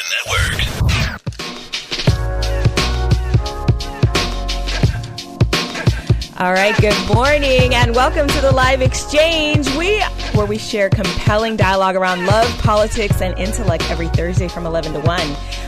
Network. All right, good morning and welcome to the Live Exchange. We where we share compelling dialogue around love, politics, and intellect every Thursday from 11 to 1.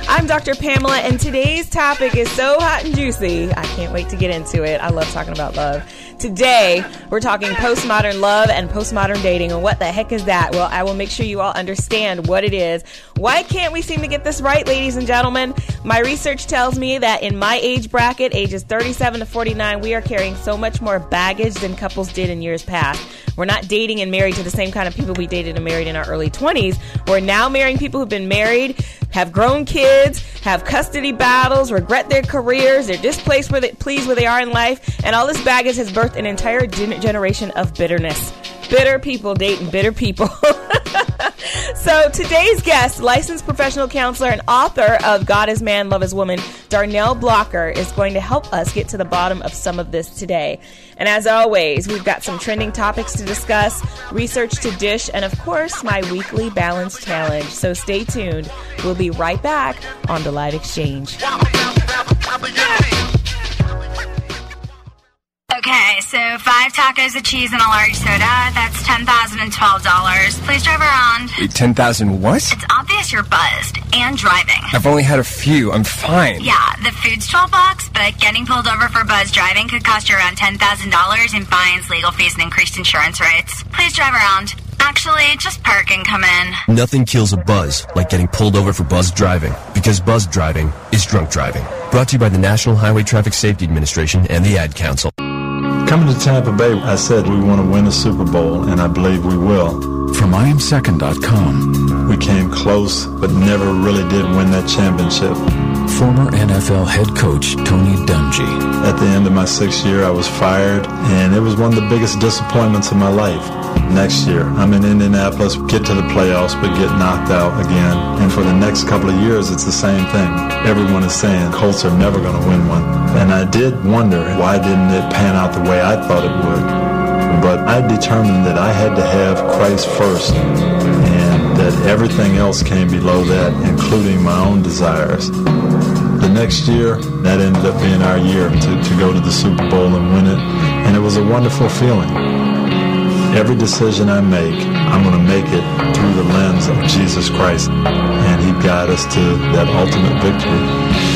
I'm Dr. Pamela and today's topic is so hot and juicy. I can't wait to get into it. I love talking about love. Today, we're talking postmodern love and postmodern dating. And what the heck is that? Well, I will make sure you all understand what it is. Why can't we seem to get this right, ladies and gentlemen? My research tells me that in my age bracket, ages 37 to 49, we are carrying so much more baggage than couples did in years past. We're not dating and married to the same kind of people we dated and married in our early 20s. We're now marrying people who've been married, have grown kids, have custody battles, regret their careers, they're displaced where they pleased where they are in life, and all this baggage has birthed an entire generation of bitterness. Bitter people dating bitter people. so today's guest, licensed professional counselor and author of God is Man, Love is Woman, Darnell Blocker, is going to help us get to the bottom of some of this today. And as always, we've got some trending topics to discuss, research to dish, and of course, my weekly balance challenge. So stay tuned. We'll be right back on the Live Exchange. Okay, so five tacos of cheese and a large soda. That's ten thousand and twelve dollars. Please drive around. Wait, 10,000 what? It's obvious you're buzzed and driving. I've only had a few. I'm fine. Yeah, the food's twelve bucks, but getting pulled over for buzz driving could cost you around ten thousand dollars in fines, legal fees, and increased insurance rates. Please drive around. Actually, just park and come in. Nothing kills a buzz like getting pulled over for buzz driving, because buzz driving is drunk driving. Brought to you by the National Highway Traffic Safety Administration and the Ad Council. Coming to Tampa Bay, I said we want to win a Super Bowl, and I believe we will. From IamSecond.com, We came close, but never really did win that championship. former NFL head coach Tony Dungy. At the end of my sixth year, I was fired, and it was one of the biggest disappointments of my life. Next year, I'm in Indianapolis, get to the playoffs, but get knocked out again. And for the next couple of years, it's the same thing. Everyone is saying Colts are never going to win one. And I did wonder why didn't it pan out the way I thought it would. But I determined that I had to have Christ first, and that everything else came below that, including my own desires. The next year, that ended up being our year to, to go to the Super Bowl and win it, and it was a wonderful feeling. Every decision I make, I'm going to make it through the lens of Jesus Christ, and He guide us to that ultimate victory.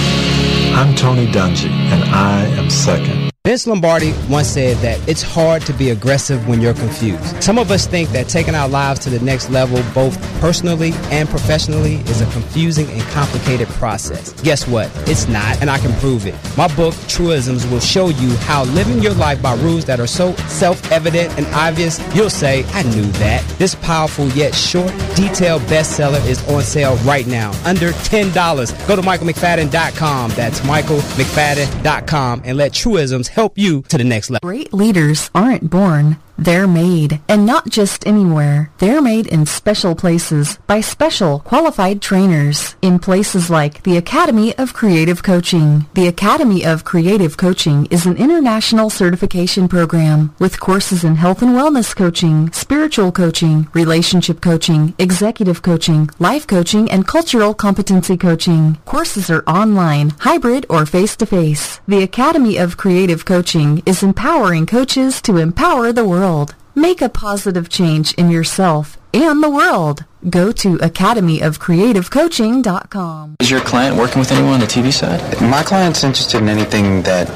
I'm Tony Dungy, and I am second. Vince Lombardi once said that it's hard to be aggressive when you're confused. Some of us think that taking our lives to the next level, both personally and professionally, is a confusing and complicated process. Guess what? It's not, and I can prove it. My book, Truisms, will show you how living your life by rules that are so self evident and obvious, you'll say, I knew that. This powerful yet short, detailed bestseller is on sale right now, under $10. Go to michaelmcfadden.com. That's michaelmcfadden.com and let Truisms help you to the next level. Great leaders aren't born, they're made. And not just anywhere. They're made in special places by special qualified trainers in places like the Academy of Creative Coaching. The Academy of Creative Coaching is an international certification program with courses in health and wellness coaching, spiritual coaching, relationship coaching, executive coaching, life coaching, and cultural competency coaching. Courses are online, hybrid, or face-to-face. The Academy of Creative Coaching is empowering coaches to empower the world. Make a positive change in yourself and the world. Go to academyofcreativecoaching.com. Is your client working with anyone on the TV side? My client's interested in anything that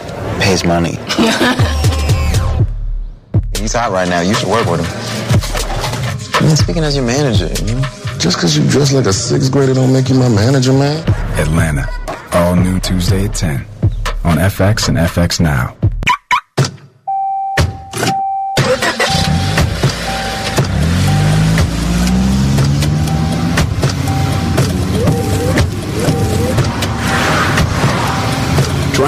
pays money. He's hot right now. You should work with him. I mean, speaking as your manager, you know? Just because you dress like a sixth grader don't make you my manager, man. Atlanta, all new Tuesday at 10 on FX and FX Now.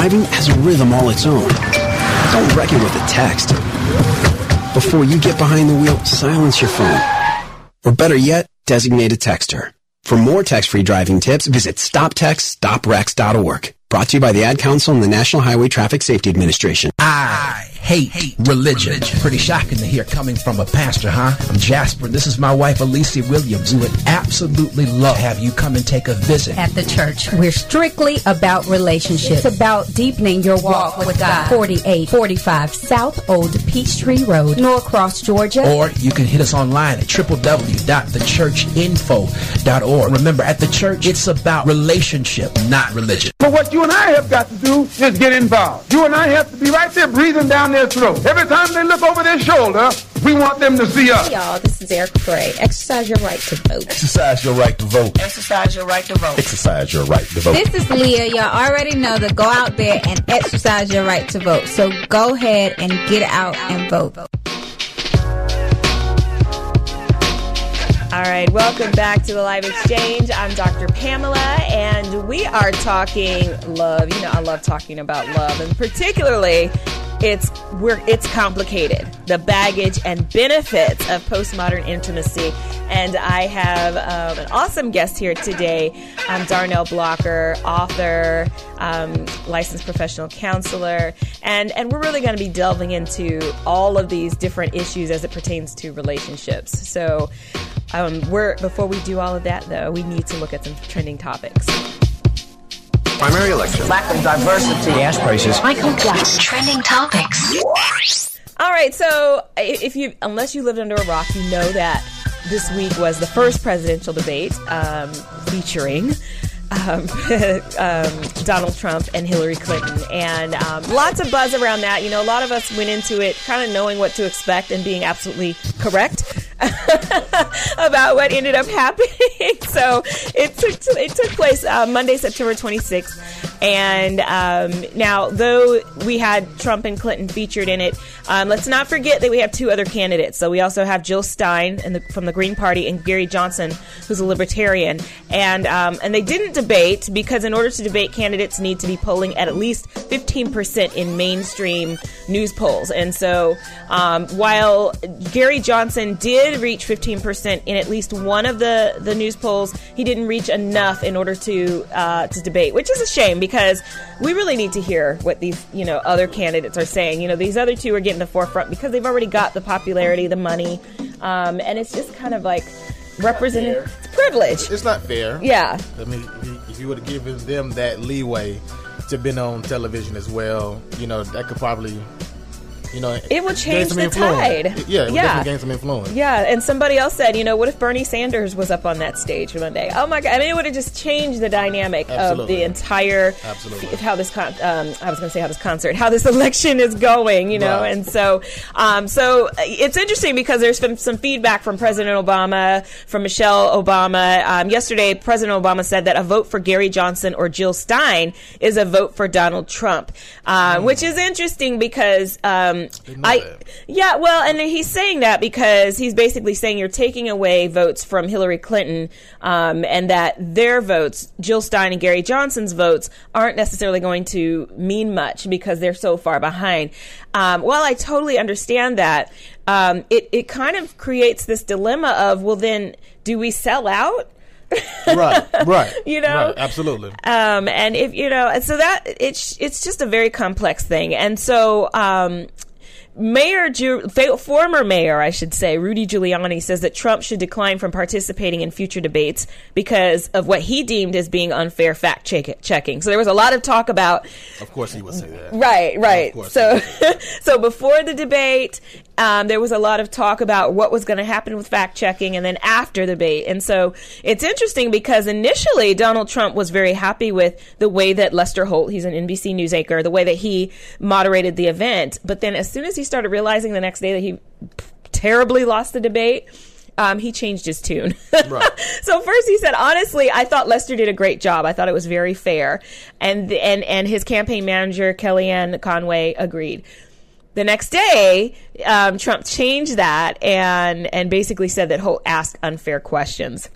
Driving has a rhythm all its own. Don't wreck it with a text. Before you get behind the wheel, silence your phone. Or better yet, designate a texter. For more text-free driving tips, visit stoptextsstopwrecks.org. Brought to you by the Ad Council and the National Highway Traffic Safety Administration. I hate religion. Pretty shocking to hear coming from a pastor, huh? I'm Jasper, and this is my wife, Alicia Williams. We would absolutely love to have you come and take a visit. At the church, we're strictly about relationships. It's about deepening your walk with God. 4845 South Old Peachtree Road, Norcross, Georgia. Or you can hit us online at www.thechurchinfo.org. Remember, at the church, it's about relationship, not religion. But what you and I have got to do is get involved. You and I have to be right there breathing down their throat. Every time they look over their shoulder, we want them to see us. Hey y'all, this is Eric Gray. Exercise your right to vote. Exercise your right to vote. Exercise your right to vote. Exercise your right to vote. This is Leah. Y'all already know that go out there and exercise your right to vote. So go ahead and get out and vote. All right, welcome back to the Live Exchange. I'm Dr. Pamela, and we are talking love. You know, I love talking about love, and particularly it's we're it's complicated. The baggage and benefits of postmodern intimacy. And i have um, an awesome guest here today. Darnell blocker author um, licensed professional counselor. And and we're really going to be delving into all of these different issues as it pertains to relationships. So um, we're before we do all of that though we need to look at some trending topics primary election. Lack of diversity. Gas prices. Michael Jackson. Trending topics. All right, so if you, unless you lived under a rock, you know that this week was the first presidential debate um, featuring um, um, Donald Trump and Hillary Clinton, and um, lots of buzz around that. You know, a lot of us went into it kind of knowing what to expect and being absolutely correct about what ended up happening. so it took it took place uh, Monday, September 26th, and um, now though we had Trump and Clinton featured in it, um, let's not forget that we have two other candidates. So we also have Jill Stein the, from the Green Party and Gary Johnson, who's a libertarian, and um, and they didn't debate because in order to debate, candidates need to be polling at at least 15% in mainstream news polls, and so um, while Gary Johnson did reach 15% in at least one of the, the news polls. He didn't reach enough in order to uh, to debate, which is a shame because we really need to hear what these you know other candidates are saying. You know, these other two are getting the forefront because they've already got the popularity, the money, um, and it's just kind of like representing it's privilege. It's not fair. Yeah. I mean, if you would have given them that leeway to been on television as well, you know, that could probably you know, it will change the tide. Yeah, it yeah. gain some influence. Yeah, and somebody else said, you know, what if Bernie Sanders was up on that stage one day? Oh my God! I mean, it would have just changed the dynamic Absolutely. of the entire. Absolutely. How this con- um, I was going to say how this concert, how this election is going, you know, right. and so, um, so it's interesting because there's been some feedback from President Obama, from Michelle Obama. Um, yesterday, President Obama said that a vote for Gary Johnson or Jill Stein is a vote for Donald Trump, uh, mm. which is interesting because. Um, I that. yeah, well, and he's saying that because he's basically saying you're taking away votes from Hillary Clinton, um, and that their votes, Jill Stein and Gary Johnson's votes, aren't necessarily going to mean much because they're so far behind. Um, while I totally understand that, um, it it kind of creates this dilemma of well, then do we sell out? right, right. You know, right, absolutely. Um, and if you know, so that it's it's just a very complex thing, and so um, Mayor, Ju- former mayor, I should say, Rudy Giuliani says that Trump should decline from participating in future debates because of what he deemed as being unfair fact check- checking. So there was a lot of talk about. Of course, he would say that. Right, right. So, so before the debate, um, there was a lot of talk about what was going to happen with fact checking, and then after the debate. And so it's interesting because initially Donald Trump was very happy with the way that Lester Holt, he's an NBC news anchor, the way that he moderated the event. But then as soon as he started realizing the next day that he terribly lost the debate, um, he changed his tune. right. So first he said, honestly, I thought Lester did a great job. I thought it was very fair, and and and his campaign manager Kellyanne Conway agreed. The next day, um, Trump changed that and and basically said that Holt asked unfair questions.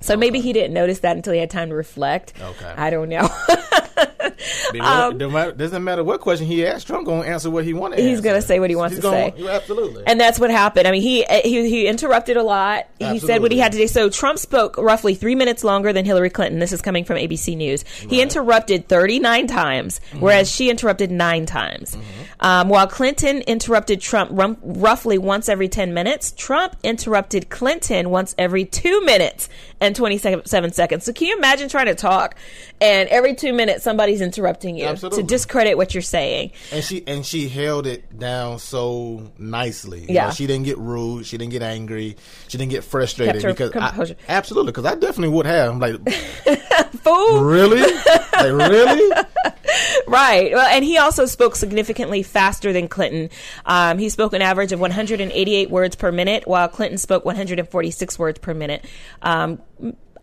So okay. maybe he didn't notice that until he had time to reflect. Okay. I don't know. Um, doesn't matter what question he asked, Trump going to answer what he wanted. He's going to say what he wants He's to gonna, say. Absolutely. And that's what happened. I mean, he he, he interrupted a lot. He said what he had to say. So Trump spoke roughly three minutes longer than Hillary Clinton. This is coming from ABC News. He interrupted 39 times, Mm-hmm. whereas she interrupted nine times. Um, while Clinton interrupted Trump rum- roughly once every 10 minutes, Trump interrupted Clinton once every two minutes and 27 seconds. So can you imagine trying to talk and every two minutes somebody's interrupting you Absolutely. to discredit what you're saying? And she and she held it down so nicely. You Yeah. know, she didn't get rude. She didn't get angry. She didn't get frustrated because I- absolutely because I definitely would have. I'm like, Fool. really, like really. Right. Well, and he also spoke significantly faster than Clinton. Um, he spoke an average of 188 words per minute, while Clinton spoke 146 words per minute. Um,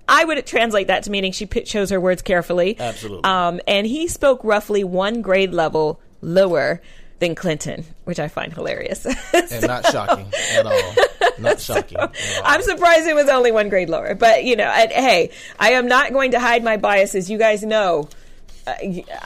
I would translate that to meaning she chose her words carefully. Absolutely. Um, and he spoke roughly one grade level lower than Clinton, which I find hilarious. and not shocking at all. Not shocking. all. I'm surprised it was only one grade lower. But, you know, and, hey, I am not going to hide my biases. You guys know. Uh,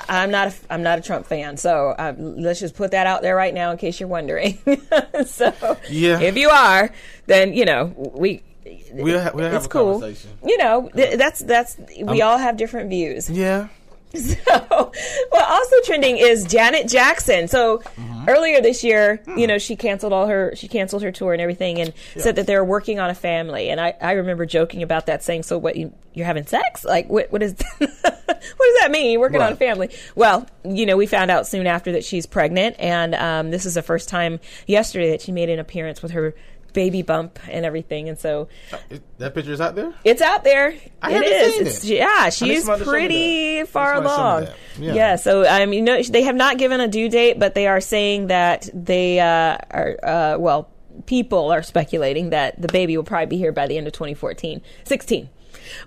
I'm not. A, I'm not a Trump fan, so uh, let's just put that out there right now, in case you're wondering. so, Yeah. if you are, then you know we. We'll, ha- we'll have it's a cool. conversation. You know, th- that's that's we I'm- all have different views. Yeah. So, well, also trending is Janet Jackson. So Mm-hmm. earlier this year, Hmm. you know, she canceled all her, she canceled her tour and everything, and said that they were working on a family. And I, I remember joking about that, saying, "So what? You, you're having sex? Like, what? What is? what does that mean? You're working on a family?" Well, you know, we found out soon after that she's pregnant, and um, this is the first time yesterday that she made an appearance with her baby bump and everything, and so It- That picture is out there. it's out there. I it It's, it. yeah, she's somebody to show me pretty far Somebody show me along. Yeah. Yeah. So I mean, no, they have not given a due date, but they are saying that they uh, are uh, well. People are speculating that the baby will probably be here by the end of 2014, 16,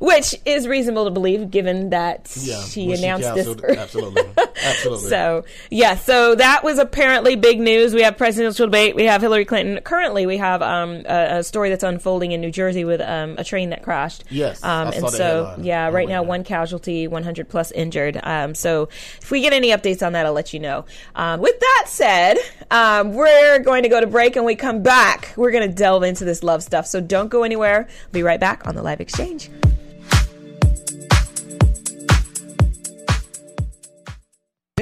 which is reasonable to believe given that Yeah, she when she announced this. absolutely. Absolutely. So yeah, so that was apparently big news. We have presidential debate. We have Hillary Clinton. Currently, we have um, a, a story that's unfolding in New Jersey with um, a train that crashed. Yes, um, and so headline. yeah, Oh, right now one casualty, 100 plus injured. Um, so if we get any updates on that, I'll let you know. Um, with that said, um, we're going to go to break, and we come back. We're going to delve into this love stuff. So don't go anywhere. Be right back on the live exchange.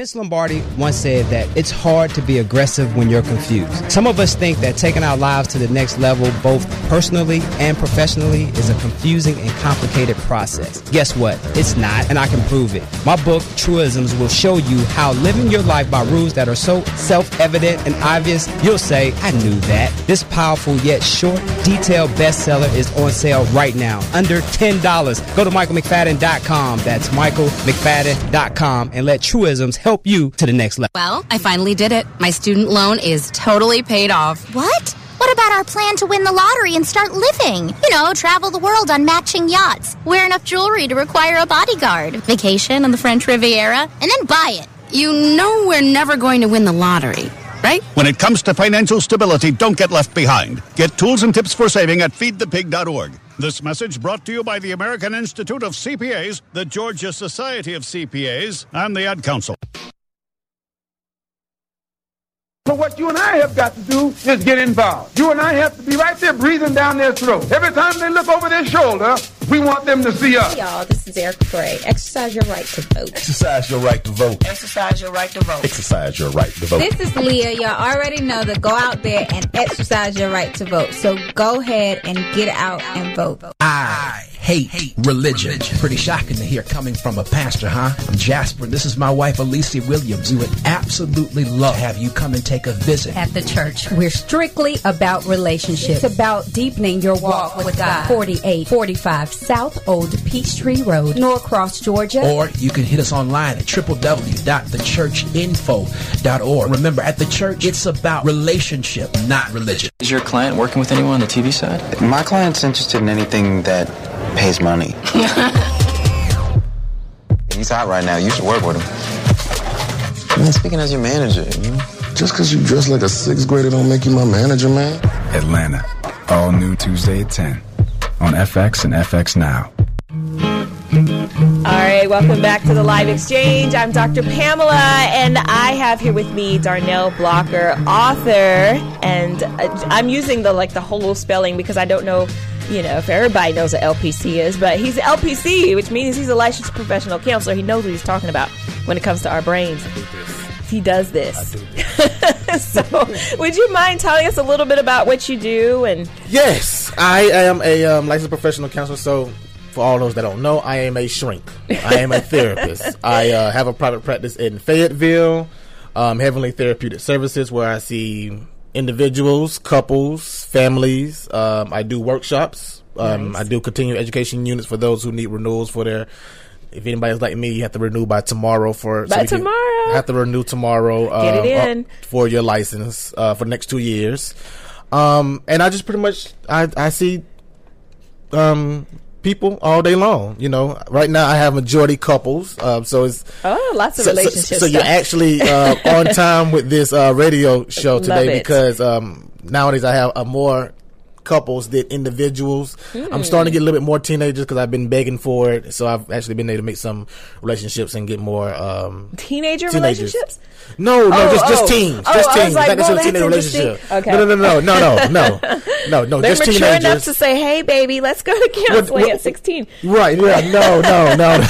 Vince Lombardi once said that it's hard to be aggressive when you're confused. Some of us think that taking our lives to the next level, both personally and professionally, is a confusing and complicated process. Guess what? It's not, and I can prove it. My book, Truisms, will show you how living your life by rules that are so self evident and obvious, you'll say, I knew that. This powerful yet short, detailed bestseller is on sale right now, under $10. Go to michaelmcfadden.com. That's michaelmcfadden.com and let Truisms help you to the next level. Well, I finally did it. My student loan is totally paid off. What? What about our plan to win the lottery and start living? You know, travel the world on matching yachts, wear enough jewelry to require a bodyguard, vacation on the French Riviera, and then buy it. You know we're never going to win the lottery, right? When it comes to financial stability, don't get left behind. Get tools and tips for saving at feedthepig.org. This message brought to you by the American Institute of CPAs, the Georgia Society of CPAs, and the Ad Council. So what you and I have got to do is get involved. You and I have to be right there breathing down their throat. Every time they look over their shoulder, we want them to see us. Hey, y'all, this is Eric Gray. Exercise your right to vote. Exercise your right to vote. Exercise your right to vote. Exercise your right to vote. This is Leah. Y'all already know to go out there and exercise your right to vote. So go ahead and get out and vote. I hate religion. Pretty shocking to hear coming from a pastor, huh? I'm Jasper. This is my wife, Alicia Williams. We would absolutely love to have you come and take a visit. At the church, we're strictly about relationships. It's about deepening your walk with God. 4845 South Old Peachtree Road, Norcross, Georgia. Or you can hit us online at www.thechurchinfo.org. Remember, at the church, it's about relationship, not religion. Is your client working with anyone on the TV side? My client's interested in anything that pays money. He's hot right now. You should work with him. I mean, speaking as your manager, you know? Just because you dress like a sixth grader don't make you my manager, man. Atlanta. All new Tuesday at 10 on FX and FX Now. All right, welcome back to the live exchange. I'm Dr. Pamela, and I have here with me Darnell Blocker, author, and uh, I'm using the like the whole spelling because I don't know, you know, if everybody knows what LPC is, but he's LPC, which means he's a licensed professional counselor. He knows what he's talking about when it comes to our brains. He does this. so, would you mind telling us a little bit about what you do and? Yes, I am a um, licensed professional counselor. So, for all those that don't know, I am a shrink. I am a therapist. I uh, have a private practice in Fayetteville, um, Heavenly Therapeutic Services, where I see individuals, couples, families. Um, I do workshops. Um, Nice. I do continuing education units for those who need renewals for their. If anybody's like me, you have to renew by tomorrow for By can- tomorrow. have to renew tomorrow. Get it uh, in. for your license uh, for the next two years. Um, and I just pretty much I I see um people all day long. You know, right now I have majority couples. Um, so it's Oh, lots of so, so- So, you're actually uh, on time with this uh, radio show today because um, nowadays I have a more couples than individuals. I'm starting to get a little bit more teenagers because I've been begging for it. So I've actually been able to make some relationships and get more um, Teenager teenagers. relationships? No, no, Oh, just just oh. teens, Oh, just teens. like, not well, necessarily teenage relationship. Okay. No, no, no, no, no, no, no, no. They're just mature enough to say, "Hey, baby, let's go to counseling what- at 16." Right? Yeah. No, no, no.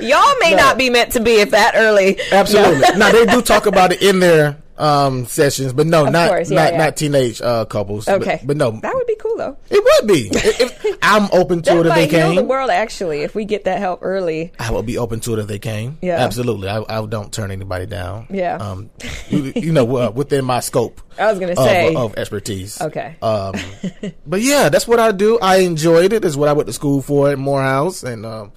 Y'all may not be meant to be if that early. Absolutely. No. now they do talk about it in their um, sessions, but no, Of not course, yeah, not yeah. not teenage uh, couples. Okay. but, no, that would be cool though. it would be. If- if- I'm open to it if they came the world actually if we get that help early. I would be open to it if they came. Yeah. absolutely. I, I don't turn anybody down. Yeah. um, you, you know, uh, within my scope. I was gonna of, say. of expertise. Okay. Um, but yeah, that's what I do. I enjoyed it. It's what I went to school for at Morehouse, and um,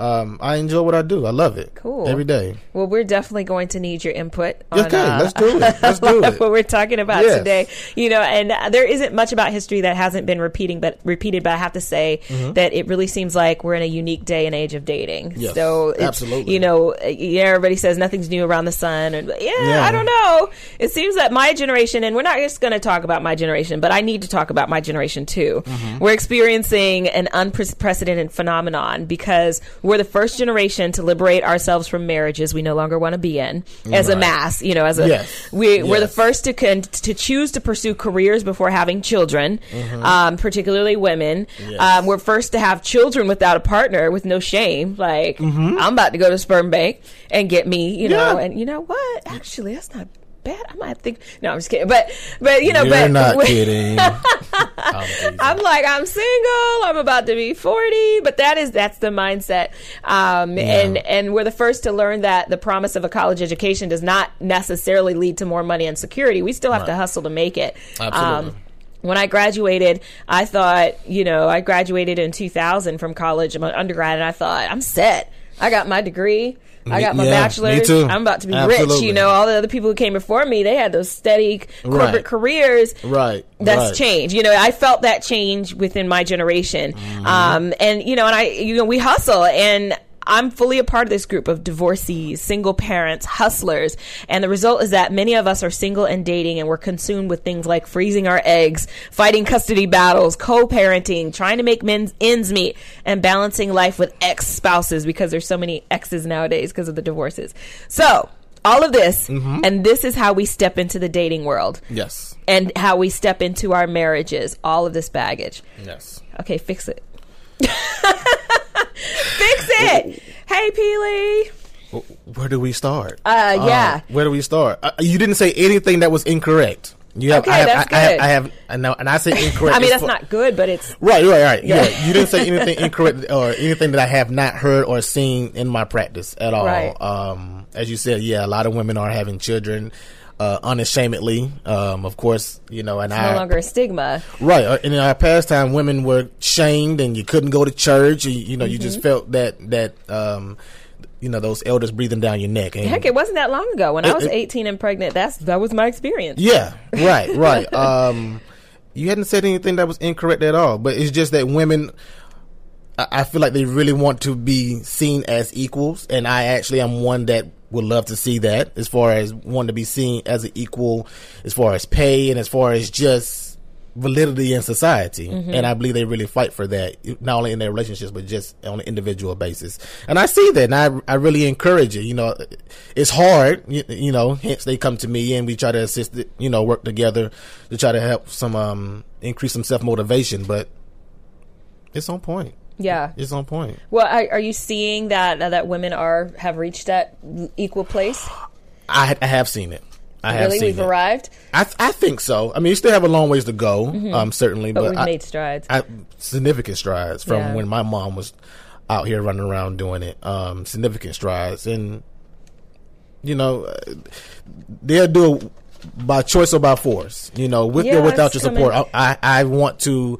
um, I enjoy what I do. I love it. Cool. Every day. Well, we're definitely going to need your input. On, Okay, uh, let's do it. Let's do it. what we're talking about Yes. today. You know, and uh, there isn't much about history that hasn't been repeating, but repeated. But I have to say Mhm. that it really seems like we're in a unique day and age of dating. Yes, so it's, absolutely. You know, uh, yeah, everybody says nothing's new around the sun, and yeah, Yeah. I don't know. It seems that my generation, and we're not just going to talk about my generation, but I need to talk about my generation too. Mm-hmm. We're experiencing an unprecedented phenomenon because we're the first generation to liberate ourselves from marriages we no longer want to be in as a mass. You know, as a Yes. we we're the first to con- to choose to pursue careers before having children, Mhm. um, particularly women. Yes. Um, we're first to have children without a partner with no shame. Like Mhm. I'm about to go to sperm bank and get me. You know, and you know what? Actually, that's not. Bad. I might think. No, I'm just kidding. But, but you know, You're but not kidding. I'm like, I'm single. I'm about to be 40, but that is that's the mindset. Um, and and we're the first to learn that the promise of a college education does not necessarily lead to more money and security. We still have to hustle to make it. Absolutely. Um, when I graduated, I thought, you know, I graduated in 2000 from college, I'm an undergrad, and I thought, I'm set. I got my degree. I got my yeah, me bachelor's. too. I'm about to be rich. You know, all the other people who came before me, they had those steady corporate Right. careers Right. that's right. change. You know, I felt that change within my generation. Mm-hmm. Um, and you know, and I, you know, we hustle and I'm fully a part of this group of divorcees, single parents, hustlers. And the result is that many of us are single and dating and we're consumed with things like freezing our eggs, fighting custody battles, co-parenting, trying to make men's ends meet and balancing life with ex-spouses because there's so many exes nowadays because of the divorces. So, all of this, Mhm. and this is how we step into the dating world Yes. and how we step into our marriages. All of this baggage. Yes. Okay, fix it. fix it. Hey, Peely. Where do we start? Uh, yeah. where do we start? Uh, you didn't say anything that was incorrect. You have, Okay, I have, that's I, I have, good. I have, I know, and I say incorrect. I mean, that's for- not good, but it's Right, right, right. Yeah. Yeah. you didn't say anything incorrect or anything that I have not heard or seen in my practice at all. Right. Um, as you said, yeah, a lot of women are having children uh, unashamedly. Um, of course, you know, and it's I no longer a stigma. Right. uh, In our past time, women were shamed and you couldn't go to church. You, you know, you just Mhm. felt that, that, um, you know, those elders breathing down your neck. And Heck, it wasn't that long ago. When I was it- 18 and pregnant, that's that was my experience. Yeah, right, right. um, you hadn't said anything that was incorrect at all, but it's just that women, I, I feel like they really want to be seen as equals, and I actually am one that would love to see that as far as wanting to be seen as an equal, as far as pay and as far as just validity in society, Mhm. and I believe they really fight for that, not only in their relationships but just on an individual basis. And I see that, and I I really encourage it. You know, it's hard, you, you know. Hence, they come to me, and we try to assist. It, you know, work together to try to help some um increase some self motivation, but it's on point. Yeah. It's on point. Well, are, are you seeing that that women are have reached that equal place? I, I have seen it. I have really, seen we've it. arrived. I th- I think so. I mean, you still have a long ways to go, Mhm. um, certainly, But but, we've I- made strides. I, significant strides from Yeah. when my mom was out here running around doing it. Um, significant strides, and you know, uh, they'll do it by choice or by force. You know, with Yeah, or without your support. I, I I want to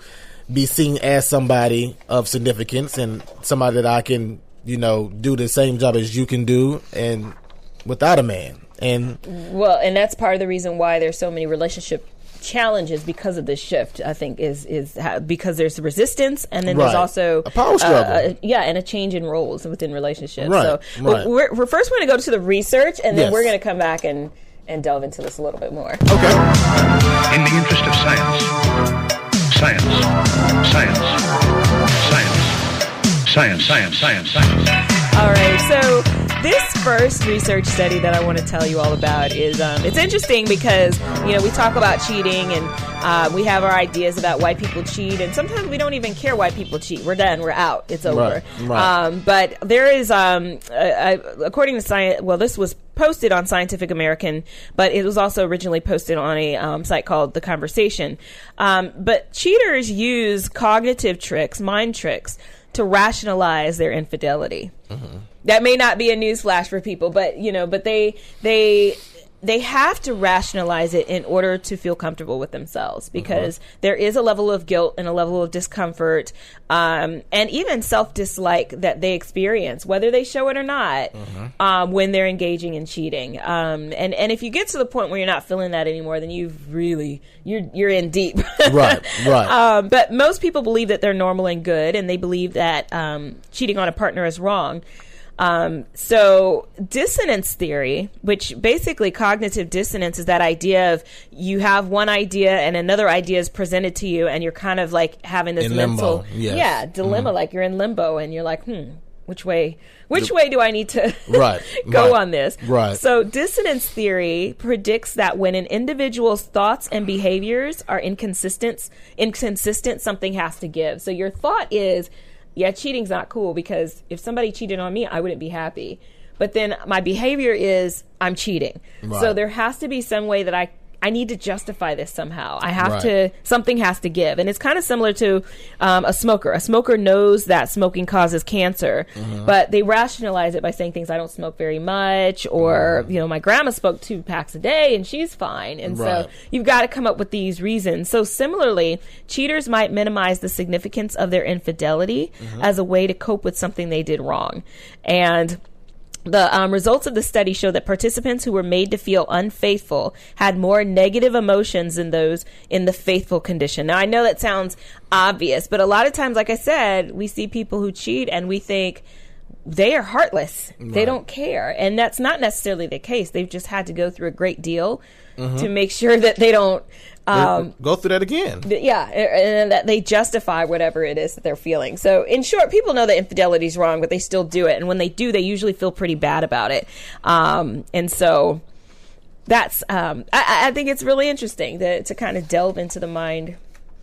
be seen as somebody of significance and somebody that I can, you know, do the same job as you can do, and without a man. And Well, and that's part of the reason why there's so many relationship challenges because of this shift. I think is is how, because there's resistance, and then there's also A power uh, struggle. uh, yeah, and a change in roles within relationships. Right, So right. we're, we're first going to go to the research, and then Yes. we're going to come back and and delve into this a little bit more. Okay. In the interest of science. Science. Science. Science. Science, science, science, science. All right, so this first research study that I want to tell you all about is um, it's interesting because you know we talk about cheating and uh, we have our ideas about why people cheat, and sometimes we don't even care why people cheat. We're done. We're out. It's over. Right, right. Um, but there is, um, according to science, well, this was posted on Scientific American, but it was also originally posted on a um, site called The Conversation. Um, but cheaters use cognitive tricks, mind tricks, to rationalize their infidelity. That may not be a newsflash for people, but you know, but they they they have to rationalize it in order to feel comfortable with themselves because there is a level of guilt and a level of discomfort um, and even self dislike that they experience, whether they show it or not, um, when they're engaging in cheating. Um, and and if you get to the point where you're not feeling that anymore, then you've really you're you're in deep. right, right. Um, but most people believe that they're normal and good, and they believe that um, cheating on a partner is wrong. Um, so dissonance theory, which basically cognitive dissonance is that idea of you have one idea and another idea is presented to you, and you're kind of like having this In mental, yes. yeah, dilemma. Mhm. Like you're in limbo, and you're like, hmm, which way, which way do I need to Right, go right, on this? right. So dissonance theory predicts that when an individual's thoughts and behaviors are inconsistent, inconsistent, something has to give. So your thought is, yeah, cheating's not cool because if somebody cheated on me, I wouldn't be happy. But then my behavior is I'm cheating. So there has to be some way that I I need to justify this somehow. I have Right. to something has to give, and it's kind of similar to um, a smoker. A smoker knows that smoking causes cancer, Mhm. but they rationalize it by saying things. I don't smoke very much, or you know, my grandma smoked two packs a day and she's fine. And Right. so you've got to come up with these reasons. So similarly, cheaters might minimize the significance of their infidelity as a way to cope with something they did wrong, and the um, results of the study show that participants who were made to feel unfaithful had more negative emotions than those in the faithful condition. Now, I know that sounds obvious, but a lot of times, like I said, we see people who cheat and we think they are heartless. They don't care. And that's not necessarily the case. They've just had to go through a great deal Mhm. to make sure that they don't. Um, go through that again. Yeah, and that they justify whatever it is that they're feeling. So, in short, people know that infidelity is wrong, but they still do it. And when they do, they usually feel pretty bad about it. Um, and so, that's um, I- I, think it's really interesting to, to kind of delve into the mind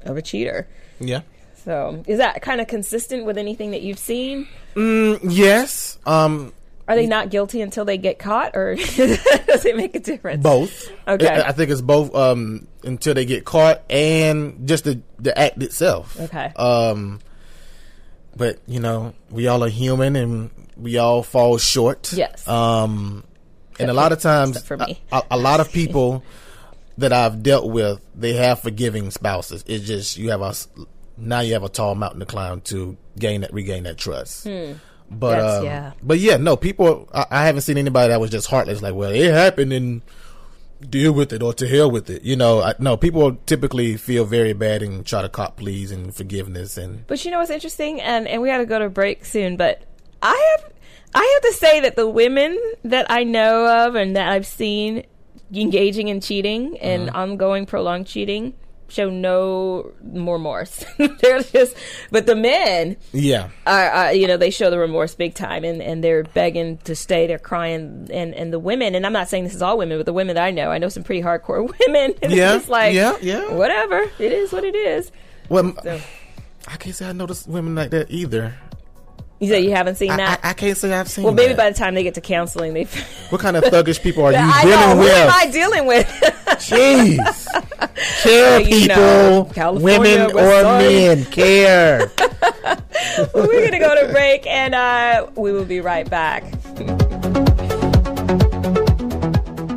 of a cheater. Yeah. So, is that kind of consistent with anything that you've seen? Mm, yes. Um, Are they not guilty until they get caught, or does it make a difference? both. Okay. I, think it's both um, until they get caught and just the the act itself. Okay. Um, but you know, we all are human and we all fall short. Yes. Um, and a lot of times, for me. a, a lot of people that I've dealt with, they have forgiving spouses. It's just you have a now you have a tall mountain to climb to gain that regain that trust. Hmm. But um, yeah. but yeah, no, people. I, I haven't seen anybody that was just heartless. Like, well, it happened and deal with it or to hell with it. You know, I, no, people typically feel very bad and try to cop pleas and forgiveness and But you know what's interesting, and and we got to go to break soon. But I have I have to say that the women that I know of and that I've seen engaging in cheating and Mm-hmm. ongoing prolonged cheating, show no remorse. they're just, but the men, Yeah. are, uh, you know, they show the remorse big time, and, and they're begging to stay. They're crying, and and the women, and I'm not saying this is all women, but the women that I know, I know some pretty hardcore women. Yeah, it's just like, yeah, yeah. whatever. It is what it is. Well, So, I can't say I notice women like that either. You say you haven't seen I, that. I, I can't say I've seen. well, maybe that. by the time they get to counseling, they. What kind of thuggish people are you I dealing know. Who am I dealing with? Jeez. Care You people, know, California, women or sorry. men, care. We're gonna go to break, and uh, we will be right back.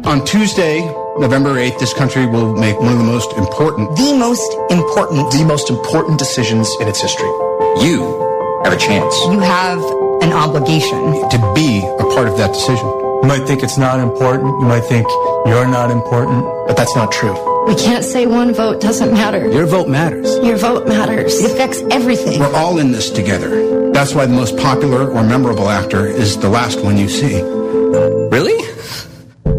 On Tuesday, November 8th, this country will make one of the most important, the most important, the most important decisions in its history. You have a chance. You have an obligation. To be a part of that decision. You might think it's not important. You might think you're not important. But that's not true. We can't say one vote doesn't matter. Your vote matters. Your vote matters. It affects everything. We're all in this together. That's why the most popular or memorable actor is the last one you see. Really?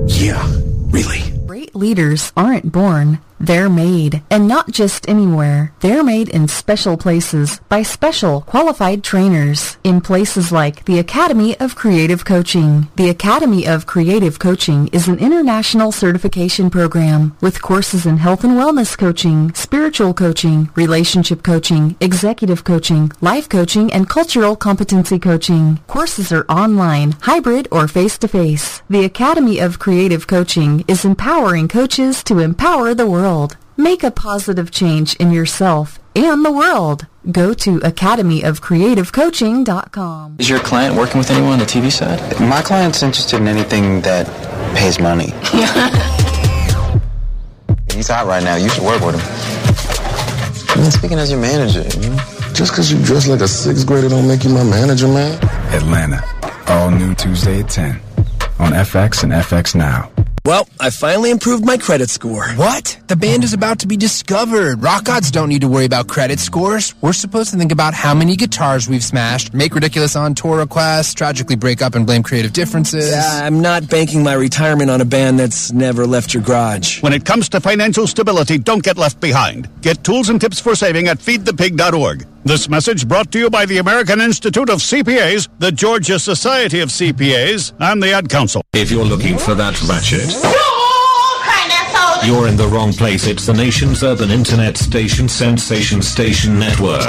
Yeah, really. Great leaders aren't born, they're made. And not just anywhere. They're made in special places by special qualified trainers in places like the Academy of Creative Coaching. The Academy of Creative Coaching is an international certification program with courses in health and wellness coaching, spiritual coaching, relationship coaching, executive coaching, life coaching, and cultural competency coaching. Courses are online, hybrid, or face-to-face. The Academy of Creative Coaching is empowering coaches to empower the world. Make a positive change in yourself and the world. Go to academyofcreativecoaching.com. Is your client working with anyone on the TV side? My client's interested in anything that pays money. He's hot right now. You should work with him. I mean, speaking as your manager, you know? Just because you dress like a sixth grader don't make you my manager, man. Atlanta. All new Tuesday at 10 on FX and FX Now. Well, I finally improved my credit score. What? The band is about to be discovered. Rock gods don't need to worry about credit scores. We're supposed to think about how many guitars we've smashed, make ridiculous on tour requests, tragically break up and blame creative differences. Yeah, I'm not banking my retirement on a band that's never left your garage. When it comes to financial stability, don't get left behind. Get tools and tips for saving at feedthepig.org. This message brought to you by the American Institute of CPAs, the Georgia Society of CPAs, and the Ad Council. If you're looking for that ratchet, you're in the wrong place. It's the nation's urban internet station, Sensation Station Network.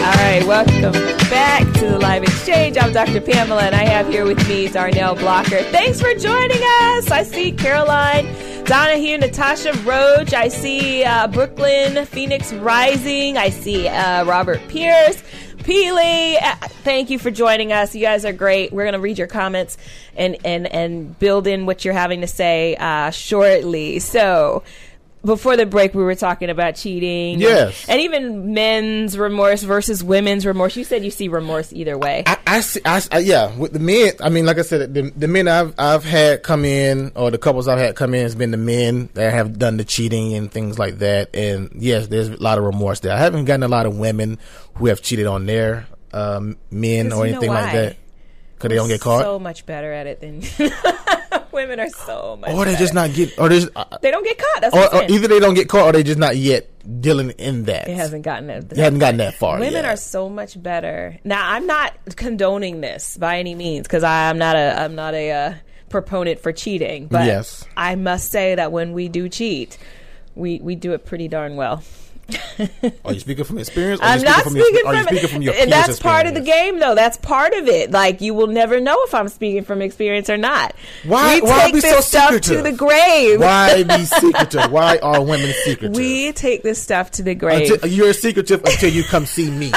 All right, welcome back to the live exchange. I'm Dr. Pamela, and I have here with me Darnell Blocker. Thanks for joining us. I see Caroline Donahue, Natasha Roach. I see uh, Brooklyn Phoenix Rising. I see uh, Robert Pierce. Peely, thank you for joining us. You guys are great. We're going to read your comments and, and, and build in what you're having to say uh, shortly. So, before the break, we were talking about cheating. Yes. And, and even men's remorse versus women's remorse. You said you see remorse either way. I, I see. I, I, yeah, with the men. I mean, like I said, the, the men I've I've had come in, or the couples I've had come in, has been the men that have done the cheating and things like that. And yes, there's a lot of remorse there. I haven't gotten a lot of women who have cheated on their um, men or anything like that because they don't get caught, So much better at it than women are so much. or they just not get, or they just, uh, They don't get caught. That's or, what I'm or either they don't get caught, or they just not yet dealing in that. It hasn't gotten that. They haven't gotten that far. Women yet. are so much better. Now, I'm not condoning this by any means because I'm not a I'm not a uh, proponent for cheating. But Yes. I must say that when we do cheat, we we do it pretty darn well. Are you speaking from experience? Or I'm not from speaking your, are from, you speaking from your and that's part of the game, though. That's part of it. Like you will never know if I'm speaking from experience or not. Why- we why take be this so stuff to the grave? Why be secretive? Why are women secretive? we take this stuff to the grave. Until, you're secretive until you come see me.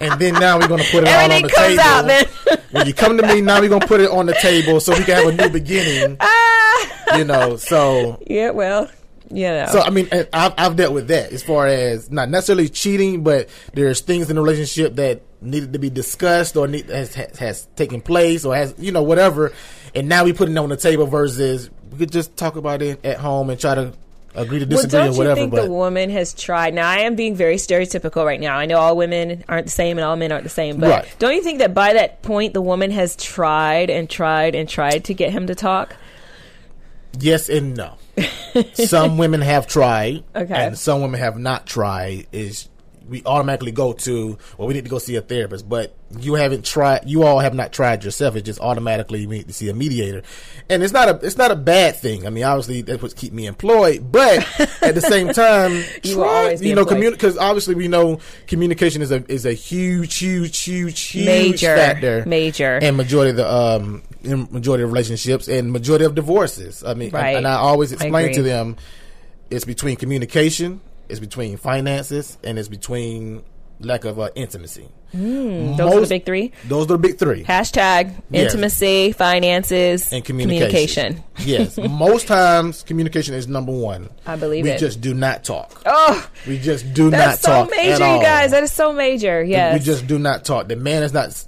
And then now we're gonna put it all on the comes table. out, man. when you come to me, now we're gonna put it on the table so we can have a new beginning. Ah. you know, so yeah, well, you know. so I mean, I've I've dealt with that as far as not necessarily cheating, but there's things in the relationship that needed to be discussed or need, has, has has taken place or has you know whatever, and now we put it on the table versus we could just talk about it at home and try to agree to disagree Well, don't or you think but the woman has tried? Now, I am being very stereotypical right now. I know all women aren't the same and all men aren't the same, but Right. don't you think that by that point the woman has tried and tried and tried to get him to talk? Yes and no. Some women have tried, Okay. and some women have not tried. Is we automatically go to well, we need to go see a therapist, but you haven't tried. You all have not tried yourself. It just automatically we need to see a mediator, and it's not a it's not a bad thing. I mean, obviously that's what keep me employed, but at the same time, You try- always be you know because obviously we know communication is a is a huge, huge, huge, huge Major, factor, major. and majority of the um in majority of relationships and majority of divorces. I mean, Right. and I always I explain to them it's between communication, it's between finances, and it's between lack of uh, intimacy. Mm, those are the big three. Those are the big three. Hashtag Yes. intimacy, finances, and communication. yes, most times communication is number one. I believe we it. just do not talk. Oh, We just do not talk. that's so major, you guys. That is so major. Yes. We just do not talk. The man is not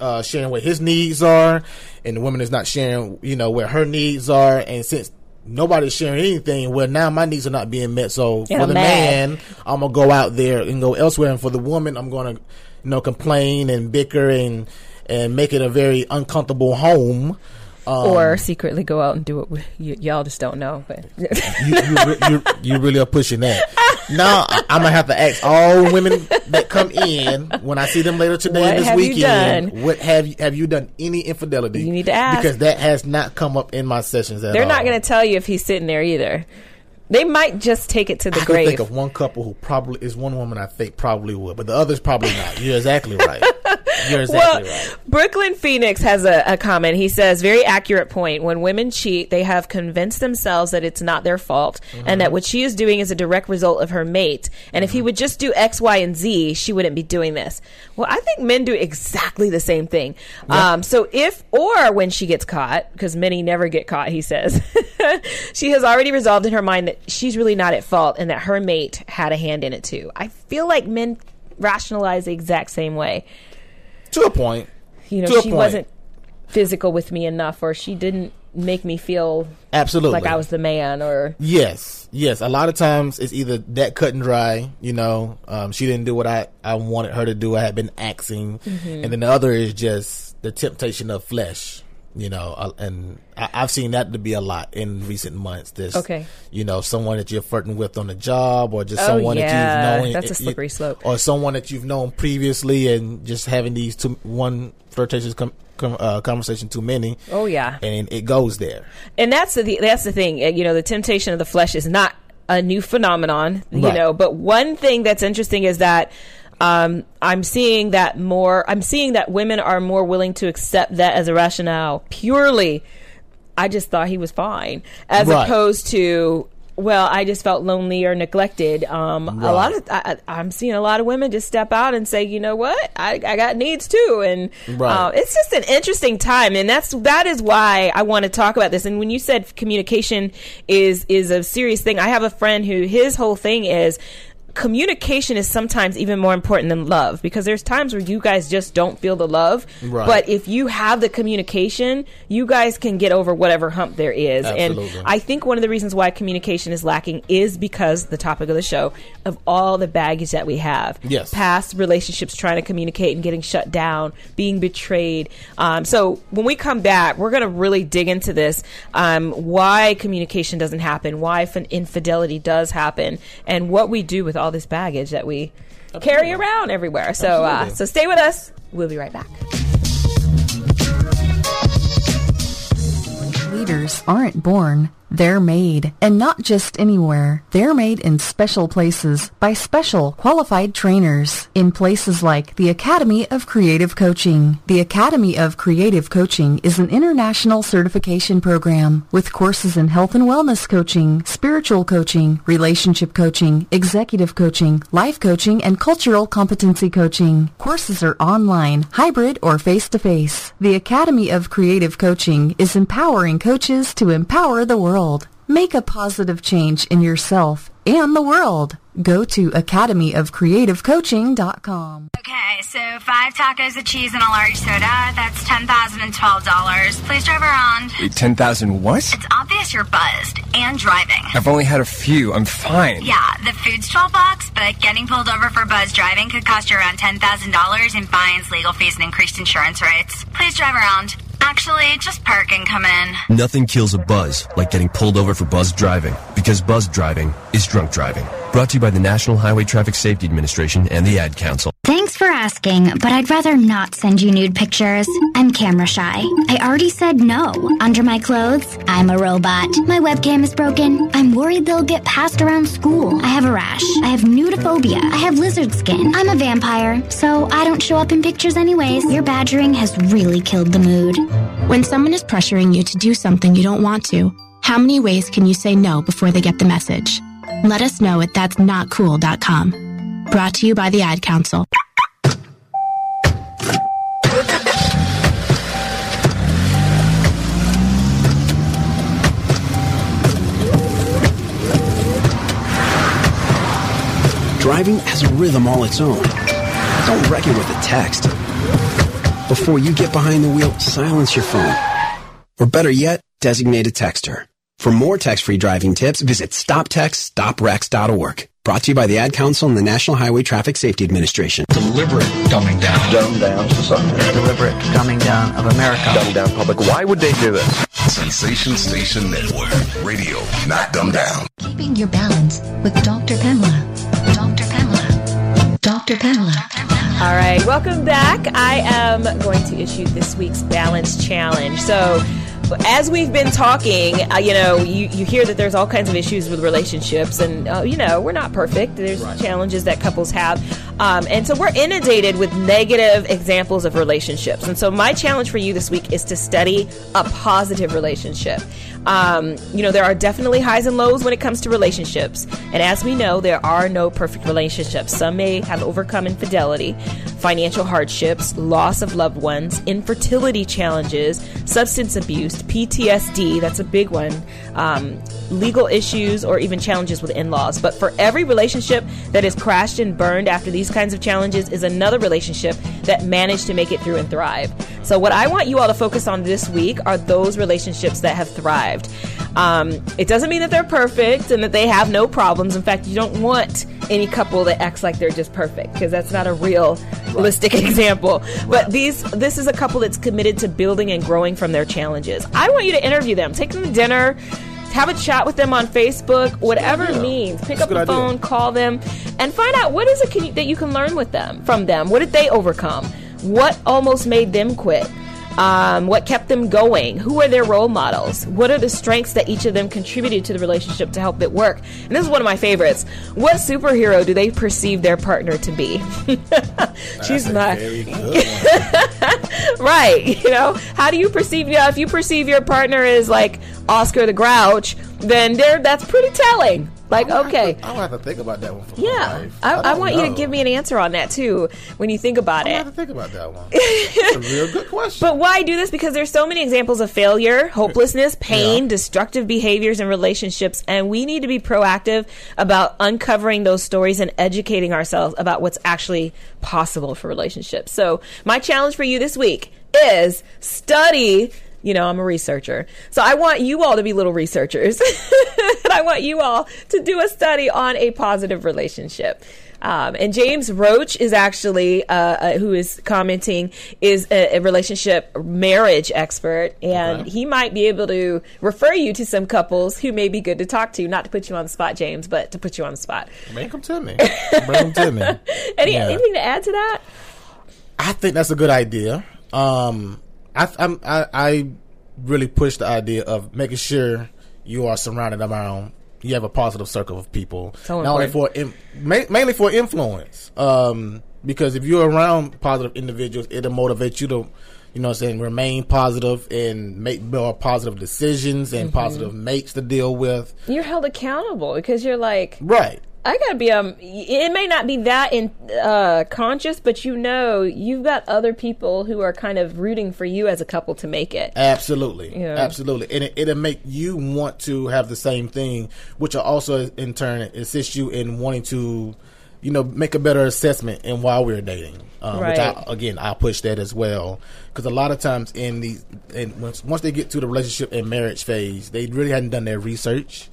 uh, sharing what his needs are, and the woman is not sharing, you know, where her needs are. And since nobody's sharing anything, well, now my needs are not being met. So for the mad. man, I'm gonna go out there and go elsewhere, and for the woman, I'm gonna, you know, complain and bicker and and make it a very uncomfortable home. Um, or secretly go out and do it. With, y- y'all just don't know, but you, you, re- you, you really are pushing that. Now I- I'm gonna have to ask all women that come in when I see them later today What this weekend. What have you have you done any infidelity? You need to ask. because that has not come up in my sessions at they're all. not to tell you if he's sitting there either. They might just take it to the I grave. think of one couple who probably is one woman I think probably would, but the others probably not. You're exactly right. You're exactly well, right. Brooklyn Phoenix has a, a comment. He says, very accurate point. When women cheat, they have convinced themselves that it's not their fault Mm-hmm. and that what she is doing is a direct result of her mate. And if he would just do X, Y, and Z, she wouldn't be doing this. Well, I think men do exactly the same thing. Um, so if, or when she gets caught, because many never get caught, he says, she has already resolved in her mind that she's really not at fault and that her mate had a hand in it too. I feel like men rationalize the exact same way To a point. you know, To she wasn't physical with me enough, or she didn't make me feel Absolutely. like I was the man, or Yes, yes. A lot of times it's either that cut and dry. You know, um, she didn't do what I I wanted her to do. I had been asking, Mhm. and then the other is just the temptation of flesh. You know, and I, I've seen that to be a lot in recent months. This, Okay. you know, someone that you're flirting with on the job, or just Oh, someone yeah. that you've known. That's a slippery slope. Or someone that you've known previously, and just having these two one flirtatious com, com, uh, conversation too many, oh yeah, and it goes there. and that's the that's the thing. uh, You know, the temptation of the flesh is not a new phenomenon. You Right. know, but one thing that's interesting is that. Um, I'm seeing that more. I'm seeing that women are more willing to accept that as a rationale purely. I just thought he was fine, as Right. opposed to well, I just felt lonely or neglected. Um, A lot of I, I'm seeing a lot of women just step out and say, you know what, I, I got needs too, and Right. uh, it's just an interesting time, and that's that is why I want to talk about this. And when you said communication is is a serious thing, I have a friend who his whole thing is communication is sometimes even more important than love because there's times where you guys just don't feel the love Right. but if you have the communication you guys can get over whatever hump there is Absolutely. and i think one of the reasons why communication is lacking is because the topic of the show of all the baggage that we have Yes. past relationships trying to communicate and getting shut down being betrayed um, so when we come back we're going to really dig into this um, why communication doesn't happen why infidelity does happen and what we do with all this baggage that we carry around everywhere. So uh, so stay with us. We'll be right back. Leaders aren't born, they're made. And not just anywhere. They're made in special places by special qualified trainers in places like the Academy of Creative Coaching. The Academy of Creative Coaching is an international certification program with courses in health and wellness coaching, spiritual coaching, relationship coaching, executive coaching, life coaching, and cultural competency coaching. Courses are online, hybrid, or face-to-face. The Academy of Creative Coaching is empowering coaches to empower the world. Make a positive change in yourself and the world. Go to academyofcreativecoaching.com. Okay, so five tacos of cheese and a large soda. That's ten thousand and twelve dollars. Please drive around. Wait, 10,000 what? It's obvious you're buzzed and driving. I've only had a few. I'm fine. Yeah, the food's twelve bucks, but getting pulled over for buzz driving could cost you around ten thousand dollars in fines, legal fees, and increased insurance rates. Please drive around. Actually, just park and come in. Nothing kills a buzz like getting pulled over for buzz driving, because buzz driving is drunk driving. Brought to you by the National Highway Traffic Safety Administration and the Ad Council. Thanks for asking, but I'd rather not send you nude pictures. I'm camera shy. I already said no. Under my clothes, I'm a robot. My webcam is broken. I'm worried they'll get passed around school. I have a rash. I have nudophobia. I have lizard skin. I'm a vampire, so I don't show up in pictures anyways. Your badgering has really killed the mood. When someone is pressuring you to do something you don't want to, how many ways can you say no before they get the message? Let us know at that'snotcool.com. Brought to you by the Ad Council. Driving has a rhythm all its own. Don't wreck it with a text. Before you get behind the wheel, silence your phone. Or better yet, designate a texter. For more text-free driving tips, visit stoptextsstopwrecks.org. Brought to you by the Ad Council and the National Highway Traffic Safety Administration. Deliberate dumbing down. Dumb down society. Deliberate dumbing down of America. Dumb down public. Why would they do this? Sensation Station Network. Radio, not dumb down. Keeping your balance with Dr. Pamela. Dr. Pamela. Dr. Pamela. All right, welcome back. I am going to issue this week's balance challenge. So, as we've been talking, uh, you know, you, you hear that there's all kinds of issues with relationships, and uh, you know, we're not perfect. There's right. challenges that couples have, um, and so we're inundated with negative examples of relationships. And so, my challenge for you this week is to study a positive relationship. Um, you know, there are definitely highs and lows when it comes to relationships. And as we know, there are no perfect relationships. Some may have overcome infidelity, financial hardships, loss of loved ones, infertility challenges, substance abuse, PTSD, that's a big one, um, legal issues, or even challenges with in laws. But for every relationship that is crashed and burned after these kinds of challenges is another relationship that managed to make it through and thrive. So, what I want you all to focus on this week are those relationships that have thrived. Um, it doesn't mean that they're perfect and that they have no problems. In fact, you don't want any couple that acts like they're just perfect because that's not a real realistic example. Right. But these, this is a couple that's committed to building and growing from their challenges. I want you to interview them, take them to dinner have a chat with them on Facebook, whatever yeah. means. Pick That's up the phone, idea. call them, and find out what is it can you, that you can learn with them from them. What did they overcome? What almost made them quit? Um, what kept them going? Who are their role models? What are the strengths that each of them contributed to the relationship to help it work? And this is one of my favorites. What superhero do they perceive their partner to be? She's my right. You know, how do you perceive? Yeah, if you perceive your partner as like Oscar the Grouch, then there that's pretty telling. Like, I'll okay. To, I'll have to think about that one. yeah, I, I, I, want know. you to give me an answer on that too when you think about I'll it. have to think about that one. It's a real good question. But why do this? Because there's so many examples of failure, hopelessness, pain, yeah. destructive behaviors in relationships, and we need to be proactive about uncovering those stories and educating ourselves about what's actually possible for relationships. So, my challenge for you this week is study you know, I'm a researcher. So I want you all to be little researchers. and I want you all to do a study on a positive relationship. Um, and James Roach is actually, uh, uh, who is commenting, is a, a relationship marriage expert, and okay. he might be able to refer you to some couples who may be good to talk to. Not to put you on the spot, James, but to put you on the spot. Make them to me. Bring them to me. Any, yeah. Anything to add to that? I think that's a good idea. Um, I, I'm, I, I really push the idea of making sure you are surrounded around you have a positive circle of people. So not only for mainly for influence um, because if you're around positive individuals it'll motivate you to you know what I'm saying remain positive and make more positive decisions and mm-hmm. positive mates to deal with. You're held accountable because you're like right I gotta be um. It may not be that in uh, conscious, but you know, you've got other people who are kind of rooting for you as a couple to make it. Absolutely, absolutely, and it, it'll make you want to have the same thing, which will also in turn assist you in wanting to, you know, make a better assessment in while we're dating. Um, right. Which I, again, I push that as well because a lot of times in these, and once once they get to the relationship and marriage phase, they really hadn't done their research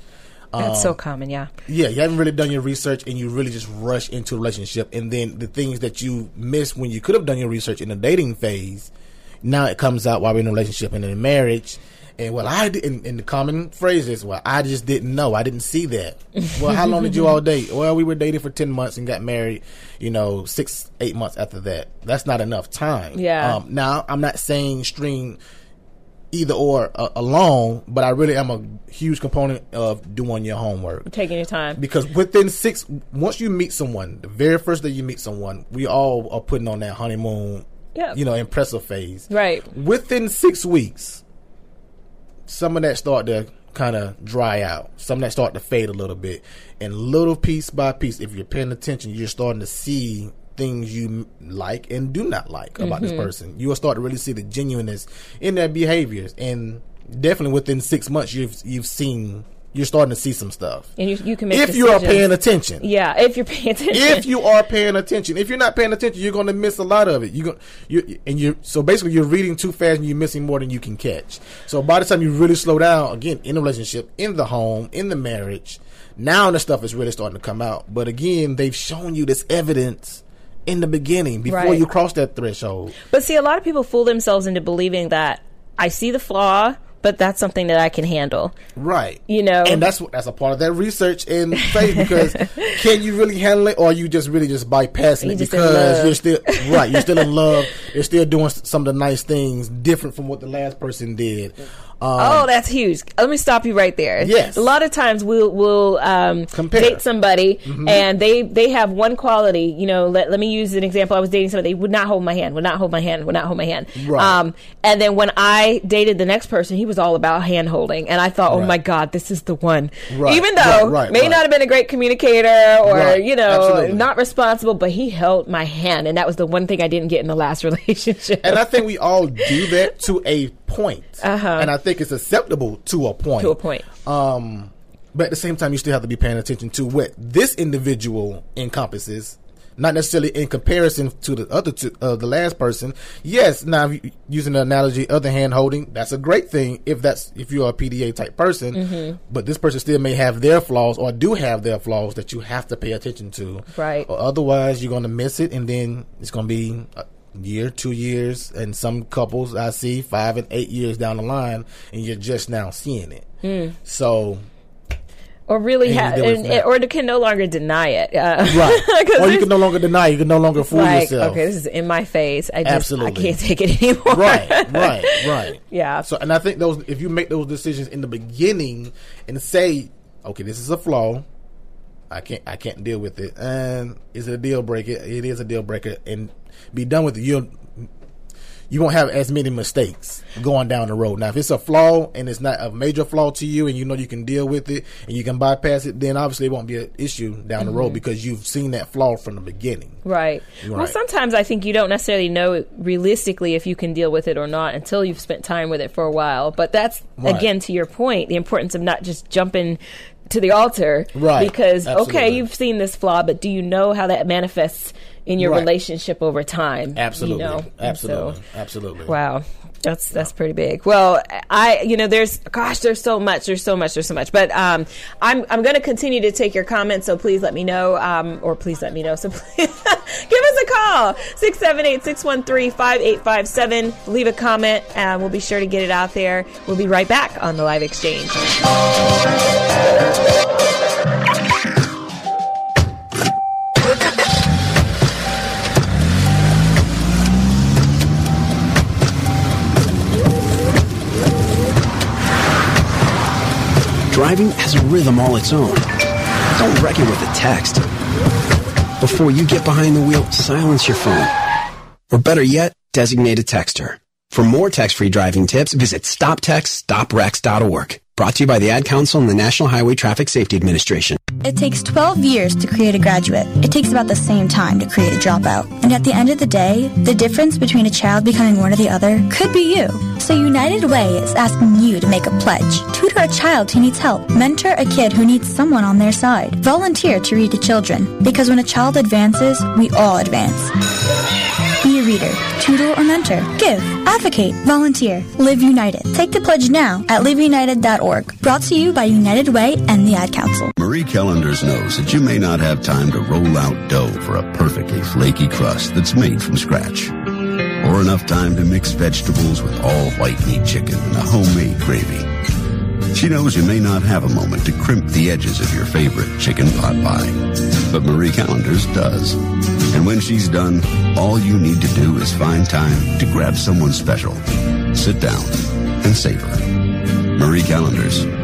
that's um, so common, yeah. Yeah, you haven't really done your research and you really just rush into a relationship. And then the things that you miss when you could have done your research in the dating phase, now it comes out while we're in a relationship and in a marriage. And well, I did, and, and the common phrase is, well, I just didn't know. I didn't see that. well, how long did you all date? Well, we were dating for 10 months and got married, you know, six, eight months after that. That's not enough time. Yeah. Um, now, I'm not saying string either or uh, alone, but I really am a huge component of doing your homework. Taking your time. Because within six, once you meet someone, the very first day you meet someone, we all are putting on that honeymoon, Yeah. you know, impressive phase. Right. Within six weeks, some of that start to kind of dry out. Some of that start to fade a little bit, and little piece by piece, if you're paying attention, you're starting to see things you like and do not like about this Mhm. person. You will start to really see the genuineness in their behaviors, and definitely within six months, you've you've seen you're starting to see some stuff. And you, you can make If you are paying attention. Yeah, if you're paying attention. If you are paying attention, if you're not paying attention, you're going to miss a lot of it. You go, you and you so basically you're reading too fast and you're missing more than you can catch. So by the time you really slow down, again, in the relationship, in the home, in the marriage, now the stuff is really starting to come out. But again, they've shown you this evidence in the beginning before Right. you cross that threshold. But see, a lot of people fool themselves into believing that I see the flaw, but that's something that I can handle. Right. You know, And that's what that's a part of that research and faith because can you really handle it or are you just really just bypassing You it just because you're still right, you're still in love, you're still doing some of the nice things different from what the last person did. Um, oh, that's huge. Let me stop you right there. Yes. A lot of times we'll we'll um, date somebody Mhm. and they they have one quality. You know, let, let me use an example. I was dating somebody. They would not hold my hand. Would not hold my hand. Would not hold my hand. Right. Um, and then when I dated the next person, he was all about hand holding, and I thought, oh Right. my god, this is the one. Right, Even though right, may not have been a great communicator or you know absolutely. not responsible, but he held my hand, and that was the one thing I didn't get in the last relationship. and I think we all do that to a point. Uh-huh. And I think it's acceptable to a point. To a point. Um, but at the same time, you still have to be paying attention to what this individual encompasses, not necessarily in comparison to the other two, uh, the last person. Yes, now using the analogy of the hand holding, that's a great thing if that's if you are a PDA type person. Mhm. But this person still may have their flaws or do have their flaws that you have to pay attention to. Right. Or otherwise, you're going to miss it, and then it's going to be a year, two years, and some couples I see five and eight years down the line, and you're just now seeing it. Hmm. So, or really have, deal with and, that. or can no longer deny it. Uh, right, or you can no longer deny, you can no longer fool like, yourself. okay, this is in my face. I just, Absolutely. I can't take it anymore. right, right, right. Yeah. So, and I think those, if you make those decisions in the beginning and say, okay, this is a flaw, I can't, I can't deal with it, and is it a deal breaker? It is a deal breaker, and be done with it. You'll, you won't have as many mistakes going down the road. Now, if it's a flaw and it's not a major flaw to you, and you know you can deal with it and you can bypass it, then obviously it won't be an issue down the road Mhm. because you've seen that flaw from the beginning. Right. Well, sometimes I think you don't necessarily know realistically if you can deal with it or not until you've spent time with it for a while. But that's Right. again to your point, the importance of not just jumping to the altar, Right. Because okay, you've seen this flaw, but do you know how that manifests in your Right. relationship over time? Absolutely, You know? Absolutely, so- absolutely. Wow. That's that's pretty big. Well, I you know there's gosh there's so much there's so much there's so much. But um, I'm I'm going to continue to take your comments. So please let me know um, or please let me know. So please give us a call 678-613-5857. Leave a comment. and we'll be sure to get it out there. We'll be right back on the live exchange. Driving has a rhythm all its own. Don't wreck it with a text. Before you get behind the wheel, silence your phone. Or better yet, designate a texter. For more text-free driving tips, visit stoptextsstopwrecks.org. Brought to you by the Ad Council and the National Highway Traffic Safety Administration. It takes 12 years to create a graduate. It takes about the same time to create a dropout. And at the end of the day, the difference between a child becoming one or the other could be you. So United Way is asking you to make a pledge. Tutor a child who needs help. Mentor a kid who needs someone on their side. Volunteer to read to children. Because when a child advances, we all advance. Be a reader, tutor or mentor. Give, advocate, volunteer. Live United. Take the pledge now at liveunited.org. Brought to you by United Way and the Ad Council. Marie Callender's knows that you may not have time to roll out dough for a perfectly flaky crust that's made from scratch. Or enough time to mix vegetables with all white meat chicken and a homemade gravy. She knows you may not have a moment to crimp the edges of your favorite chicken pot pie, but Marie Callender's does. And when she's done, all you need to do is find time to grab someone special, sit down, and savor. Marie Callender's,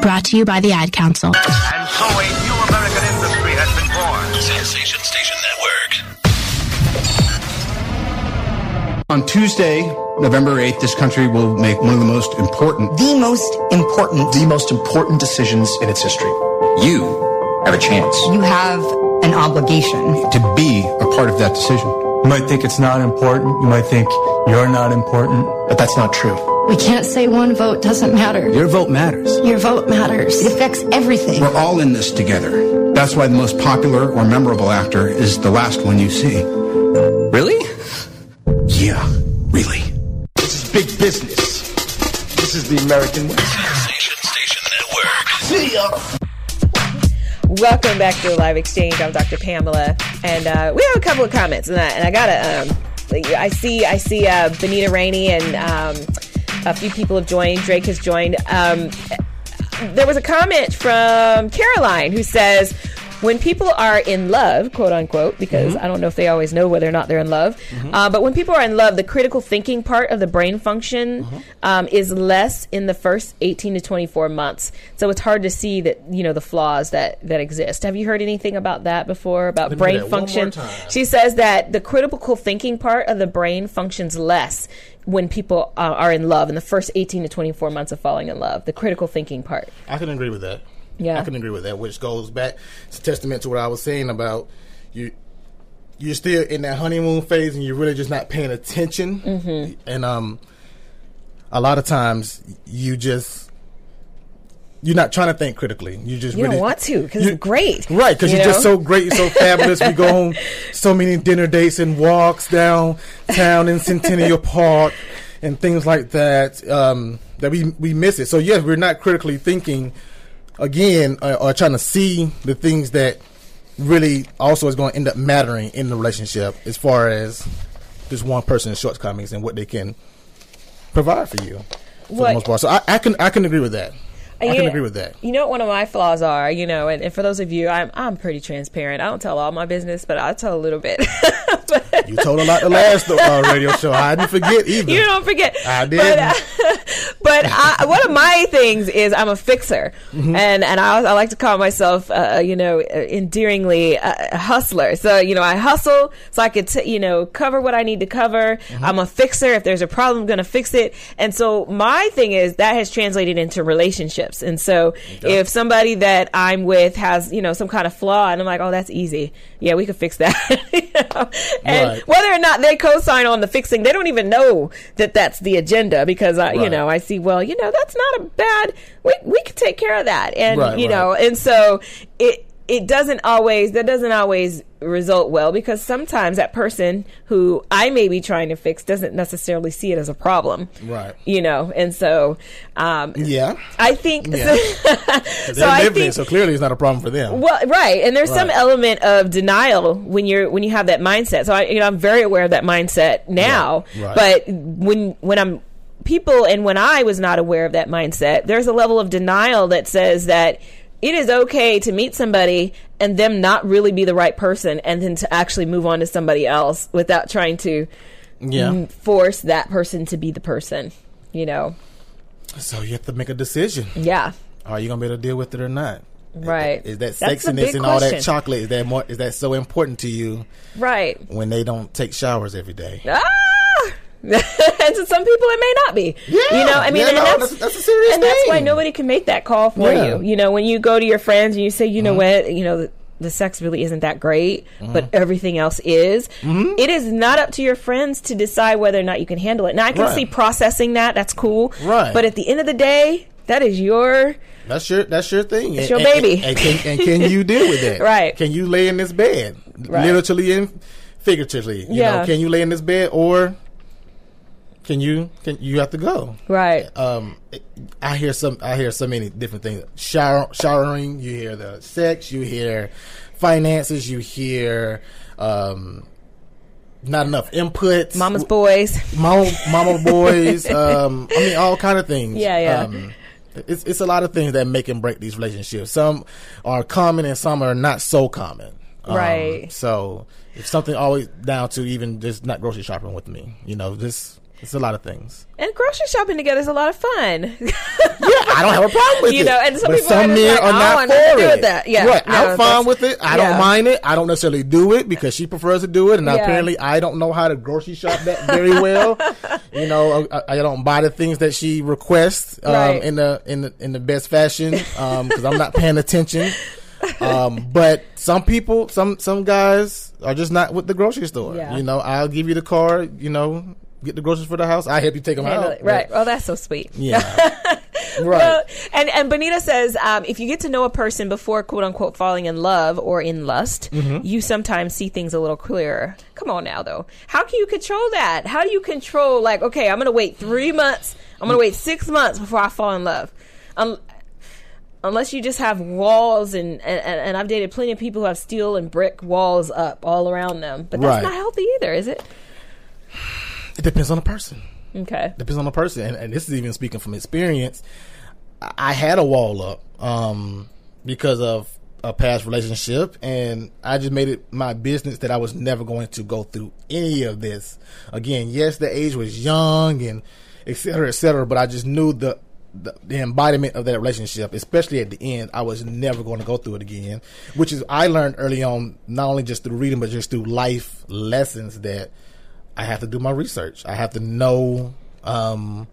Brought to you by the Ad Council. And so a new American industry has been born. Sensation Station Network. On Tuesday, November 8th, this country will make one of the most important, the most important, the most important decisions in its history. You have a chance. You have an obligation to be a part of that decision. You might think it's not important. You might think you're not important, but that's not true. We can't say one vote doesn't matter. Your vote matters. Your vote matters. It affects everything. We're all in this together. That's why the most popular or memorable actor is the last one you see. Really? Yeah, really. This is big business. This is the American way. Sensation Station Network. See ya. Welcome back to the live exchange. I'm Dr. Pamela, and uh, we have a couple of comments, and I, and I gotta. Um, I see, I see uh, Benita Rainey and um, a few people have joined. Drake has joined. Um, there was a comment from Caroline who says, when people are in love, quote unquote, because mm-hmm. I don't know if they always know whether or not they're in love, mm-hmm. uh, but when people are in love, the critical thinking part of the brain function mm-hmm. um, is less in the first 18 to 24 months. So it's hard to see that, you know, the flaws that, that exist. Have you heard anything about that before, about brain function? She says that the critical thinking part of the brain functions less when people uh, are in love in the first 18 to 24 months of falling in love, the critical thinking part. I can agree with that. Yeah, I can agree with that, which goes back. It's testament to what I was saying about you. You're still in that honeymoon phase, and you're really just not paying attention. Mm-hmm. And um, a lot of times you just you're not trying to think critically. You just you really, don't want to because it's great, right? Because you are just so great, you're so fabulous. we go on so many dinner dates and walks downtown in Centennial Park and things like that. Um, that we we miss it. So yes, we're not critically thinking again uh, or trying to see the things that really also is going to end up mattering in the relationship as far as just one person's shortcomings and what they can provide for you for what? the most part. So I, I can I can agree with that. I can agree with that. You know what one of my flaws are, you know, and, and, for those of you, I'm I'm pretty transparent. I don't tell all my business, but I tell a little bit. you told a lot the last uh, radio show. I didn't forget either. You don't forget. I did. But, uh, but I, one of my things is I'm a fixer, mm-hmm. and and I, I, like to call myself, uh, you know, endearingly a hustler. So you know, I hustle so I could t- you know cover what I need to cover. Mm-hmm. I'm a fixer. If there's a problem, I'm going to fix it. And so my thing is that has translated into relationships. And so if somebody that I'm with has you know some kind of flaw, and I'm like, oh, that's easy. Yeah, we could fix that. you know? And right. whether or not they co-sign on the fixing, they don't even know that that's the agenda because I, right. you know, I see, well, you know, that's not a bad. We we could take care of that, and right, you know, and so it it doesn't always that doesn't always result well because sometimes that person who I may be trying to fix doesn't necessarily see it as a problem. Right. You know, and so um, yeah, I think yeah. so. so I think, so clearly it's not a problem for them. Well, right, and there's right. some element of denial when you're when you have that mindset. So I, you know, I'm very aware of that mindset now. Right. Right. But when when I'm people and when I was not aware of that mindset, there's a level of denial that says that it is okay to meet somebody and them not really be the right person and then to actually move on to somebody else without trying to yeah. force that person to be the person, you know. So you have to make a decision. Yeah. Are you going to be able to deal with it or not? Right. Is, that sexiness and all that chocolate is that more is that so important to you? Right. When they don't take showers every day. Ah! and to some people it may not be. Yeah, you know, I mean, yeah, and no, that's, that's, that's, a serious and thing. that's why nobody can make that call for yeah. you. You know, when you go to your friends and you say, you know uh-huh. what, you know, the sex really isn't that great, but Mhm. everything else is. Mhm. It is not up to your friends to decide whether or not you can handle it. Now I can Right. see processing that. That's cool. Right. But at the end of the day, that is your That's your that's your thing. It's And- your and- baby. And, can, and can you deal with that? Right. Can you lay in this bed, Right. literally and figuratively? You Yeah. know, can you lay in this bed, or can you can you have to go? Right. Um, I hear some. I hear so many different things. Shower, showering. You hear the sex. You hear finances. You hear. Um, not enough input. Mama's boys. Mama, mama boys. Um, I mean, all kind of things. Yeah, yeah. Um, it's it's a lot of things that make and break these relationships. Some are common and some are not so common. Um, Right. So it's something always down to even just not grocery shopping with me. You know, this it's a lot of things. And grocery shopping together is a lot of fun. yeah, I don't have a problem with you it. know, and some but people some are, men like, are I don't not for it. with that. Yeah, right. no, I'm fine with it. I yeah. don't mind it. I don't necessarily do it because she prefers to do it, and Yeah. apparently I don't know how to grocery shop that very well. you know, I, I don't buy the things that she requests um, Right. in the in the in the best fashion because I'm not paying attention. Um, but some people, some some guys are just not with the grocery store. Yeah. You know, I'll give you the card. You know, get the groceries for the house. I help you take them Handle out. it. Right. but- Oh, that's so sweet. Yeah. right. Well, and and Bonita says, um, if you get to know a person before quote unquote falling in love or in lust, Mhm. you sometimes see things a little clearer. Come on now, though. How can you control that? How do you control like, okay, I'm going to wait three months, I'm going to wait six months before I fall in love, um, unless you just have walls and, and and I've dated plenty of people who have steel and brick walls up all around them, but that's Right. not healthy either, is it? It depends on the person. Okay. Depends on the person, and, and this is even speaking from experience. I, had a wall up um, because of a past relationship, and I just made it my business that I was never going to go through any of this again. Yes, the age was young and et cetera, et cetera, but I just knew the the, the embodiment of that relationship, especially at the end, I was never going to go through it again. Which is I learned early on, not only just through reading, but just through life lessons that I have to do my research. I have to know um,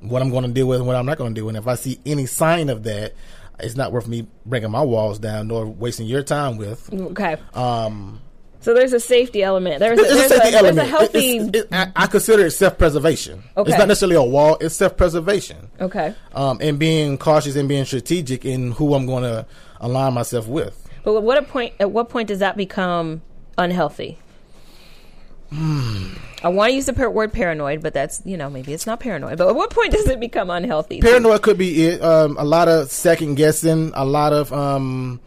what I'm going to deal with and what I'm not going to do. And if I see any sign of that, it's not worth me breaking my walls down nor wasting your time with. Okay. Um, So there's a safety element. There's a, there's a safety a, there's a healthy. It- it's- it- I, I consider it self-preservation. Okay. It's not necessarily a wall. It's self-preservation. okay. Um, and being cautious and being strategic in who I'm going to align myself with. But what a point? At what point does that become unhealthy? I want to use the word paranoid, but that's you know maybe it's not paranoid. But at what point does it become unhealthy? Paranoid could be it. Um, a lot of second guessing, a lot of, um,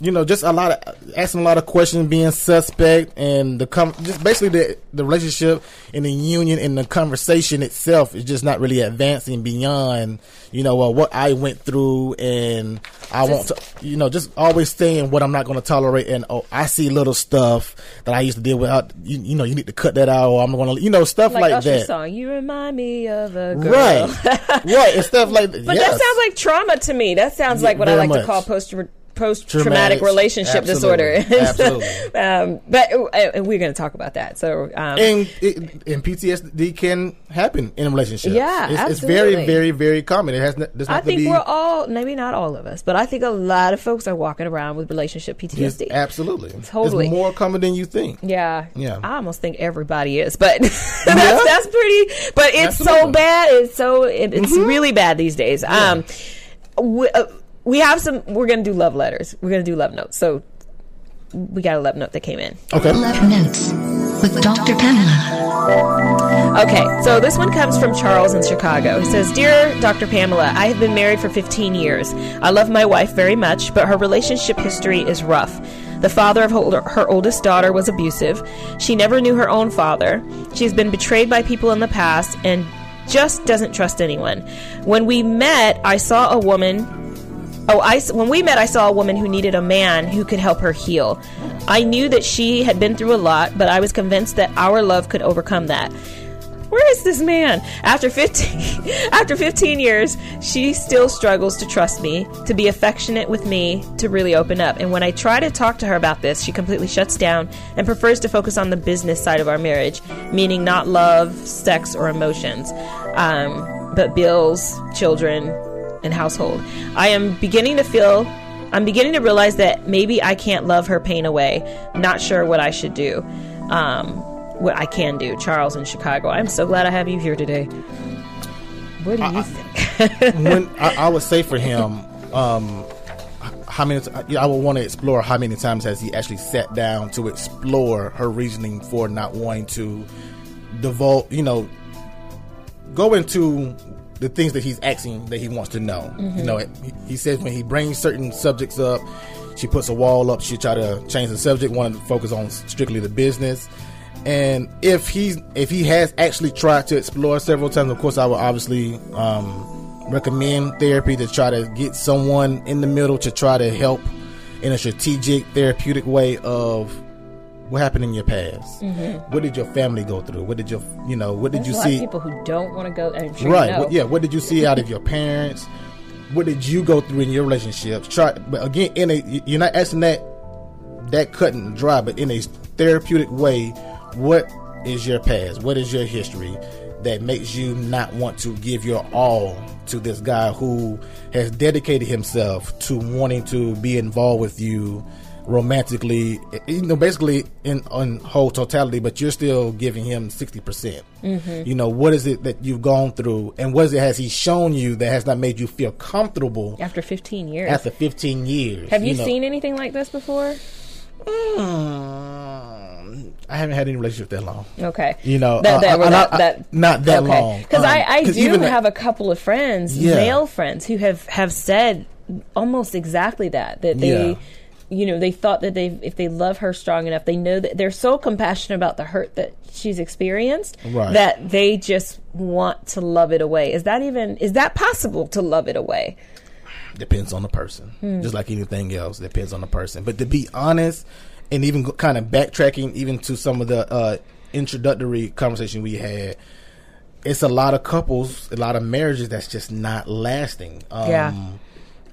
you know, just a lot of asking a lot of questions, being suspect, and the com- just basically the the relationship and the union and the conversation itself is just not really advancing beyond, you know, uh, what I went through, and I want to, you know, just always saying what I'm not going to tolerate, and oh, I see little stuff that I used to deal with. I, you, you know, you need to cut that out, or I'm going to, you know, stuff like, like, that. song. You remind me of a girl. Right, right, and stuff like that. But yes. that sounds like trauma to me. That sounds Yeah, like what I like to call post post traumatic relationship absolutely, disorder. absolutely. um, but uh, and we're going to talk about that. So um, and it, and PTSD can happen in a relationship. Yeah, it's, it's very, very, very common. It has not, does not I think we're all maybe not all of us, but I think a lot of folks are walking around with relationship Yes, PTSD. absolutely, Totally. It's more common than you think. Yeah. Yeah. I almost think everybody is, but that's, that's pretty, but it's so bad. It's so, it, it's Mhm. really bad these days. Um, we, uh, we have some, we're going to do love letters. We're going to do love notes. So we got a love note that came in. Okay. Love Notes with Dr. Pamela. Okay, so this one comes from Charles in Chicago. He says, Dear Dr. Pamela, I have been married for 15 years. I love my wife very much, but her relationship history is rough. The father of her, her oldest daughter was abusive. She never knew her own father. She's been betrayed by people in the past and just doesn't trust anyone. When we met, I saw a woman Oh, I when we met, I saw a woman who needed a man who could help her heal. I knew that she had been through a lot, but I was convinced that our love could overcome that. Where is this man? After 15 after 15 years, she still struggles to trust me, to be affectionate with me, to really open up. And when I try to talk to her about this, she completely shuts down and prefers to focus on the business side of our marriage, meaning not love, sex, or emotions, um, but bills, children, and household. I am beginning to feel I'm beginning to realize that maybe I can't love her pain away. Not sure what I should do. Um, what I can do. Charles in Chicago. I'm so glad I have you here today. What do you think? when I, I would say for him, um, how many? I would want to explore how many times has he actually sat down to explore her reasoning for not wanting to devote, you know, go into the things that he's asking that he wants to know. Mhm. You know, it, he, says when he brings certain subjects up, she puts a wall up. She try to change the subject, wanting to focus on strictly the business. And if he's if he has actually tried to explore several times, of course, I would obviously um, recommend therapy to try to get someone in the middle to try to help in a strategic, therapeutic way of what happened in your past. Mhm. What did your family go through? What did your you know? What did There's you a lot see? of people who don't want to go. Sure right. You know. What, yeah. What did you see out of your parents? What did you go through in your relationships? Try, but again, in a you're not asking that that cut and dry, but in a therapeutic way. What is your past? What is your history that makes you not want to give your all to this guy who has dedicated himself to wanting to be involved with you romantically? You know, basically in on whole totality, but you're still giving him sixty percent. Mhm. You know, what is it that you've gone through, and what is it has he shown you that has not made you feel comfortable After 15 years. after 15 years? Have you, know? seen anything like this before? Mm, I haven't had any relationship that long. Okay. You know, that, uh, that, I- were I- that, I- that not that okay. long. Because Um, I, do have a couple of friends, Yeah. male friends, who have have said almost exactly that. That they, Yeah. You know, they thought that they if they love her strong enough, they know that they're so compassionate about the hurt that she's experienced Right. that they just want to love it away. Is that even is that possible to love it away? depends on the person, Hmm. just like anything else. Depends on the person. But to be honest, and even kind of backtracking, even to some of the uh, introductory conversation we had, it's a lot of couples, a lot of marriages that's just not lasting. Um, Yeah.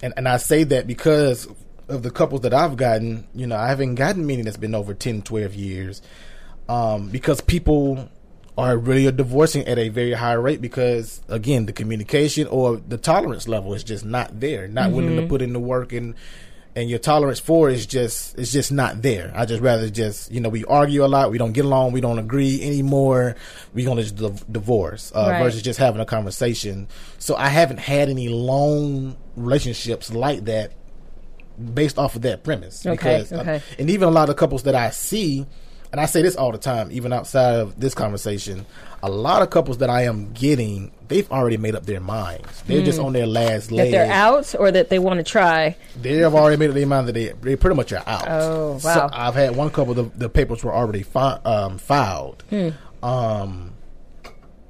And and I say that because of the couples that I've gotten. You know, I haven't gotten many that's been over 10, 12 years. Um, because people are really divorcing at a very high rate because again the communication or the tolerance level is just not there not willing to Mhm. put in the work and and your tolerance for is just it's just not there i just rather just you know we argue a lot we don't get along we don't agree anymore we're gonna just div- divorce uh, Right. versus just having a conversation so i haven't had any long relationships like that based off of that premise Okay, because uh, okay. and even a lot of couples that I see, and I say this all the time, even outside of this conversation, a lot of couples that I am getting, they've already made up their minds. They're just Hmm. on their last That leg. they're out or that they want to try. They have already made up their mind that they they pretty much are out. Oh, So wow. I've had one couple. The, the papers were already fi- um, filed. Hmm. Um,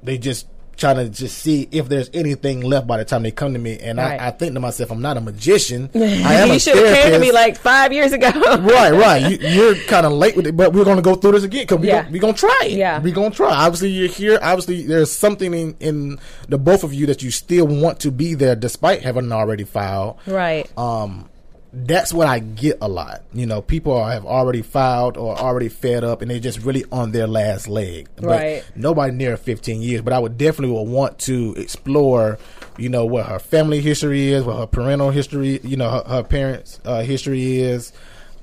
they just trying to just see if there's anything left by the time they come to me, and Right. I, I think to myself, I'm not a magician. I am you a should have came to me like five years ago. right, right. You, you're kind of late with it, but we're going to go through this again because we're Yeah. gonna, we gonna try it. Yeah. we're going to try. Obviously, you're here. Obviously, there's something in, in the both of you that you still want to be there despite having already filed. Right. Um, that's what I get a lot. You know, people are, have already filed or already fed up, and they're just really on their last leg. But Right. Nobody near 15 years, but I would definitely would want to explore. You know what her family history is, what her parental history, you know, her, her parents' uh, history is.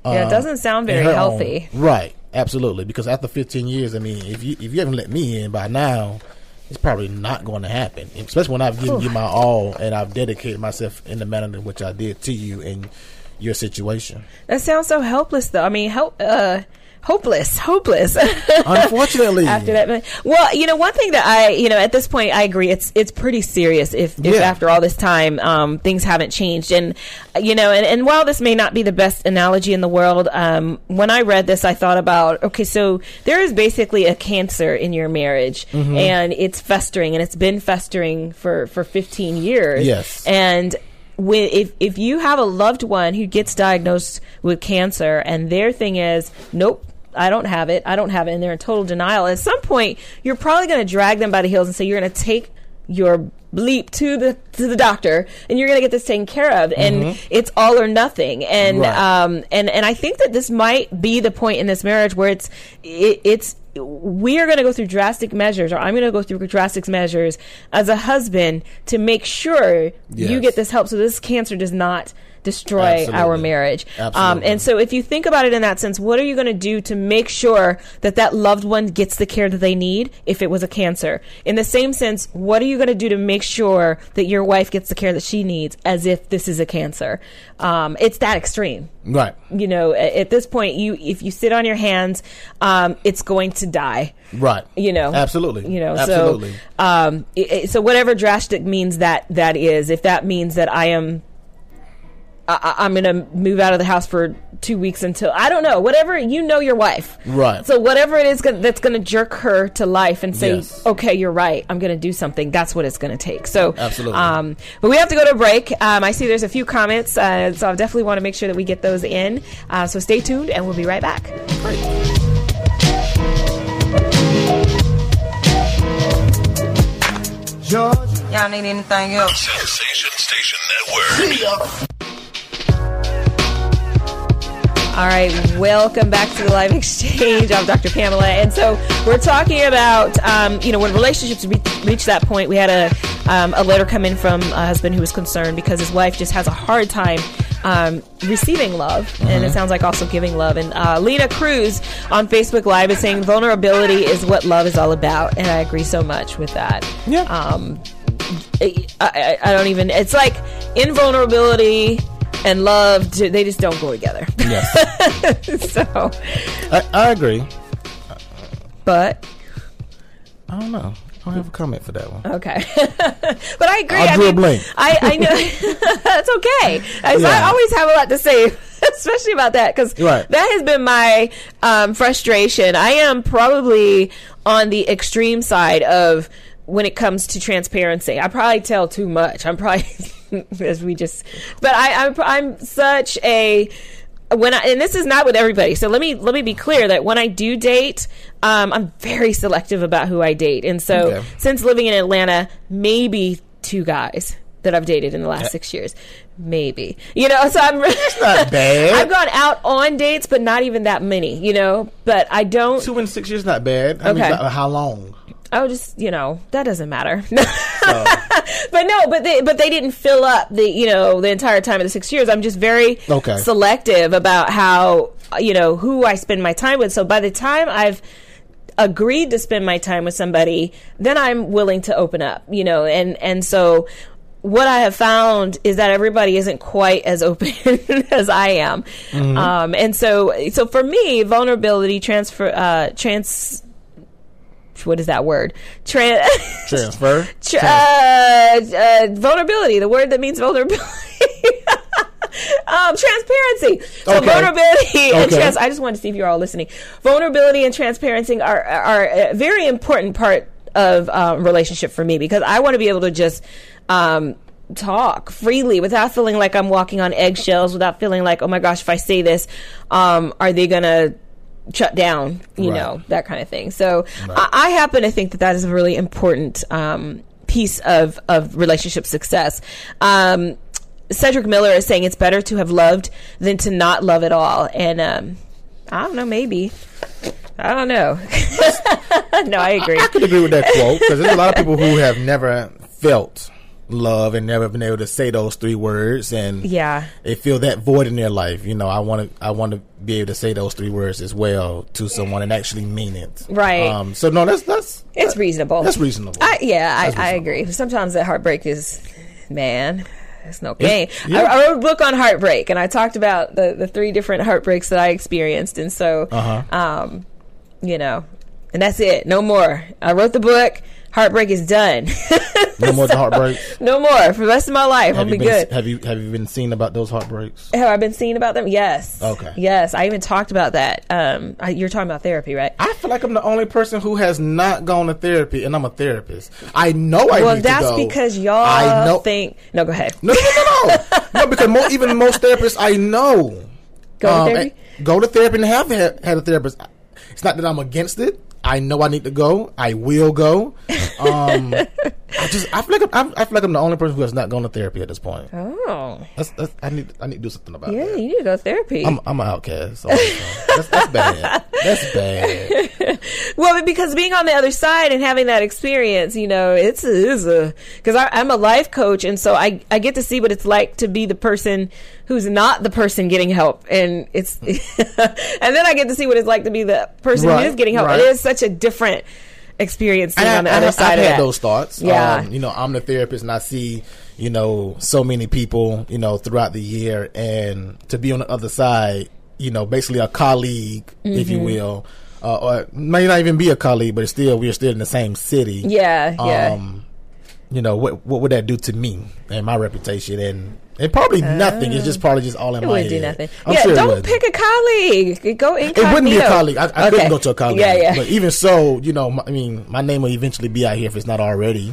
Yeah, it um, doesn't sound very healthy. own. Right, absolutely. Because after 15 years, I mean, if you if you haven't let me in by now, it's probably not going to happen. Especially when I've given Whew. you my all and I've dedicated myself in the manner in which I did to you and your situation. That sounds so helpless, though. I mean, help, uh, hopeless, hopeless. Unfortunately. after that, well, you know, one thing that I, you know, at this point, I agree. It's it's pretty serious if, if Yeah. after all this time, um, things haven't changed. And you know, and, and while this may not be the best analogy in the world, um, when I read this, I thought about okay, so there is basically a cancer in your marriage, Mhm. and it's festering, and it's been festering for for 15 years. Yes. and when, if if you have a loved one who gets diagnosed with cancer and their thing is nope I don't have it I don't have it and they're in total denial at some point you're probably going to drag them by the heels and say you're going to take your bleep to the to the doctor and you're going to get this taken care of and Mhm. it's all or nothing and Right. um and and I think that this might be the point in this marriage where it's it, it's we are going to go through drastic measures or I'm going to go through drastic measures as a husband to make sure you get this help so this cancer does not destroy Absolutely. our marriage. Um, and so, if you think about it in that sense, what are you going to do to make sure that that loved one gets the care that they need if it was a cancer? In the same sense, what are you going to do to make sure that your wife gets the care that she needs as if this is a cancer? Um, it's that extreme Right. you know at this point you if you sit on your hands um, it's going to die Right. you know Absolutely. you know Absolutely. so um i- i- so whatever drastic means that that is if that means that i am I, I- I'm gonna move out of the house for two weeks until I don't know whatever you know your wife Right. so whatever it is gonna, that's gonna jerk her to life and say Yes. okay you're right I'm gonna do something that's what it's gonna take so Absolutely. um but we have to go to a break um, I see there's a few comments uh, so I definitely want to make sure that we get those in uh, so stay tuned and we'll be right back Y'all need anything else? Sensation Station Network. All right, welcome back to the live exchange. I'm Dr. Pamela, and so we're talking about um, you know when relationships re- reach that point. We had a um, a letter come in from a husband who was concerned because his wife just has a hard time um, receiving love, and it Mhm. sounds like also giving love. And uh, Lena Cruz on Facebook Live is saying vulnerability is what love is all about, and I agree so much with that. Yeah. Um, I, I, I don't even. It's like invulnerability and love. j- They just don't go together. Yes. so, I, I agree. but I don't know. I don't have a comment for that one. okay. but I agree. I'll I mean, blank. I, I know that's okay. I, so I always have a lot to say, especially about that because Right. that has been my um, frustration. I am probably on the extreme side of when it comes to transparency. I probably tell too much. I'm probably as we just, but I, I'm I'm such a when I, and this is not with everybody. So let me let me be clear that when I do date, um, I'm very selective about who I date. And so Okay. since living in Atlanta, maybe two guys that I've dated in the last six years, maybe you know. So I'm not bad. I've gone out on dates, but not even that many, you know. But I don't. Two in six years not bad. I Okay. about how long? Oh, just you know, that doesn't matter. but no, but they but they didn't fill up the you know the entire time of the six years. I'm just very Okay. selective about how you know who I spend my time with. So by the time I've agreed to spend my time with somebody, then I'm willing to open up. You know, and and so. What I have found is that everybody isn't quite as open as I am, Mhm. um, and so so for me, vulnerability transfer uh, trans what is that word? Tran- Transfer. Tr- uh, uh, vulnerability, the word that means vulnerability. um, transparency. So Okay. vulnerability and Okay. trans. I just wanted to see if you're all listening. Vulnerability and transparency are are a very important part of um, relationship for me because I want to be able to just. Um, talk freely without feeling like I'm walking on eggshells without feeling like oh my gosh if I say this um are they gonna shut down you Right. know that kind of thing. So I, I happen to think that that is a really important um, piece of of relationship success. Um, Cedric Miller is saying it's better to have loved than to not love at all. And um, I don't know maybe. I don't know. No I agree. I could agree with that quote because there's a lot of people who have never felt love and never been able to say those three words and Yeah. they feel that void in their life you know i want to i want to be able to say those three words as well to someone and actually mean it Right. um so no that's that's it's reasonable that's reasonable I, yeah, That's I, I agree. Sometimes that heartbreak is, man, it's no game. yeah. I, I wrote a book on heartbreak, and I talked about the, the three different heartbreaks that I experienced, and so, Uh-huh. um, you know, and that's it. No more. I wrote the book. Heartbreak is done. no more heartbreak no more for the rest of my life. I'll have be you been good. have you have you been seeing about those heartbreaks Have I been seeing about them? Yes. Okay. Yes, I even talked about that. Um, I, you're talking about therapy, right? I feel like I'm the only person who has not gone to therapy, and I'm a therapist. I know I well, need that's to go. because y'all I know. think. No, go ahead. No, no, no, no, no. Because mo- even most therapists I know Go to um, therapy? and- Go to therapy and have had a therapist. It's not that I'm against it. I know I need to go. I will go. Um, I just I feel like I'm, I feel like I'm the only person who has not gone to therapy at this point. Oh, that's, that's I need I need to do something about it. yeah, that. you need to go to therapy. I'm I'm an outcast. So that's, that's bad. That's bad. well, because being on the other side and having that experience, you know, it's is a because I'm a life coach, and so I I get to see what it's like to be the person who's not the person getting help, and it's and then I get to see what it's like to be the person Right, who is getting help. right. It is such a different experience being And on the I, other I, side I've of had that. those thoughts. Yeah. Um, you know, I'm the therapist, and I see you know so many people you know throughout the year, and to be on the other side, you know, basically a colleague, if you Mhm. will. Uh, or may not even be a colleague, but still we're still in the same city. Yeah, yeah. You know what? What would that do to me and my reputation? And and probably nothing. It's just probably just all in It my wouldn't do head. nothing. I'm yeah, sure don't pick a colleague. Go incognito. It wouldn't be a colleague. I, I Okay. couldn't go to a colleague. Yeah, yeah. But even so, you know, my, I mean, my name will eventually be out here if it's not already.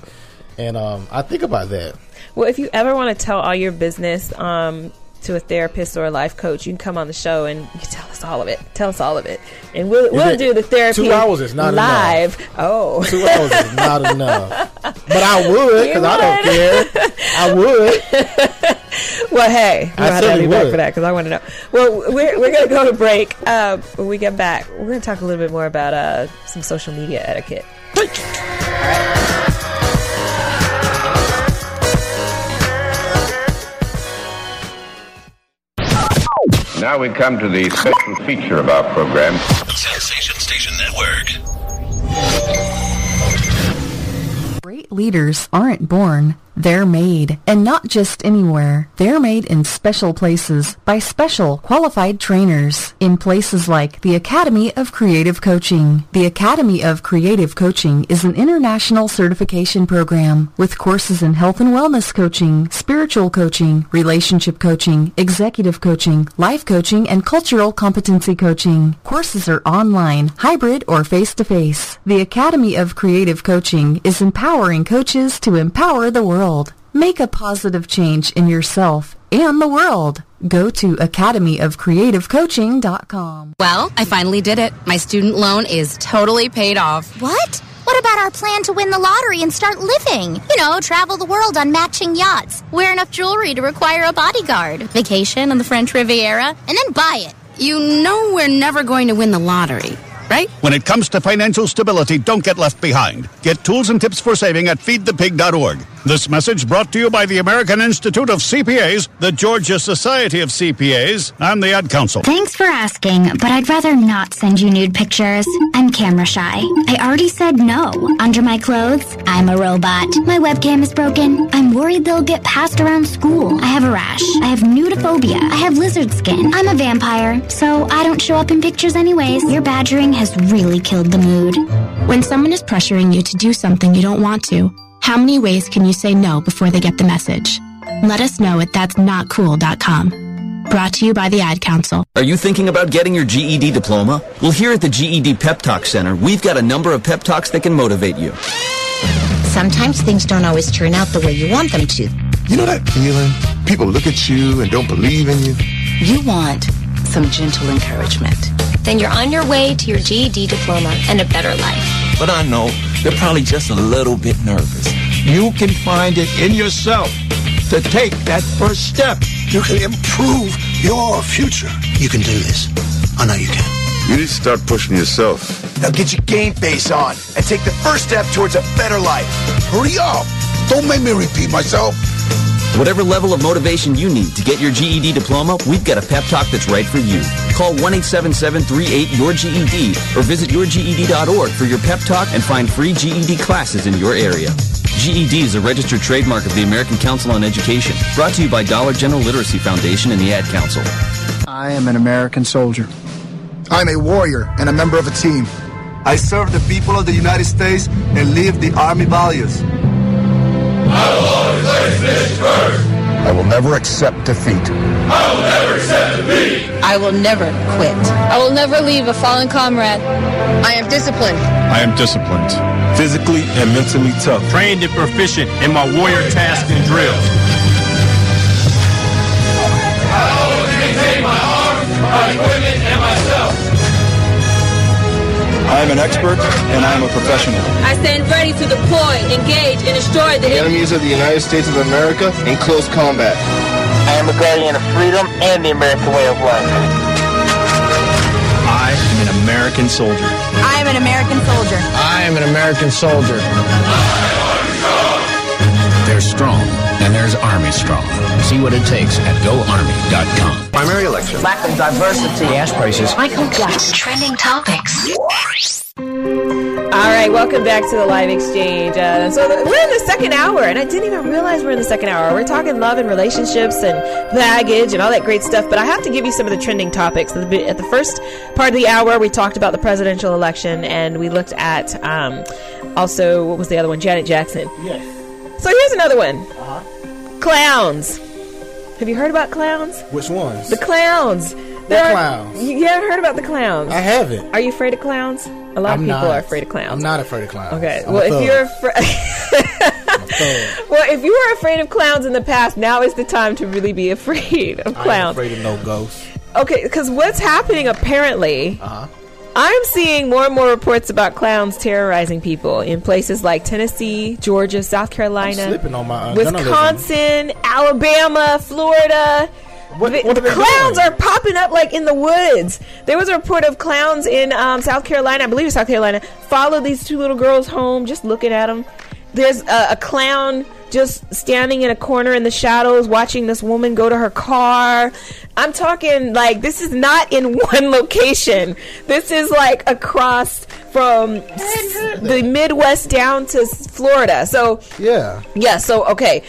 And um, I think about that. Well, if you ever want to tell all your business um, to a therapist or a life coach, you can come on the show and you can tell us all of it. Tell us all of it, and we'll we'll do the therapy. two hours is not live. Oh, Two hours is not enough. But I would because I don't care. I would. Well, hey, I we'll have to you back for that because I want to know. Well, we're, we're going to go to break. Uh, when we get back, we're going to talk a little bit more about uh, some social media etiquette. Now we come to the special feature of our program. Sensation Station Network. Great leaders aren't born, they're made. And not just anywhere. They're made in special places by special qualified trainers in places like the Academy of Creative Coaching. The Academy of Creative Coaching is an international certification program with courses in health and wellness coaching, spiritual coaching, relationship coaching, executive coaching, life coaching, and cultural competency coaching. Courses are online, hybrid, or face-to-face. The Academy of Creative Coaching is empowering coaches to empower the world. Make a positive change in yourself and the world. Go to academyofcreativecoaching.com. Well, I finally did it. My student loan is totally paid off. What? What about our plan to win the lottery and start living? You know, travel the world on matching yachts, wear enough jewelry to require a bodyguard, vacation on the French Riviera, and then buy it. You know we're never going to win the lottery, right? When it comes to financial stability, don't get left behind. Get tools and tips for saving at feedthepig.org. This message brought to you by the American Institute of CPAs, the Georgia Society of CPAs, and the Ad Council. Thanks for asking, but I'd rather not send you nude pictures. I'm camera shy. I already said no. Under my clothes, I'm a robot. My webcam is broken. I'm worried they'll get passed around school. I have a rash. I have nudophobia. I have lizard skin. I'm a vampire, so I don't show up in pictures anyways. Your badgering has really killed the mood. When someone is pressuring you to do something you don't want to, how many ways can you say no before they get the message? Let us know at that'snotcool.com. Brought to you by the Ad Council. Are you thinking about getting your GED diploma? Well, here at the GED Pep Talk Center, we've got a number of pep talks that can motivate you. Sometimes things don't always turn out the way you want them to. You know that feeling? People look at you and don't believe in you. You want some gentle encouragement. Then you're on your way to your GED diploma and a better life. But I know they're probably just a little bit nervous. You can find it in yourself to take that first step. You can improve your future. You can do this. I know you can. You need to start pushing yourself. Now get your game face on and take the first step towards a better life. Hurry up! Don't make me repeat myself. Whatever level of motivation you need to get your GED diploma, we've got a pep talk that's right for you. Call 1-877-38-YOUR-GED or visit yourged.org for your pep talk and find free GED classes in your area. GED is a registered trademark of the American Council on Education, brought to you by Dollar General Literacy Foundation and the Ad Council. I am an American soldier. I'm a warrior and a member of a team. I serve the people of the United States and live the Army values. I will always place finish first. I will never accept defeat. I will never accept defeat. I will never quit. I will never leave a fallen comrade. I am disciplined. I am disciplined. Physically and mentally tough. Trained and proficient in my warrior tasks and drills. I always maintain my arms, my equipment, and myself. I am an expert and I am a professional. I stand ready to deploy, engage, and destroy the, the enemies of the United States of America in close combat. I am a guardian of freedom and the American way of life. I am an American soldier. I am an American soldier. I am an American soldier. They're strong, and there's Army strong. See what it takes at GoArmy.com. Primary election. Lack of diversity. Gas prices. Michael Jackson. Trending topics. All right, welcome back to the live exchange. Uh, so the, we're in the second hour, and I didn't even realize we're in the second hour. We're talking love and relationships and baggage and all that great stuff. But I have to give you some of the trending topics. At the, at the first part of the hour, we talked about the presidential election, and we looked at um, also what was the other one? Janet Jackson. Yes. So here's another one. Uh-huh. Clowns. Have you heard about clowns? Which ones? The clowns. The clowns. You haven't heard about the clowns? I haven't. Are you afraid of clowns? A lot I'm of people not. are afraid of clowns. I'm not afraid of clowns. Okay. I'm well, if you're afraid, well, if you were afraid of clowns in the past, now is the time to really be afraid of clowns. I'm afraid of no ghosts. Okay, because what's happening apparently. Uh huh. I'm seeing more and more reports about clowns terrorizing people in places like Tennessee, Georgia, South Carolina, my, uh, Wisconsin, Alabama, Florida. What, the, what the clowns doing? are popping up like in the woods. There was a report of clowns in um, South Carolina, I believe it's South Carolina, followed these two little girls home, just looking at them. There's a, a clown just standing in a corner in the shadows watching this woman go to her car. I'm talking like this is not in one location. This is like across from the Midwest down to Florida. So yeah, yeah. So okay,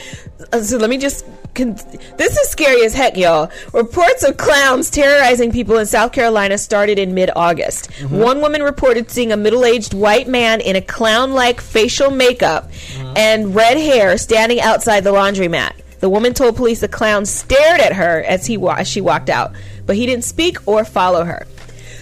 Uh, so let me just. Con- this is scary as heck, y'all. Reports of clowns terrorizing people in South Carolina started in mid August. Mm-hmm. One woman reported seeing a middle aged white man in a clown like facial makeup Mm-hmm. and red hair standing outside the laundromat. The woman told police the clown stared at her as he wa- as she walked out, but he didn't speak or follow her.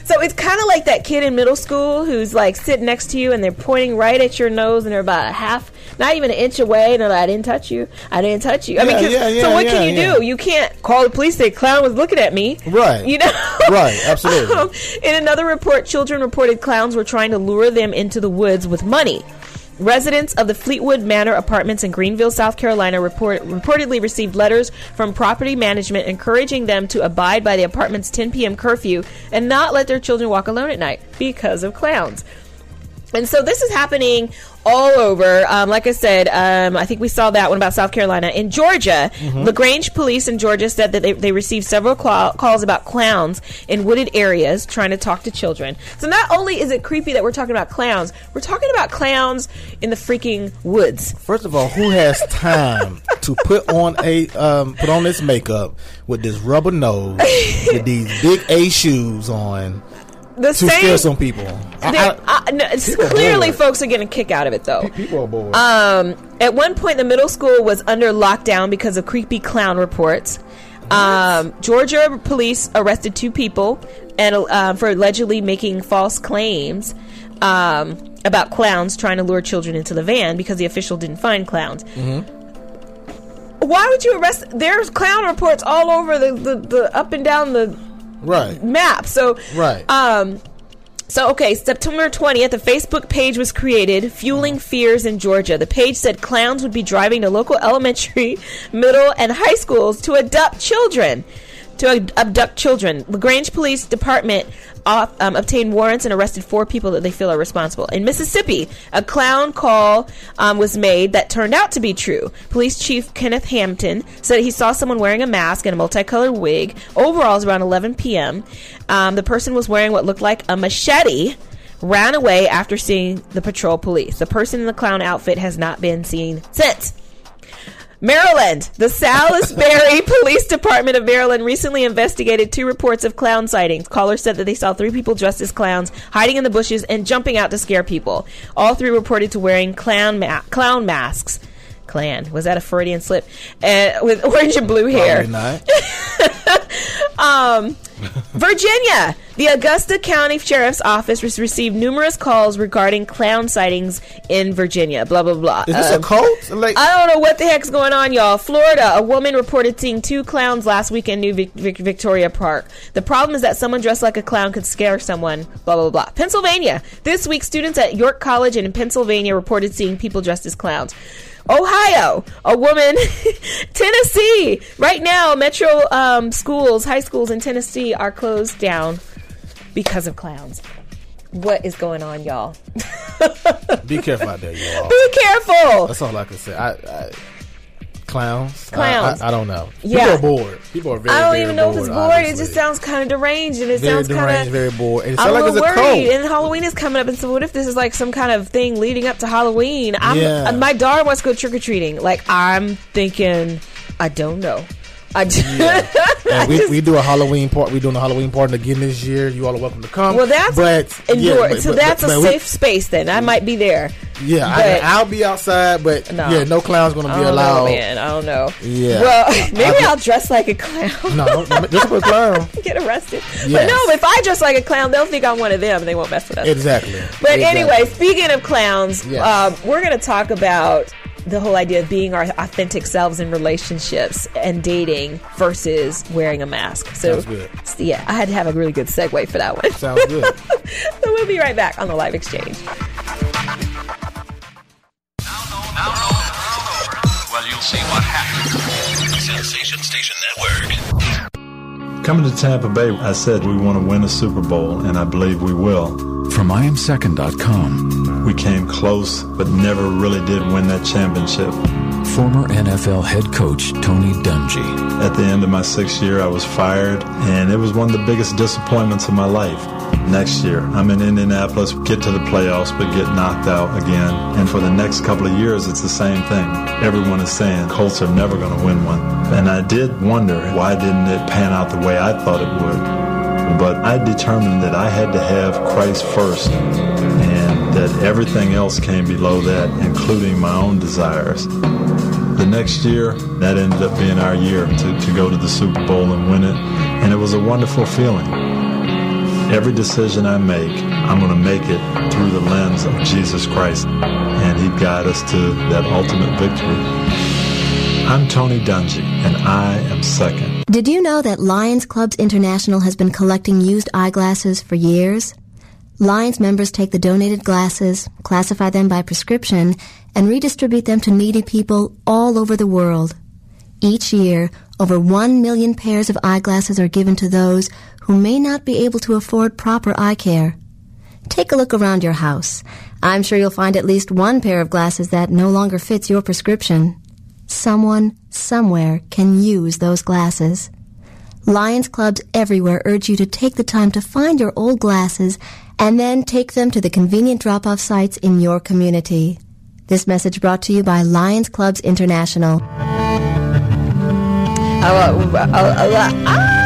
So it's kind of like that kid in middle school who's like sitting next to you and they're pointing right at your nose and they're about a half, not even an inch away, and they're like, "I didn't touch you. I didn't touch you." I mean, Yeah, 'cause- yeah, yeah, so what can you do? You can't call the police. Say clown was looking at me. Right. You know. Right, absolutely. Um, in another report, children reported clowns were trying to lure them into the woods with money. Residents of the Fleetwood Manor apartments in Greenville, South Carolina, report, reportedly received letters from property management encouraging them to abide by the apartment's 10 p.m. curfew and not let their children walk alone at night because of clowns. And so this is happening all over. Um, like I said, um, I think we saw that one about South Carolina. In Georgia, Mm-hmm. LaGrange police in Georgia said that they, they received several cla- calls about clowns in wooded areas trying to talk to children. So not only is it creepy that we're talking about clowns, we're talking about clowns in the freaking woods. First of all, who has time to put on a um, put on this makeup with this rubber nose with these big A shoes on The to same. scare some people? I- I- uh, no, it's people clearly, folks are getting a kick out of it, though. people are bored. Um, at one point, the middle school was under lockdown because of creepy clown reports. Um, Georgia police arrested two people and uh, for allegedly making false claims um, about clowns trying to lure children into the van because the official didn't find clowns. Why would you arrest? There's clown reports all over the, the, the up and down the right map. So Right. Um. So okay, September twentieth, a Facebook page was created, fueling fears in Georgia. The page said clowns would be driving to local elementary, middle, and high schools to adopt children. To abduct children, LaGrange Police Department um, obtained warrants and arrested four people that they feel are responsible. In Mississippi, a clown call um, was made that turned out to be true. Police Chief Kenneth Hampton said he saw someone wearing a mask and a multicolored wig. Overalls around 11 p.m. Um, the person was wearing what looked like a machete. Ran away after seeing the patrol police. The person in the clown outfit has not been seen since. Maryland. The Salisbury Police Department of Maryland recently investigated two reports of clown sightings. Callers said that they saw three people dressed as clowns hiding in the bushes and jumping out to scare people. All three reported to wearing clown ma- clown masks. Klan was that a Freudian slip? Uh, with orange and blue hair. Probably not. Um, Virginia, the Augusta County Sheriff's Office has received numerous calls regarding clown sightings in Virginia. Blah blah blah. Is this Um, a cult? Like, I don't know what the heck's going on, y'all. Florida, a woman reported seeing two clowns last week in New Vic- Vic- Victoria Park. The problem is that someone dressed like a clown could scare someone. Blah blah blah. Pennsylvania, this week students at York College and in Pennsylvania reported seeing people dressed as clowns. Ohio, a woman, Tennessee. Right now, metro um, schools, high schools in Tennessee are closed down because of clowns. What is going on, y'all? be careful out there, y'all. Be careful. That's all I can say. I, I clowns. I- Clowns. I, I don't know. Yeah. People are bored. People are very. Bored. I don't very even know if it's bored, bored. It just sounds kind of deranged, and it very sounds kind of. very bored. And it I'm sounds a like little it's a worried, cult. and Halloween is coming up, and so what if this is like some kind of thing leading up to Halloween? I'm, Yeah. uh, my daughter wants to go trick or treating. Like I'm thinking, I don't know. I do. And we, we do a Halloween part. We doing a Halloween party again this year. You all are welcome to come. well, that's but yeah, but- so but- that's but- a but we- safe space. Then I might be there. Yeah, I, I'll be outside, but No. yeah, no clowns gonna be don't allowed. know, man. I don't know. Yeah. Well, maybe I- I'll dress like a clown. No, just a clown. Get arrested. But no, if I dress like a clown, they'll think I'm one of them, and they won't mess with us. Exactly. But Exactly. anyway, speaking of clowns, Yes. um, we're going to talk about the whole idea of being our authentic selves in relationships and dating versus wearing a mask. So, Sounds good. yeah, I had to have a really good segue for that one. Sounds good. so we'll be right back on the live exchange. Well, you'll see what happens. Sensation Station Network. Coming to Tampa Bay, I said we want to win a Super Bowl, and I believe we will. From IamSecond.com, We came close, but never really did win that championship. former NFL head coach Tony Dungy. At the end of my sixth year, I was fired, and it was one of the biggest disappointments of my life. Next year, I'm in Indianapolis, get to the playoffs, but get knocked out again. And for the next couple of years, it's the same thing. Everyone is saying Colts are never going to win one. And I did wonder why didn't it pan out the way I thought it would. But I determined that I had to have Christ first, and that everything else came below that, including my own desires. The next year, that ended up being our year to, to go to the Super Bowl and win it, and it was a wonderful feeling. Every decision I make, I'm going to make it through the lens of Jesus Christ, and He guide us to that ultimate victory. I'm Tony Dungy, and I am second. Did you know that Lions Clubs International has been collecting used eyeglasses for years? Lions members take the donated glasses, classify them by prescription, and redistribute them to needy people all over the world. Each year, over one million pairs of eyeglasses are given to those who may not be able to afford proper eye care. Take a look around your house. I'm sure you'll find at least one pair of glasses that no longer fits your prescription. Someone, somewhere, can use those glasses. Lions clubs everywhere urge you to take the time to find your old glasses and then take them to the convenient drop-off sites in your community. This message brought to you by Lions Clubs International. Uh, uh, uh,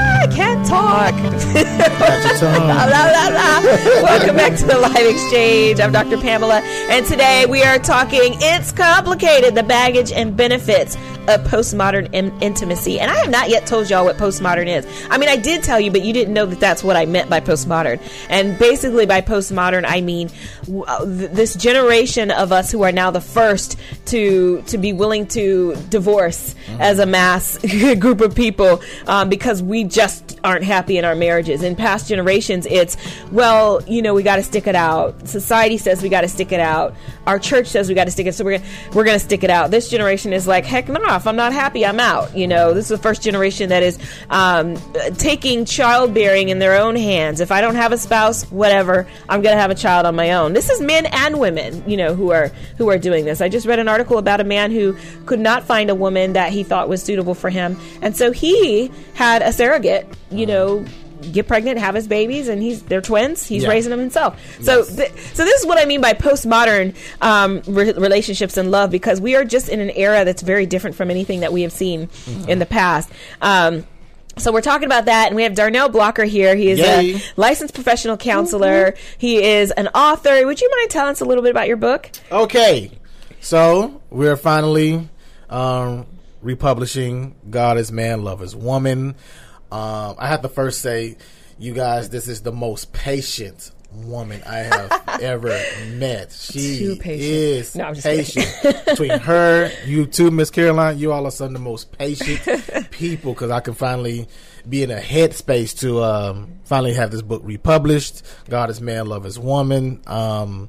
talk. Welcome back to the live exchange. I'm Dr. Pamela, and today we are talking It's Complicated the baggage and benefits of postmodern in- intimacy. And I have not yet told y'all what postmodern is. I mean, I did tell you, but you didn't know that that's what I meant by postmodern. And basically, by postmodern, I mean w- uh, th- this generation of us who are now the first to to be willing to divorce as a mass group of people um, because we just aren't happy in our marriages. In past generations, it's well, you know, we got to stick it out. Society says we got to stick it out. Our church says we got to stick it. So we're we're going to stick it out. This generation is like, heck no, if I'm not happy, I'm out. You know, this is the first generation that is um, taking childbearing in their own hands. If I don't have a spouse, whatever, I'm going to have a child on my own. This is men and women, you know, who are who are doing this. I just read an article about a man who could not find a woman that he thought was suitable for him, and so he had a surrogate, you know, get pregnant, have his babies, and he's they're twins. He's Yeah. raising them himself. So, th- so this is what I mean by postmodern um, re- relationships and love, because we are just in an era that's very different from anything that we have seen in the past. Um, so we're talking about that, and we have Darnell Blocker here. He is Yay. a licensed professional counselor. He is an author. Would you mind telling us a little bit about your book? Okay, so we're finally um, republishing "God is Man, Love is Woman." Um, I have to first say, you guys, this is the most patient woman I have ever met. She Too patient. is No, I'm just patient. Between her, you two, Miss Caroline, you all are some of the most patient people because I can finally be in a headspace to um, finally have this book republished. God is man, love is woman. Um,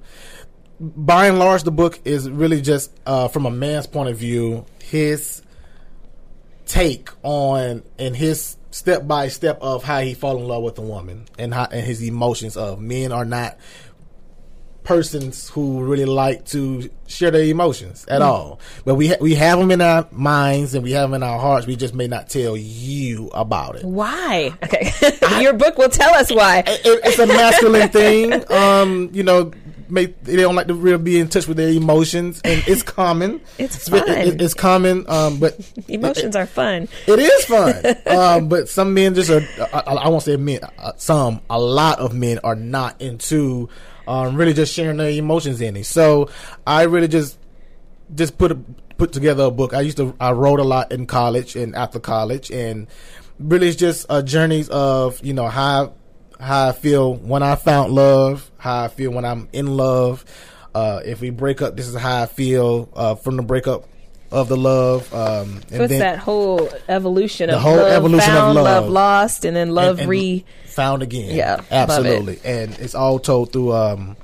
by and large, the book is really just uh, from a man's point of view, his take on and his step by step of how he fall in love with a woman and how and his emotions of men are not persons who really like to share their emotions at Mm. all. But we ha- we have them in our minds and we have them in our hearts. We just may not tell you about it. Why? Okay, your book will tell us why. It, it's a masculine thing. Um, you know, they don't like to really be in touch with their emotions, and it's common. It's fun. it- it's common. Um, but Emotions are fun. it is fun. um, but some men just are. I, I I won't say men. Uh, some, a lot of men are not into um, really just sharing their emotions any. So I really just just put a, put together a book. I used to I wrote a lot in college and after college, and really it's just uh, journeys of you know how how I feel when I found love, how I feel when I'm in love. Uh, if we break up, this is how I feel uh, from the breakup of the love. Um, So it's that whole evolution The of whole love evolution of found, love. lost, and then love and- and re. found again. Yeah, love it. absolutely, and it's all told through um,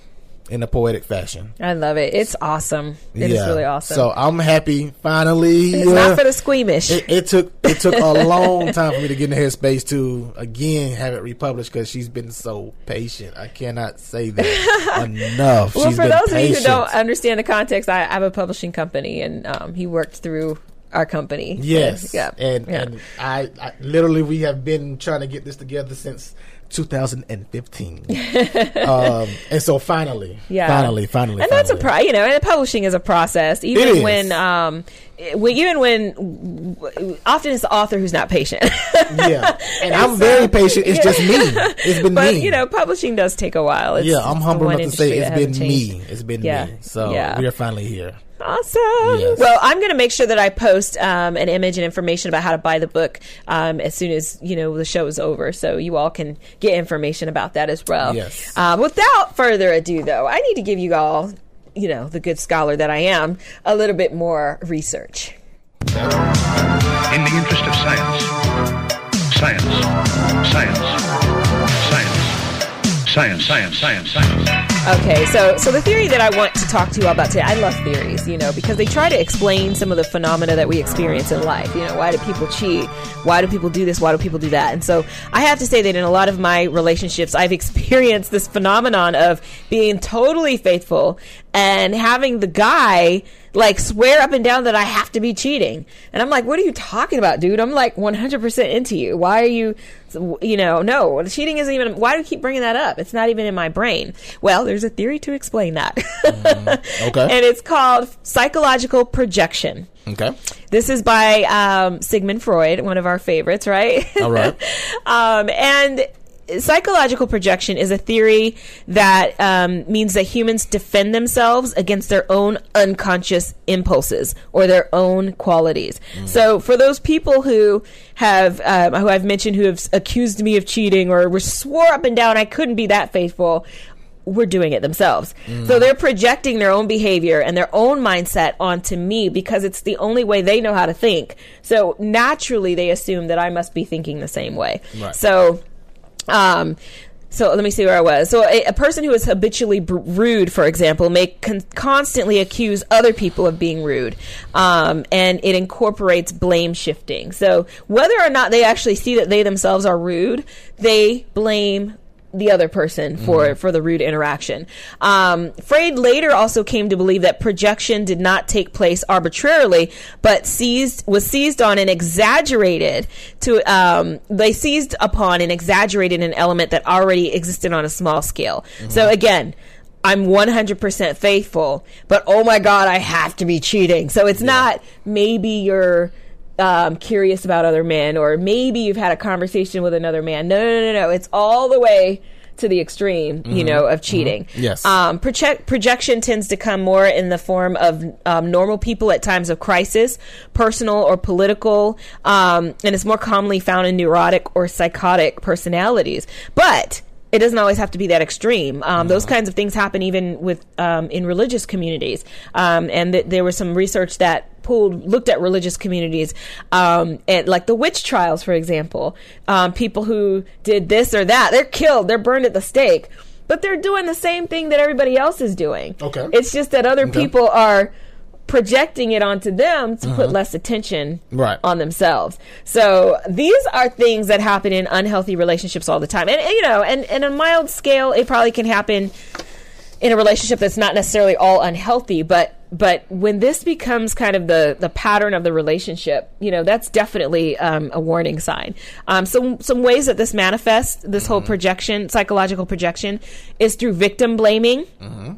in a poetic fashion. I love it. It's awesome. It is Yeah. really awesome. So I'm happy finally. it's uh, not for the squeamish. it, it took it took a long time for me to get in the headspace to again have it republished because she's been so patient. I cannot say that enough. well, She's for those of you who don't understand the context, I, I have a publishing company, and um, he worked through our company. Yes, And, yeah. and yeah. and I, I literally we have been trying to get this together since 2015. um, and so finally, Yeah. finally, finally, and that's a pro. You know, and publishing is a process. Even It is. when, um, when even when, often it's the author who's not patient. yeah, and I'm very patient. It's just me. It's been but me. you know, publishing does take a while. It's, yeah, I'm humble enough to say it's been hasn't me. It's been Yeah. me. So Yeah. we are finally here. Awesome. Yes. Well, I'm going to make sure that I post um, an image and information about how to buy the book um, as soon as you know the show is over, so you all can get information about that as well. Yes. Um, without further ado, though, I need to give you all, you know, the good scholar that I am, a little bit more research. In the interest of science. Science. Science. Science. Science, science, science, science. Okay, so so the theory that I want to talk to you all about today, I love theories, you know, because they try to explain some of the phenomena that we experience in life. You know, why do people cheat? Why do people do this? Why do people do that? And so I have to say that in a lot of my relationships, I've experienced this phenomenon of being totally faithful and having the guy like swear up and down that I have to be cheating. And I'm like, what are you talking about, dude? I'm like 100% into you. Why are you, you know, no, cheating isn't even, why do you keep bringing that up? It's not even in my brain. Well, there's a theory to explain that. Okay. and it's called psychological projection. Okay. This is by um, Sigmund Freud, one of our favorites, right? All right. um, and psychological projection is a theory that um, means that humans defend themselves against their own unconscious impulses or their own qualities. So, for those people who have um, who I've mentioned who have accused me of cheating or were swore up and down I couldn't be that faithful. We're doing it themselves. So they're projecting their own behavior and their own mindset onto me because it's the only way they know how to think. So naturally, they assume that I must be thinking the same way. Right. So, um, so let me see where I was. So a, a person who is habitually br- rude, for example, may con- constantly accuse other people of being rude, um, and it incorporates blame shifting. So whether or not they actually see that they themselves are rude, they blame the other person for for the rude interaction. Um, Freud later also came to believe that projection did not take place arbitrarily, but seized was seized on and exaggerated to um, they seized upon and exaggerated an element that already existed on a small scale. So again. I'm 100% faithful, but oh my God, I have to be cheating. So it's not maybe you're um, curious about other men or maybe you've had a conversation with another man. No, no, no, no. It's all the way to the extreme, you Mhm. know, of cheating. Mhm. Yes. Um, project, projection tends to come more in the form of um, normal people at times of crisis, personal or political, um, and it's more commonly found in neurotic or psychotic personalities. But it doesn't always have to be that extreme. Um, Those kinds of things happen even with um, in religious communities, um, and th- there was some research that pulled looked at religious communities, um, and like the witch trials, for example. Um, people who did this or that, they're killed, they're burned at the stake, but they're doing the same thing that everybody else is doing. Okay. it's just that other Okay. people are projecting it onto them to put Mhm. less attention Right. on themselves. So these are things that happen in unhealthy relationships all the time. And, and, you know, and, and a mild scale, it probably can happen in a relationship that's not necessarily all unhealthy, but but when this becomes kind of the the pattern of the relationship, you know, that's definitely um, a warning sign. Um, some some ways that this manifests, this whole projection, psychological projection, is through victim blaming.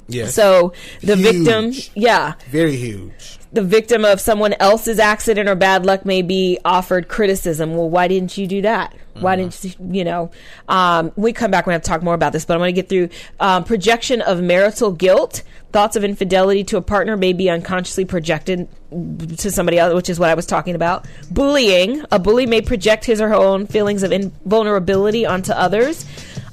Yes. So the Huge. victim, yeah, Very huge. The victim of someone else's accident or bad luck may be offered criticism. Well, why didn't you do that? Why didn't you, you know? Um, we come back, we're going to talk more about this, but I'm going to get through um, projection of marital guilt. Thoughts of infidelity to a partner may be unconsciously projected to somebody else, which is what I was talking about. Bullying. A bully may project his or her own feelings of invulnerability onto others.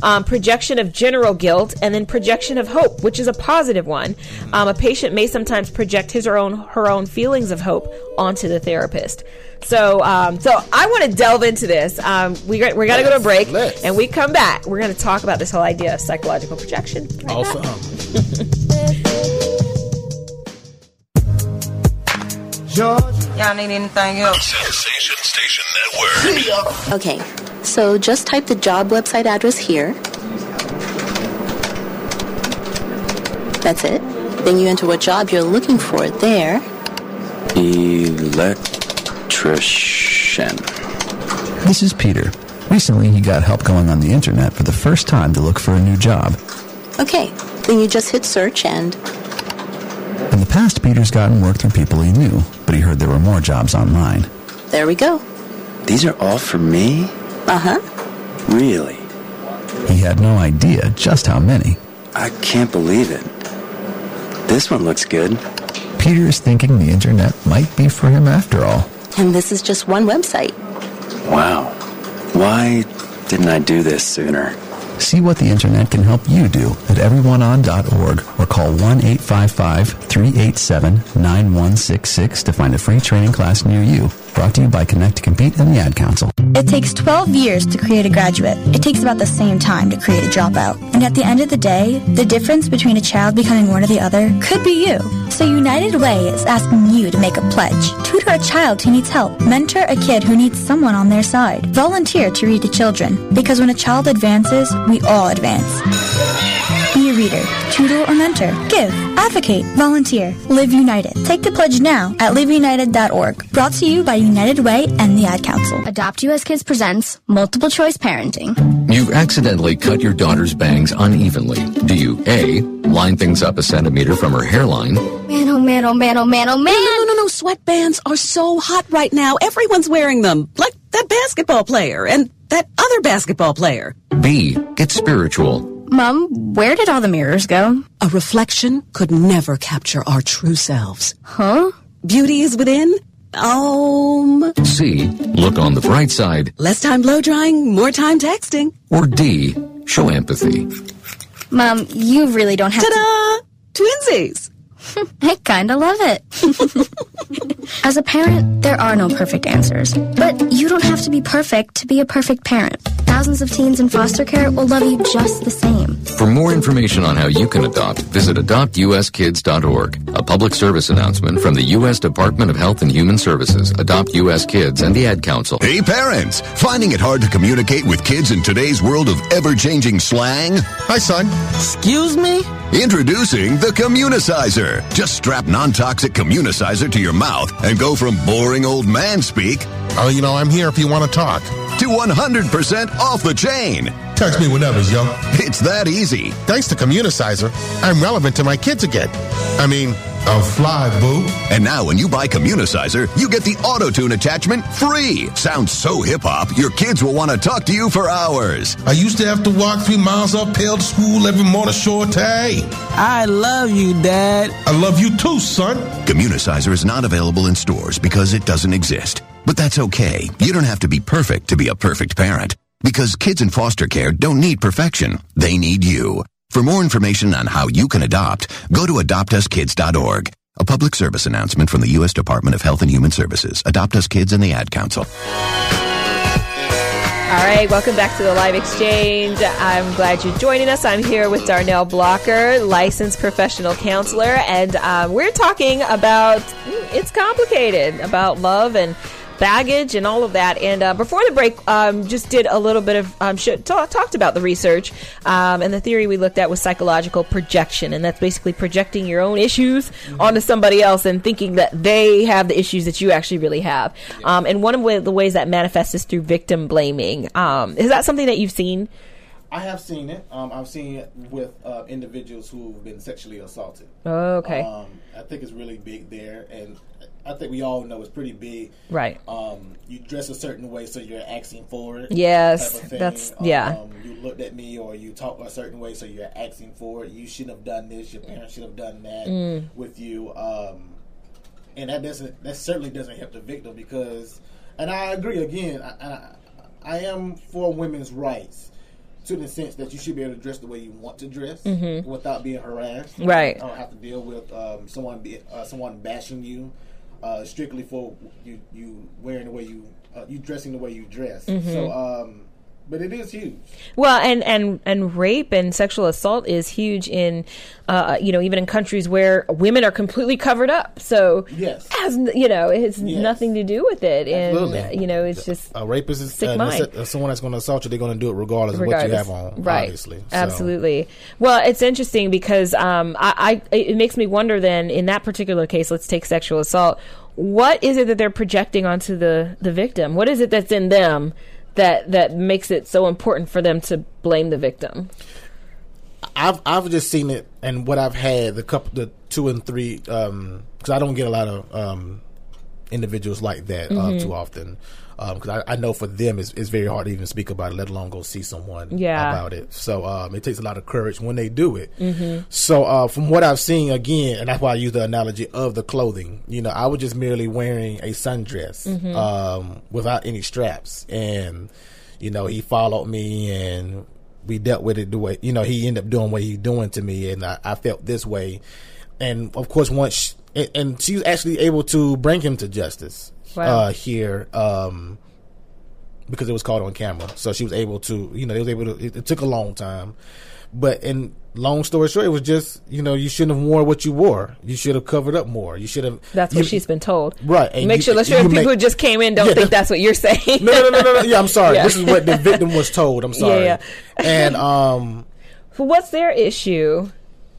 Um, projection of general guilt, and then projection of hope, which is a positive one. Um, a patient may sometimes project his or own her own feelings of hope onto the therapist. So, um, so I want to delve into this. Um, we got, we're gonna go to a break, and we come back. We're gonna talk about this whole idea of psychological projection. Awesome. Y'all need anything else? Sensation Station Network. Okay, so just type the job website address here. That's it. Then you enter what job you're looking for there. Electrician. This is Peter. Recently, he got help going on the internet for the first time to look for a new job. Okay, then you just hit search and In the past, Peter's gotten work through people he knew, but he heard there were more jobs online. there we go. These are all for me? Uh huh. Really? He had no idea just how many. I can't believe it. This one looks good. Peter is thinking the internet might be for him after all. And this is just one website. Wow. Why didn't I do this sooner? See what the internet can help you do at everyoneon.org or call 1-855-387-9166 to find a free training class near you. Brought to you by Connect to Compete and the Ad Council. It takes 12 years to create a graduate. It takes about the same time to create a dropout. And at the end of the day, the difference between a child becoming one or the other could be you. So United Way is asking you to make a pledge. Tutor a child who needs help. Mentor a kid who needs someone on their side. Volunteer to read to children. Because when a child advances, we all advance. Be a reader, tutor or mentor. Give, advocate, volunteer. Live United. Take the pledge now at liveunited.org. Brought to you by United Way and the Ad Council. Adopt US Kids presents Multiple Choice Parenting. You accidentally cut your daughter's bangs unevenly. Do you A. Line things up a centimeter from her hairline, Man, oh man, oh man, oh man, oh man. No, no, no, no. Sweatbands are so hot right now. Everyone's wearing them. Like that basketball player and that other basketball player. B. Get spiritual. Mom, where did all the mirrors go? A reflection could never capture our true selves. Huh? Beauty is within. Um, C. Look on the bright side. less time blow drying, more time texting. Or D. Show empathy. Mom, you really don't have to. Ta-da! Twinsies. To. I kinda love it. As a parent, there are no perfect answers. But you don't have to be perfect to be a perfect parent. Thousands of teens in foster care will love you just the same. For more information on how you can adopt, visit adoptuskids.org. A public service announcement from the U.S. Department of Health and Human Services, Adopt U.S. Kids, and the Ad Council. Hey parents, finding it hard to communicate with kids in today's world of ever-changing slang? Hi son. Excuse me? Introducing the Communicizer. Just strap non-toxic Communicizer to your mouth and go from boring old man speak. Oh, you know, I'm here if you want to talk. To 100% off the chain. Text me whenever, yo. It's that easy. Thanks to Communicizer, I'm relevant to my kids again. I mean, A fly, boo. And now when you buy Communicizer, you get the auto tune attachment free. Sounds so hip hop, your kids will want to talk to you for hours. I used to have to walk three miles uphill to school every morning, short I love you, Dad. I love you too, son. Communicizer is not available in stores because it doesn't exist. But that's okay. You don't have to be perfect to be a perfect parent. Because kids in foster care don't need perfection. They need you. For more information on how you can adopt, go to adoptuskids.org. A public service announcement from the U.S. Department of Health and Human Services. Adopt Us Kids and the Ad Council. All right, welcome back to the live exchange. I'm glad you're joining us. I'm here with Darnell Blocker, licensed professional counselor, and um, we're talking about mm, it's complicated about love and baggage and all of that. And uh, before the break, um, just did a little bit of um, sh- talk, talked about the research um, and the theory we looked at was psychological projection, and that's basically projecting your own issues mm-hmm. onto somebody else and thinking that they have the issues that you actually really have. Um, and one of the ways that manifests is through victim blaming. Um, is that something that you've seen? I have seen it. Um, I've seen it with uh, individuals who've been sexually assaulted. Oh, okay. Um, I think it's really big there, and I think we all know it's pretty big. Right. Um, you dress a certain way, so you're asking for it. Yes, that's yeah. Um, you looked at me, or you talk a certain way, so you're asking for it. You shouldn't have done this. Your parents should have done that mm. with you. Um, and that doesn't. That certainly doesn't help the victim because. And I agree. Again, I, I, I am for women's rights to the sense that you should be able to dress the way you want to dress mm-hmm. without being harassed. Right. I don't have to deal with um, someone be, uh, someone bashing you uh, strictly for you you wearing the way you uh, you dressing the way you dress. Mm-hmm. So, um, but it is huge. Well, and and and rape and sexual assault is huge in, uh, you know, even in countries where women are completely covered up. So yes, has you know, it has yes. nothing to do with it, Absolutely. and you know, it's just a rapist is sick mind. someone that's going to assault you. They're going to do it regardless, regardless, of what you have on. Right. Obviously, so. Absolutely. Well, it's interesting because um, I, I it makes me wonder. Then in that particular case, let's take sexual assault what is it that they're projecting onto the the victim? What is it that's in them that that makes it so important for them to blame the victim? I've I've just seen it, and what I've had the couple, the two and three, because um, I don't get a lot of um, individuals like that uh, mm-hmm. too often because um, I, I, know for them it's, it's, very hard to even speak about it, let alone go see someone yeah. about it. So um, it takes a lot of courage when they do it. Mm-hmm. So uh, from what I've seen, again, and that's why I use the analogy of the clothing. You know, I was just merely wearing a sundress mm-hmm. um, without any straps, and you know, he followed me and we dealt with it the way you know he ended up doing what he's doing to me, and I, I felt this way. And of course, once and, and she was actually able to bring him to justice wow. uh, here um, because it was caught on camera. So she was able to, you know, they was able to. It, it, took a long time, but in long story short, it was just, you know, you shouldn't have worn what you wore. You should have covered up more. You should have. That's what she's been told. Right. And make you, sure, let's sure people make, who just came in don't yeah, think that's what you're saying. no, no, no, no, no. Yeah, I'm sorry. Yeah. This is what the victim was told. I'm sorry. Yeah, yeah. And um. What's their issue?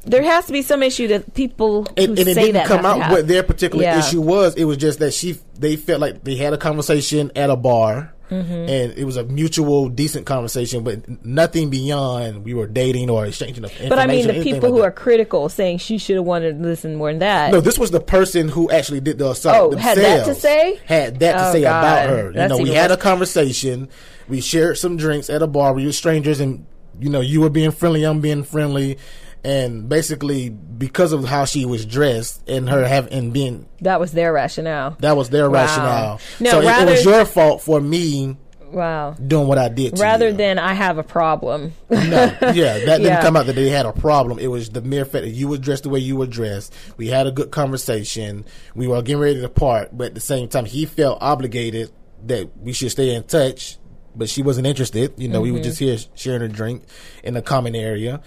There has to be some issue that people who and, it didn't come out what their particular yeah. issue was. It was just that she they felt like they had a conversation at a bar. Mm-hmm. And it was a mutual, decent conversation, but nothing beyond we were dating or exchanging information. But I mean, the people like who that. are critical saying she should have wanted to listen more than that. No, this was the person who actually did the assault. Oh, had that to say? Had that to oh, say God. about her. That's you know, we had a conversation. We shared some drinks at a bar. We were strangers, and you know, you were being friendly, I'm being friendly and basically because of how she was dressed and her having being that was their rationale. That was their wow. rationale. No, so rather, it, it was your fault for me. Wow. Doing what I did Rather you. than I have a problem. no, yeah, that yeah. didn't come out that they had a problem. It was the mere fact that you were dressed the way you were dressed. We had a good conversation. We were getting ready to part, but at the same time, he felt obligated that we should stay in touch. But she wasn't interested. You know, mm-hmm. we were mm-hmm. just here sharing a drink in a common area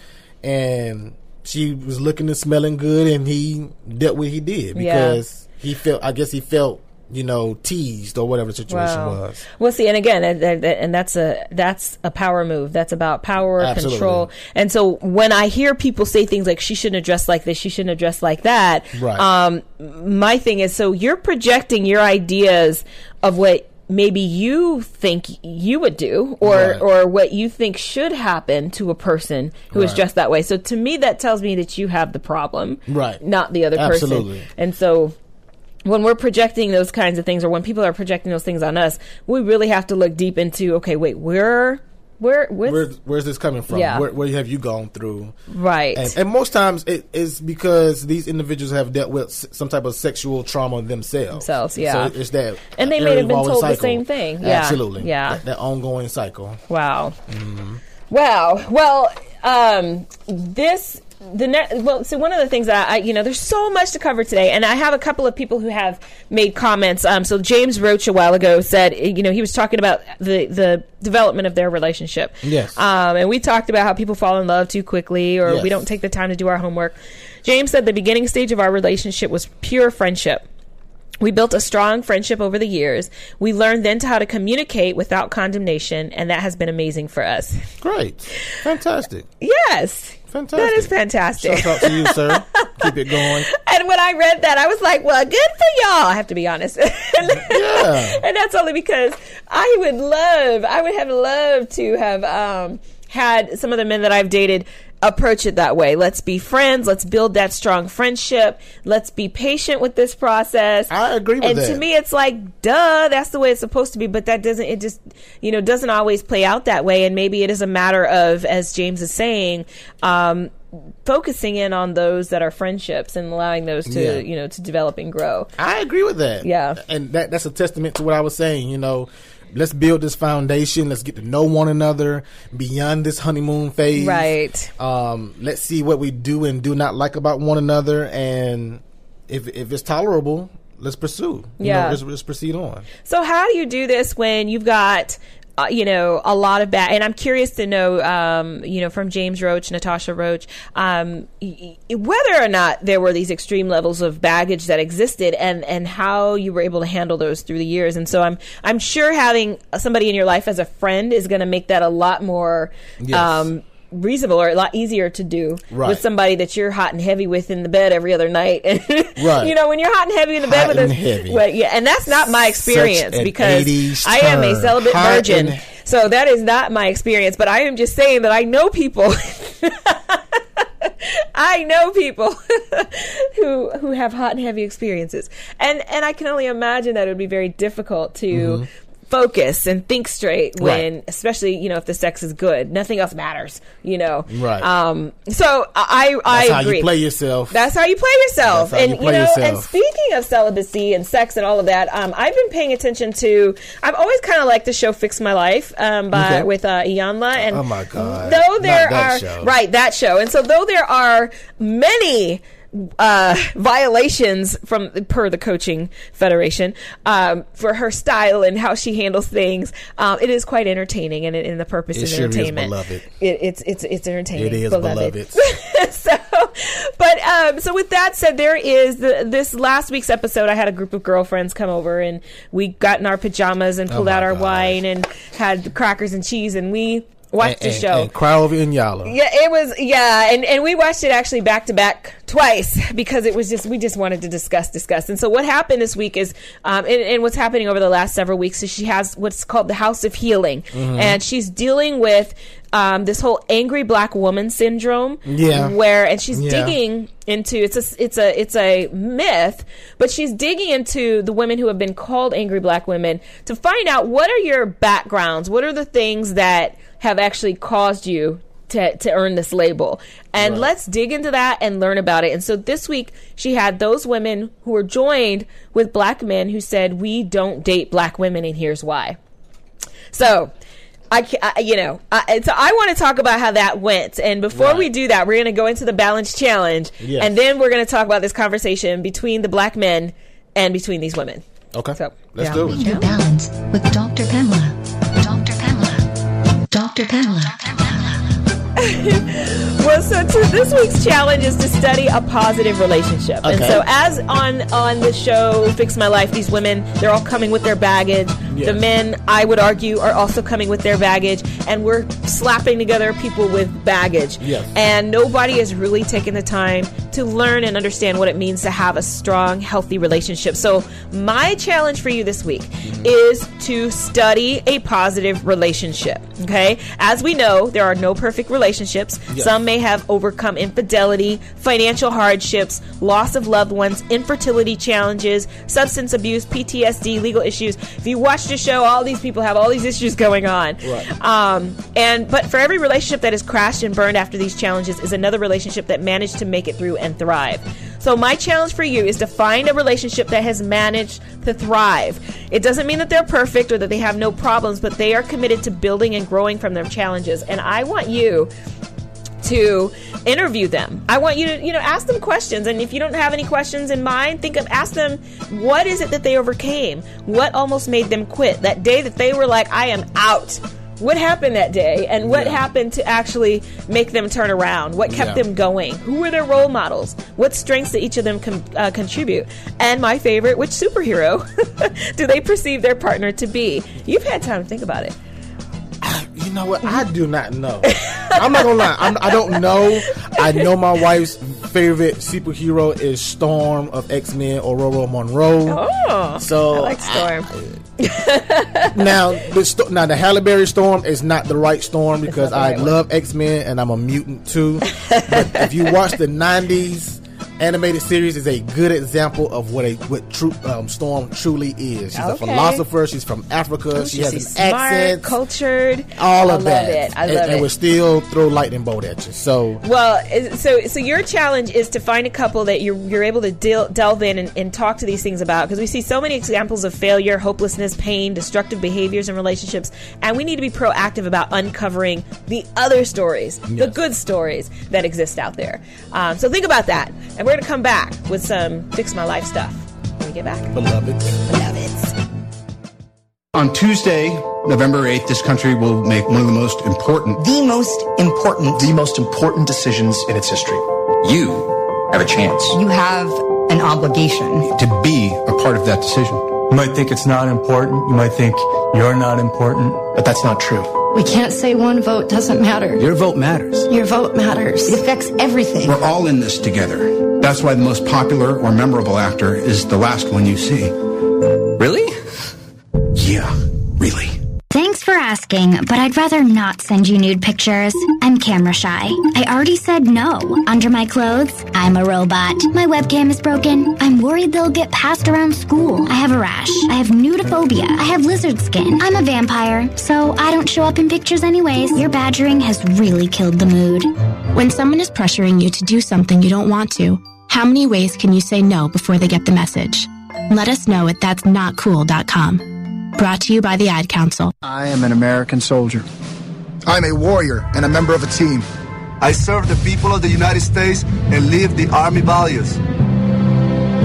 and she was looking and smelling good, and he dealt what he did because yeah. he felt. I guess he felt you know teased or whatever the situation wow. was. Well, see, and again, and, that's a that's a power move. That's about power Absolutely. control. And so when I hear people say things like she shouldn't have dressed like this, she shouldn't have dressed like that. Right. Um, my thing is, so you're projecting your ideas of what maybe you think you would do or Right. or what you think should happen to a person who is Right. just that way. So to me that tells me that you have the problem, Right. not the other Absolutely. person. And so when we're projecting those kinds of things or when people are projecting those things on us, we really have to look deep into okay, wait, where where Where, where's this coming from? Yeah. Where, where have you gone through? right. And, and most times it is because these individuals have dealt with some type of sexual trauma themselves. Themselves, yeah. So it's that. And they may have been told the same thing. Yeah. Absolutely. Yeah. That, that ongoing cycle. Wow. Mm-hmm. Wow. Well, um, this the net. Well, so one of the things that I, you know, there's so much to cover today, and I have a couple of people who have made comments. Um, so James Roach a while ago said, you know, he was talking about the the development of their relationship. Yes. Um, and we talked about how people fall in love too quickly, or Yes. we don't take the time to do our homework. James said the beginning stage of our relationship was pure friendship. We built a strong friendship over the years. We learned then to how to communicate without condemnation, and that has been amazing for us. Great. Fantastic. Yes. Fantastic. That is fantastic. Shout out to you, sir. Keep it going. And when I read that, I was like, well, good for y'all. I have to be honest. and, Yeah. and that's only because I would love, I would have loved to have um, had some of the men that I've dated approach it that way. Let's be friends. Let's build that strong friendship. Let's be patient with this process. I agree with and that. And to me, it's like, duh, that's the way it's supposed to be. But that doesn't, it just, you know, doesn't always play out that way. And maybe it is a matter of, as James is saying, um, focusing in on those that are friendships and allowing those to, Yeah. you know, to develop and grow. I agree with that. Yeah. And that that's a testament to what I was saying, you know. Let's build this foundation. Let's get to know one another beyond this honeymoon phase. Right. Um, let's see what we do and do not like about one another and if if it's tolerable, let's pursue. You Yeah. know, let's, let's proceed on. So how do you do this when you've got uh, you know a lot of bad and i'm curious to know um, you know from james roach natasha roach um, y- y- whether or not there were these extreme levels of baggage that existed and and how you were able to handle those through the years and so i'm i'm sure having somebody in your life as a friend is going to make that a lot more Yes. um, reasonable or a lot easier to do Right. with somebody that you're hot and heavy with in the bed every other night Right. you know when you're hot and heavy in the bed Hot with us heavy. well, yeah and that's not my experience because I am a celibate Hot virgin. and- So that is not my experience, but I am just saying that I know people. I know people who who have hot and heavy experiences, and and I can only imagine that it would be very difficult to Mhm. Focus and think straight when, Right. especially you know if the sex is good, nothing else matters, you know. Right. Um. So I I That's how agree. you play yourself. That's how you play yourself. And you play know, yourself. and speaking of celibacy and sex and all of that, um, I've been paying attention to. I've always kind of liked the show "Fix My Life" um, by Okay. with uh, Iyanla. And Oh, my God. Though there that are show. right that show, and so though there are many uh, violations from per the coaching federation um, for her style and how she handles things. Um, it is quite entertaining, and, and the purpose It is sure is entertainment. beloved. It, it's it's it's entertaining. It is beloved. so, but um, so with that said, there is the, this last week's episode. I had a group of girlfriends come over, and we got in our pajamas and Oh pulled my out our gosh. wine and had crackers and cheese, and we watched and, the show. And cry over Iyanla. Yeah, it was. Yeah, and and we watched it actually back to back twice because it was just we just wanted to discuss, discuss. And so what happened this week is, um, and, and what's happening over the last several weeks is she has what's called the House of Healing, Mhm. and she's dealing with um, this whole angry black woman syndrome. Yeah. where and she's Yeah. digging into it's a it's a it's a myth, but she's digging into the women who have been called angry black women to find out what are your backgrounds, what are the things that have actually caused you to, to earn this label. And Right. let's dig into that and learn about it. And so this week she had those women who were joined with black men who said, We don't date black women, and here's why. So, I, ca- I you know, I, so I want to talk about how that went. And before we do that, we're going to go into the balance challenge, Yes. and then we're going to talk about this conversation between the black men and between these women. Okay. So Let's yeah. do it. Your balance with Dr. Pamela. Dr. Pamela. Well, so to, this week's challenge is to study a positive relationship. And so, as on on the show "Fix My Life," these women they're all coming with their baggage. The men, I would argue, are also coming with their baggage, and we're slapping together people with baggage. Yes. And nobody is really taking the time to learn and understand what it means to have a strong, healthy relationship. So, my challenge for you this week mm-hmm. is to study a positive relationship. Okay? As we know, there are no perfect relationships. Yes. Some may have overcome infidelity, financial hardships, loss of loved ones, infertility challenges, substance abuse, PTSD, legal issues. If you watch the show, all these people have all these issues going on. Right. Um, and but for every relationship that has crashed and burned after these challenges is another relationship that managed to make it through and thrive. So my challenge for you is to find a relationship that has managed to thrive. It doesn't mean that they're perfect or that they have no problems, but they are committed to building and growing from their challenges. And I want you to interview them. I want you to, you know, ask them questions. And if you don't have any questions in mind, think of ask them what is it that they overcame? What almost made them quit? That day that they were like, I am out. What happened that day? And what happened to actually make them turn around? What kept Yeah. them going? Who were their role models? What strengths did each of them com- uh, contribute? And my favorite, which superhero do they perceive their partner to be? You've had time to think about it. You know what? I do not know. I'm not gonna lie. I'm, I don't know. I know my wife's favorite superhero is Storm of X Men, Ororo Monroe. Oh, so I like Storm. now, the now the Halle Berry Storm is not the right Storm because not the I love X Men and I'm a mutant too. but if you watch the '90s animated series, is a good example of what a what true um, Storm truly is. She's a philosopher. She's from Africa. Oh, she has an smart, accent. cultured. All I of love that. it. I and, love and it. we still throw lightning bolt at you. So Well, so so your challenge is to find a couple that you're you're able to del- delve in and, and talk to these things about because we see so many examples of failure, hopelessness, pain, destructive behaviors in relationships, and we need to be proactive about uncovering the other stories, the good stories that exist out there. Um, so think about that, and we're gonna come back with some fix my life stuff when we get back. Beloved, beloveds. On Tuesday, November 8th, this country will make one of the most important, The most important. The most important decisions in its history. you have a chance You have an obligation. to be a part of that decision. You might think it's not important. You might think you're not important. But that's not true. We can't say one vote doesn't matter. Your vote matters. Your vote matters. It affects everything. We're all in this together. That's why the most popular or memorable actor is the last one you see. Really? Yeah, really. Thanks for asking, but I'd rather not send you nude pictures. I'm camera shy. I already said no. Under my clothes, I'm a robot. My webcam is broken. I'm worried they'll get passed around school. I have a rash. I have nudophobia. I have lizard skin. I'm a vampire, so I don't show up in pictures anyways. Your badgering has really killed the mood. When someone is pressuring you to do something you don't want to, how many ways can you say no before they get the message? Let us know at that'snotcool.com. Brought to you by the Ad Council. I am an American soldier. I'm a warrior and a member of a team. I serve the people of the United States and live the Army values.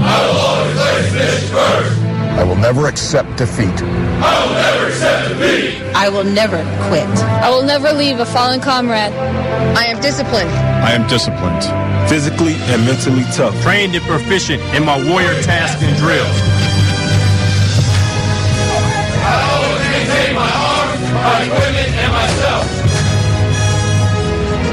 I will never accept defeat. I will never accept defeat. I will never quit. I will never leave a fallen comrade. I am disciplined. I am disciplined, physically and mentally tough. Trained and proficient in my warrior tasks and drills. I always maintain my arms, my equipment, and myself.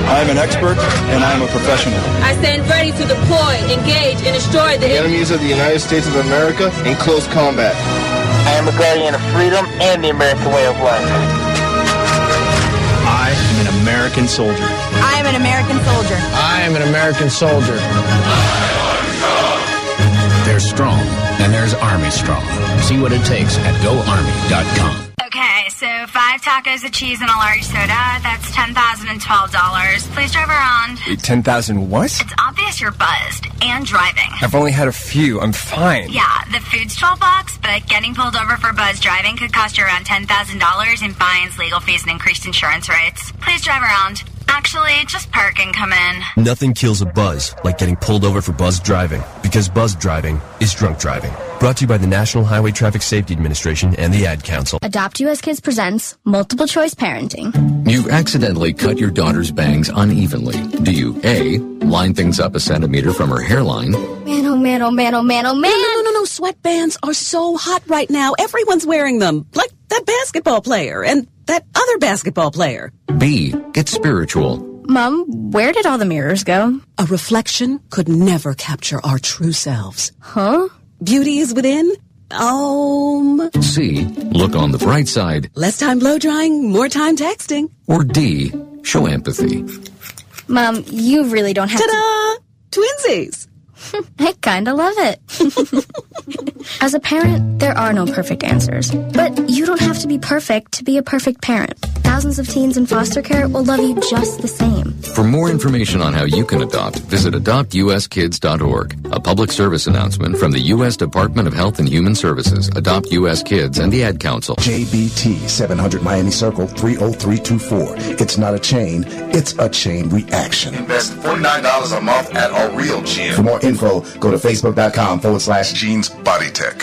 I am an expert and I am a professional. I stand ready to deploy, engage, and destroy the The enemies of the United States of America in close combat. I am a guardian of freedom and the American way of life. I am an American soldier. I am an American soldier. I am an American soldier. There's strong, and there's Army Strong. See what it takes at goarmy.com. Tacos of cheese and a large soda. That's ten thousand and twelve dollars. Please drive around. 10,000 what? It's obvious you're buzzed and driving. I've only had a few. I'm fine. Yeah, the food's twelve bucks, but getting pulled over for buzz driving could cost you around ten thousand dollars in fines, legal fees, and increased insurance rates. Please drive around. Actually, just park and come in. Nothing kills a buzz like getting pulled over for buzz driving, because buzz driving is drunk driving. Brought to you by the National Highway Traffic Safety Administration and the Ad Council. Adopt US Kids presents multiple choice parenting. You accidentally cut your daughter's bangs unevenly. Do you A. Line things up a centimeter from her hairline? Man, oh man, oh man, oh man, oh man. No, no, no, no. those sweatbands are so hot right now. Everyone's wearing them, like that basketball player and that other basketball player. B. Get spiritual. Mom, where did all the mirrors go? A reflection could never capture our true selves. Huh? Beauty is within. Um. C. Look on the bright side. Less time blow drying, more time texting. Or D. Show empathy. Mom, you really don't have Ta-da! Twinsies! I kinda love it. As a parent, there are no perfect answers. But you don't have to be perfect to be a perfect parent. Thousands of teens in foster care will love you just the same. For more information on how you can adopt, visit adoptuskids.org. A public service announcement from the U.S. Department of Health and Human Services, Adopt U.S. Kids, and the Ad Council. JBT 700 Miami Circle 30324. It's not a chain, it's a chain reaction. Invest $49 a month at a real gym. For more info, go to facebook.com forward slash Jeans Body Tech.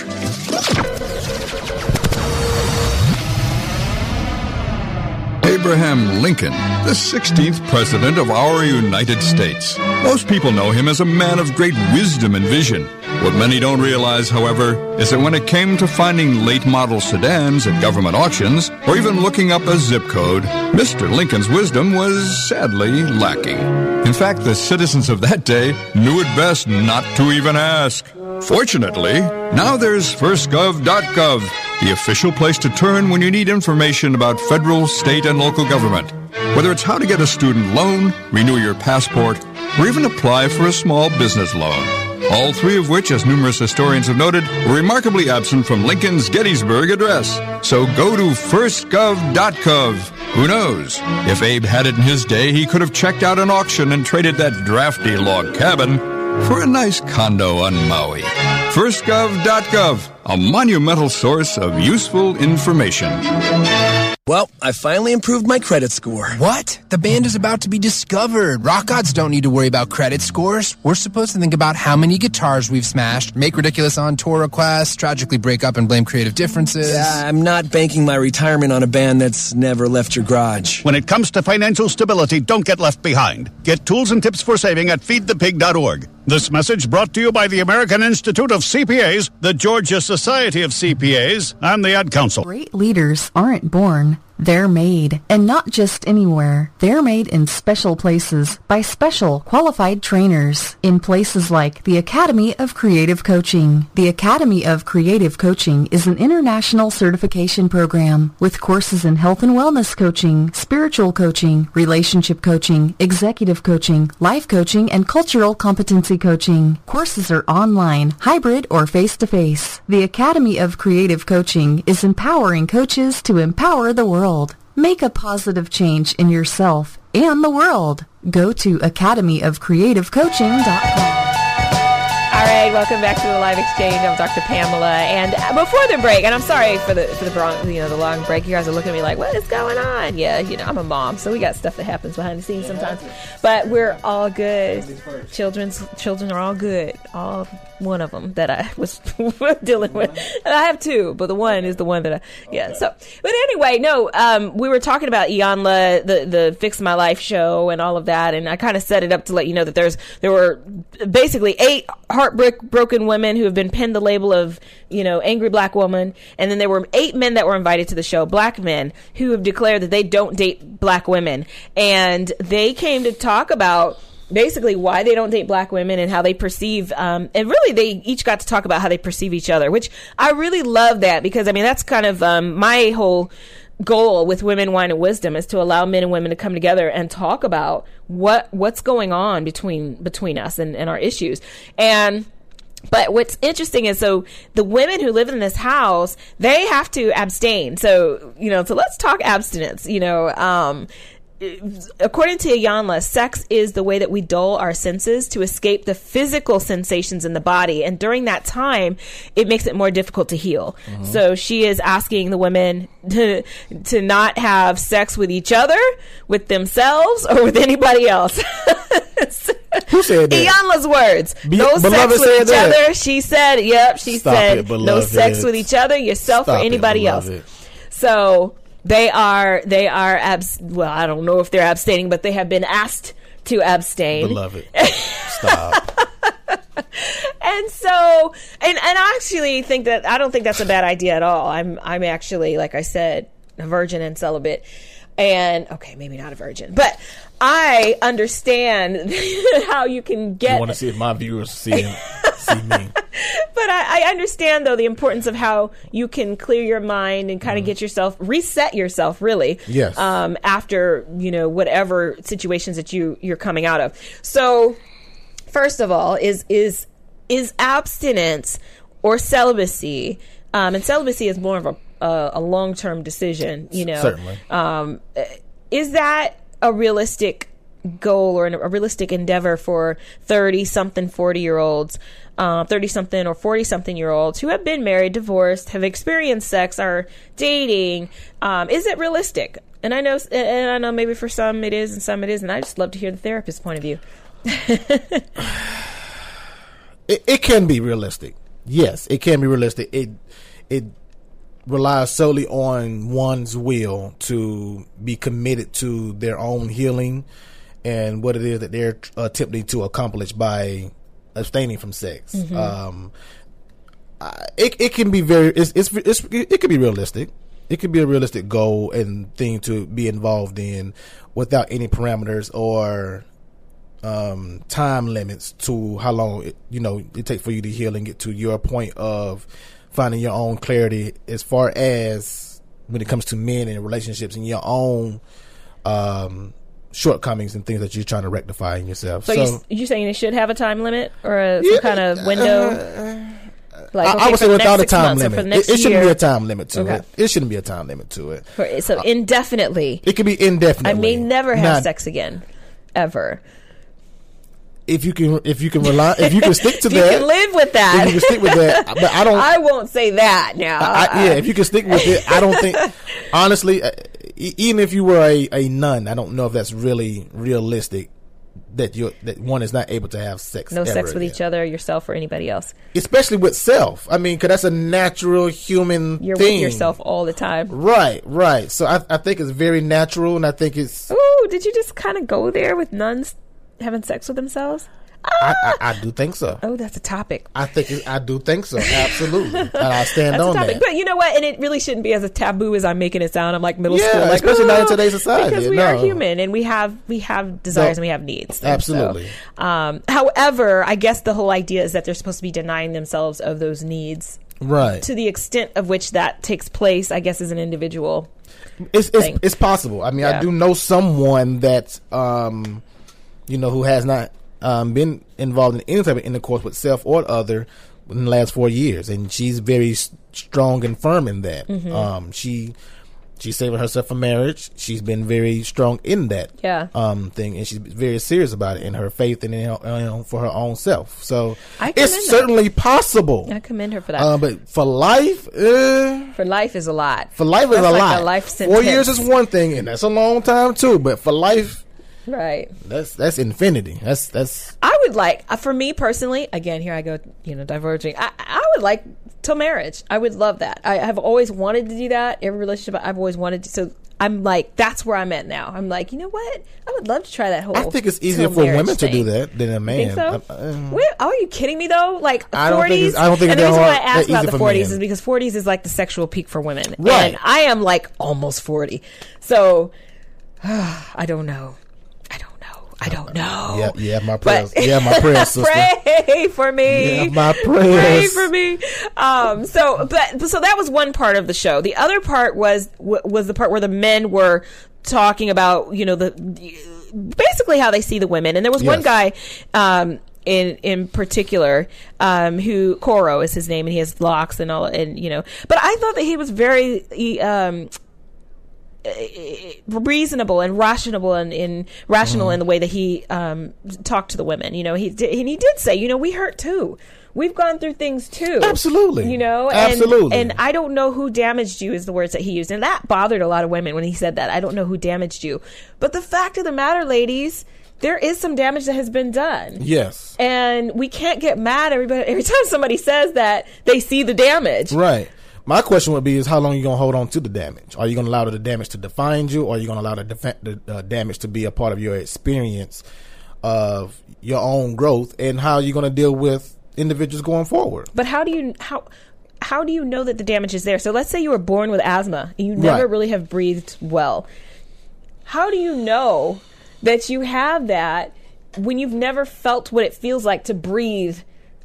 Abraham Lincoln, the 16th President of our United States. Most people know him as a man of great wisdom and vision. What many don't realize, however, is that when it came to finding late model sedans at government auctions, or even looking up a zip code, Mr. Lincoln's wisdom was sadly lacking. In fact, the citizens of that day knew it best not to even ask. Fortunately, now there's firstgov.gov, the official place to turn when you need information about federal, state, and local government. Whether it's how to get a student loan, renew your passport, or even apply for a small business loan. All three of which, as numerous historians have noted, were remarkably absent from Lincoln's Gettysburg Address. So go to firstgov.gov. Who knows? If Abe had it in his day, he could have checked out an auction and traded that drafty log cabin for a nice condo on Maui. Firstgov.gov, a monumental source of useful information. Well, I finally improved my credit score. What? The band is about to be discovered. Rock gods don't need to worry about credit scores. We're supposed to think about how many guitars we've smashed, make ridiculous on tour requests, tragically break up and blame creative differences. Yeah, I'm not banking my retirement on a band that's never left your garage. When it comes to financial stability, don't get left behind. Get tools and tips for saving at feedthepig.org. This message brought to you by the American Institute of CPAs, the Georgia Society of CPAs, and the Ad Council. Great leaders aren't born. They're made, and not just anywhere. They're made in special places by special qualified trainers in places like the Academy of Creative Coaching. The Academy of Creative Coaching is an international certification program with courses in health and wellness coaching, spiritual coaching, relationship coaching, executive coaching, life coaching, and cultural competency coaching. Courses are online, hybrid, or face-to-face. The Academy of Creative Coaching is empowering coaches to empower the world. Make a positive change in yourself and the world. Go to academyofcreativecoaching.com. All right, welcome back to the live exchange. I'm Dr. Pamela, and before the break, and I'm sorry for the for the long, you know the long break. You guys are looking at me like, "What is going on?" Yeah, you know, I'm a mom, so we got stuff that happens behind the scenes sometimes, but we're all good. Children's children are all good. All one of them that I was dealing with. And I have two, but the one is the one that I yeah. So, but anyway, no, um, we were talking about Iyanla, the the Fix My Life show, and all of that, and I kind of set it up to let you know that there's there were basically eight heartbreak broken women who have been pinned the label of you know angry black woman, and then there were eight men that were invited to the show, black men who have declared that they don't date black women, and they came to talk about basically why they don't date black women and how they perceive um, and really they each got to talk about how they perceive each other which i really love that because i mean that's kind of um, my whole goal with women wine and wisdom is to allow men and women to come together and talk about what what's going on between between us and, and our issues. And but what's interesting is so the women who live in this house they have to abstain. So you know so let's talk abstinence you know um according to Iyanla, sex is the way that we dull our senses to escape the physical sensations in the body. And during that time, it makes it more difficult to heal. Mm-hmm. So she is asking the women to, to not have sex with each other, with themselves, or with anybody else. Who said that? Iyanla's words. Be- no sex with each that? other. She said, yep, she Stop said, it, no sex with each other, yourself, Stop or it, anybody else. So they are they are abs- well I don't know if they're abstaining but they have been asked to abstain Beloved. Stop. and and so and and I actually think that I don't think that's a bad idea at all. I'm I'm actually like I said, a virgin and celibate. And okay, maybe not a virgin, but I understand how you can get You want to see if my viewers see him, see me? but I, I understand though the importance of how you can clear your mind and kind of get yourself reset yourself really Yes. um, after you know whatever situations that you you're coming out of so first of all is is is abstinence or celibacy um, and celibacy is more of a a, a long term decision you know Certainly. um, is that a realistic goal or an- a realistic endeavor for 30 something 40 year olds 30 something or 40 something year olds who have been married divorced have experienced sex are dating um, is it realistic and i know and i know maybe for some it is and some it isn't i just love to hear the therapist's point of view It, it can be realistic. Yes, it can be realistic. It it relies solely on one's will to be committed to their own healing and what it is that they're attempting to accomplish by abstaining from sex. Mhm. Um, I- it it can be very it's, it's it's it could be realistic. It could be a realistic goal and thing to be involved in without any parameters or um, time limits to how long it, you know it takes for you to heal and get to your point of finding your own clarity as far as when it comes to men and relationships and your own um, shortcomings and things that you're trying to rectify in yourself. so, you, you saying it should have a time limit or a, some kind of window like I, I would say without a time limit. It, it shouldn't be a time limit to Okay. it. It shouldn't be a time limit to it. For- so indefinitely It could be indefinitely. i may never have Now, sex again ever If you can, if you can rely, if you can stick to If you that, can live with that. If you can stick with that, but I don't. I won't say that now. I, I- yeah, if you can stick with it, I don't think. honestly, uh, even if you were a, a nun, I don't know if that's really realistic. That you that one is not able to have sex. no sex with again. each other, yourself, or anybody else. especially with self. I mean, because that's a natural human You're thing. with yourself all the time. Right, right. So I, I think it's very natural, and I think it's. Ooh, did you just kind of go there with nuns having sex with themselves? I, I, I do think so. Oh, that's a topic. I think I do think so. Absolutely, and I stand That's a on topic. that. But you know what? And it really shouldn't be as a taboo as I'm making it sound. I'm like middle Yeah, school, like, especially not in "Oh," today's society, Because we no. are human and we have we have desires No, and we have needs. And so, absolutely. um, however, I guess the whole idea is that they're supposed to be denying themselves of those needs. Right. To the extent of which that takes place, I guess, as an individual. It's it's, it's possible. I mean, Yeah. I do know someone that um, you know, who has not um been involved in any type of intercourse with self or other in the last four years, and she's very strong and firm in that. Mhm. Um, she she's saving herself for marriage. She's been very strong in that Yeah. um thing, and she's very serious about it in her faith and in her, you know, for her own self. So I it's certainly possible. I commend her for that. Uh, but for life, uh, for life is a lot. for life is That's a like lot. A life Four years is one thing, and that's a long time too. But for life, right. that's that's infinity. That's that's I would like, uh, for me personally, again, here I go, you know, diverging. I, I would like till marriage. I would love that. I have always wanted to do that. Every relationship I've always wanted to. So I'm like, that's where I'm at now. I'm like, you know what? I would love to try that whole. I think it's easier for women to do that than a man. think so? I- I- Wait, are you kidding me though? Like I don't think 40s. it's- I don't think and the reason why I asked about the 40s men. is because 40s is like the sexual peak for women, Right. and I am like almost 40. So I don't know. I don't know. yeah, yeah, my But- prayers. yeah, my prayers, sister. Pray for me. Yeah, my prayers. Pray for me. Um, so, but so that was one part of the show. The other part was was the part where the men were talking about you know the basically how they see the women, and there was one guy. Um, in in particular, um, who Koro is his name, and he has locks and all, and you know. But I thought that he was very he, um, reasonable and rational and in rational in the way that he um, talked to the women. You know, he did, and he did say, you know, we hurt too. We've gone through things too. Absolutely. You know, and, Absolutely. And I don't know who damaged you is the words that he used, and that bothered a lot of women when he said that. I don't know who damaged you, but the fact of the matter, ladies. There is some damage that has been done. Yes. And we can't get mad everybody every time somebody says that they see the damage. Right. My question would be: Is how long are you gonna hold on to the damage? Are you gonna allow the damage to define you, or are you gonna allow the, defa- the uh, damage to be a part of your experience of your own growth? And how are you gonna deal with individuals going forward. But how do you how how do you know that the damage is there? So let's say you were born with asthma and you never Right. really have breathed well. How do you know that you have that when you've never felt what it feels like to breathe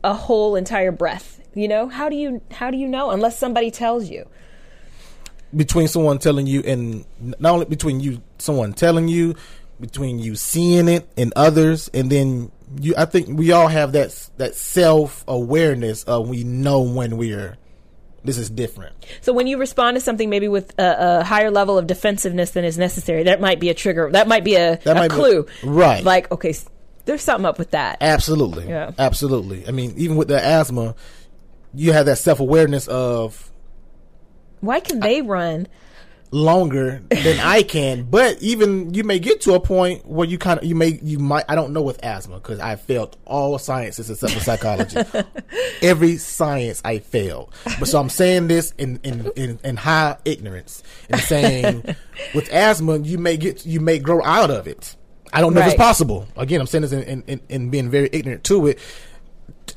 a whole entire breath? You know, how do you how do you know unless somebody tells you? between someone telling you and not only between you someone telling you between you seeing it and others and then you i think we all have that that self-awareness of we know when we're this is different So when you respond to something maybe with a, a higher level of defensiveness than is necessary, that might be a trigger. That might be a, That a might be- clue. right. Like, okay, there's something up with that. absolutely Yeah. absolutely i mean even with the asthma you have that self-awareness of Why can they run? longer than I can. But even you may get to a point where you kind of you may you might I don't know with asthma because I failed all sciences except for psychology. Every science I failed. But so I'm saying this in in in, in high ignorance and saying with asthma you may get you may grow out of it. I don't know if it's possible. Again, I'm saying this in, in, in, in being very ignorant to it,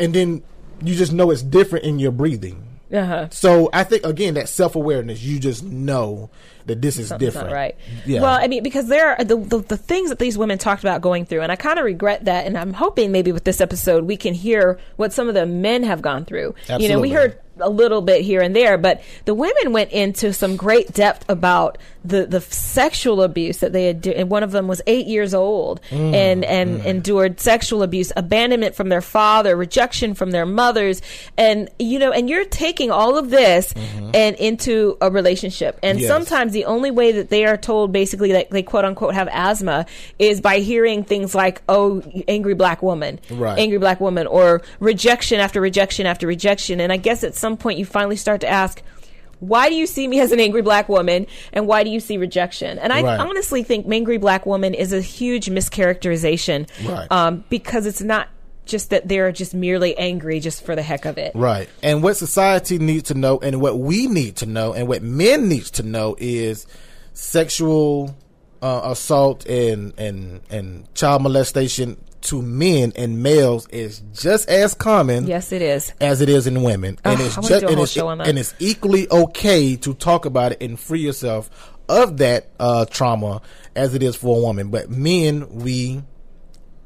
and then you just know it's different in your breathing. Uh-huh. So I think again that self awareness, you just know that this is Something's different, right. Yeah. Well, I mean, because there are the, the the things that these women talked about going through, and I kind of regret that. And I'm hoping maybe with this episode we can hear what some of the men have gone through. You know, we heard a little bit here and there, but the women went into some great depth about the the sexual abuse that they had. Do- and one of them was eight years old Mm, and and endured sexual abuse, abandonment from their father, rejection from their mothers, and you know, and you're taking all of this and into a relationship, and Yes. sometimes the only way that they are told basically that they quote unquote have asthma is by hearing things like, oh, angry black woman, Right. angry black woman, or rejection after rejection after rejection. And I guess at some point you finally start to ask, why do you see me as an angry black woman and why do you see rejection? And I Right. honestly think angry black woman is a huge mischaracterization Right. um, because it's not just that they're just merely angry just for the heck of it. Right. And what society needs to know and what we need to know and what men needs to know is sexual uh, assault and, and, and child molestation to men and males is just as common Yes, it is. as it is in women. And it's just and it's, show on that. and it's equally okay to talk about it and free yourself of that uh, trauma as it is for a woman. But men, we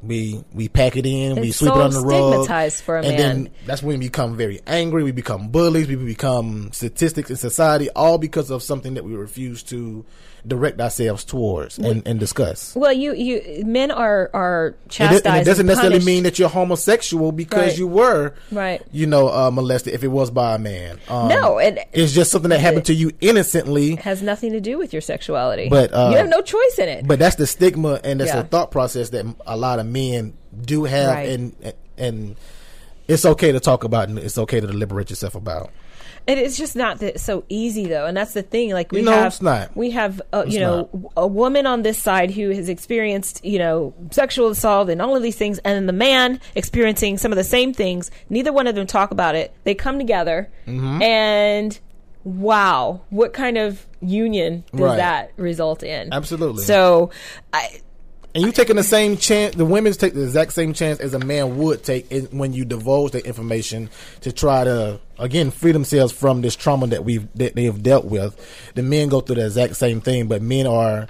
we we pack it in, we sweep so it under the rug, stigmatized for a and man. then that's when we become very angry. We become bullies. We become statistics in society, all because of something that we refuse to direct ourselves towards and, and discuss. Well, you you men are are And it, chastised. and it doesn't and necessarily mean that you're homosexual because Right. you were, Right. you know, uh, molested if it was by a man. Um, No, and- it's just something that happened to you innocently. has nothing to do with your sexuality. But, uh, you have no choice in it. But that's the stigma and that's Yeah. the thought process that a lot of men do have, Right. and and it's okay to talk about, and it's okay to liberate yourself about. And it's just not that so easy though, and that's the thing. Like we know, have, it's not. we have, uh, you know, a woman on this side who has experienced, you know, sexual assault and all of these things, and then the man experiencing some of the same things. Neither one of them talk about it. They come together, Mhm. and wow, what kind of union does Right. that result in? Absolutely. So, I, And you taking the same chance, the women's take the exact same chance as a man would take in, when you divulge the information to try to, again, free themselves from this trauma that we've, that they have dealt with. The men go through the exact same thing, but men are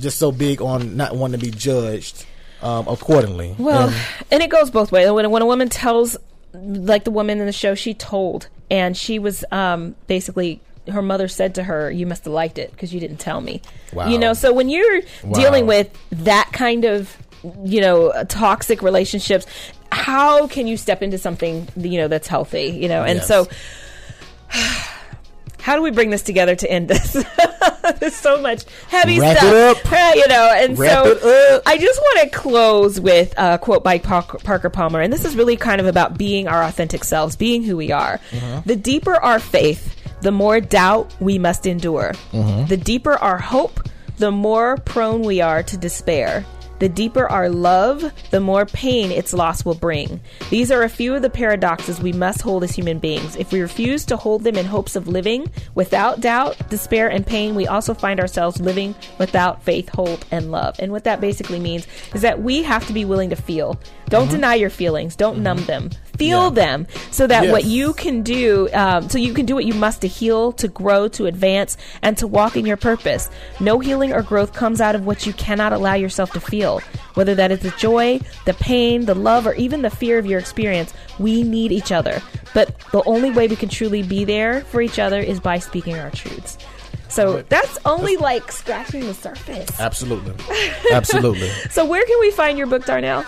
just so big on not wanting to be judged, um, accordingly. Well, And- and it goes both ways. When when a woman tells, like the woman in the show, she told, and she was um, basically her mother said to her, "You must have liked it because you didn't tell me." Wow. You know, so when you're Wow. dealing with that kind of you know toxic relationships, how can you step into something you know that's healthy? You know, and Yes. so. How do we bring this together to end this? There's so much heavy Wrap stuff, you know. And Wrap so I just want to close with a quote by Parker, Palmer, and this is really kind of about being our authentic selves, being who we are. Mhm. The deeper our faith, the more doubt we must endure. Mhm. The deeper our hope, the more prone we are to despair. The deeper our love, the more pain its loss will bring. These are a few of the paradoxes we must hold as human beings. If we refuse to hold them in hopes of living without doubt, despair, and pain, we also find ourselves living without faith, hope, and love. And what that basically means is that we have to be willing to feel. Don't Mhm. deny your feelings, don't numb them. Feel them so that Yes. what you can do, um, so you can do what you must to heal, to grow, to advance, and to walk in your purpose. No healing or growth comes out of what you cannot allow yourself to feel. Whether that is the joy, the pain, the love, or even the fear of your experience, we need each other. But the only way we can truly be there for each other is by speaking our truths. So that's only like scratching the surface. Absolutely. Absolutely. So where can we find your book, Darnell?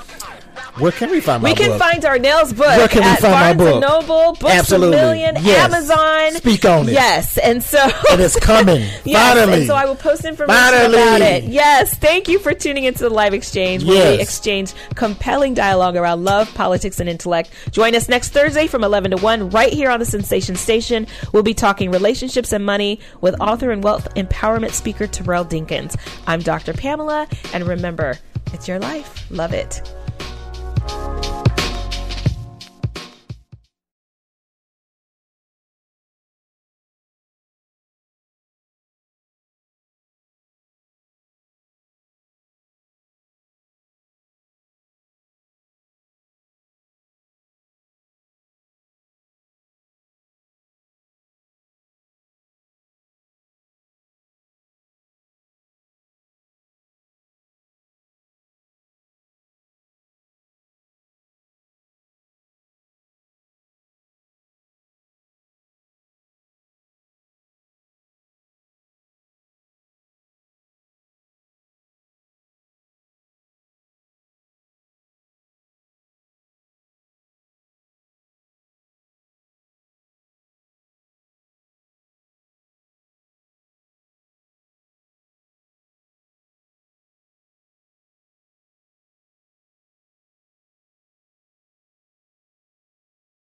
Where can we find my we can book? find Darnell's book Where can we at find my Barnes and book? Noble, Books Absolutely. a Million, Yes. Amazon. Speak on it. Yes, and so and it's coming. Yes, Finally. and so I will post information Finally. about it. Yes, thank you for tuning into the live exchange where we exchange compelling dialogue around love, politics, and intellect. Join us next Thursday from 11 to 1 right here on the Sensation Station. We'll be talking relationships and money with author and wealth empowerment speaker Terrell Dinkins. I'm Dr. Pamela, and remember, it's your life. Love it you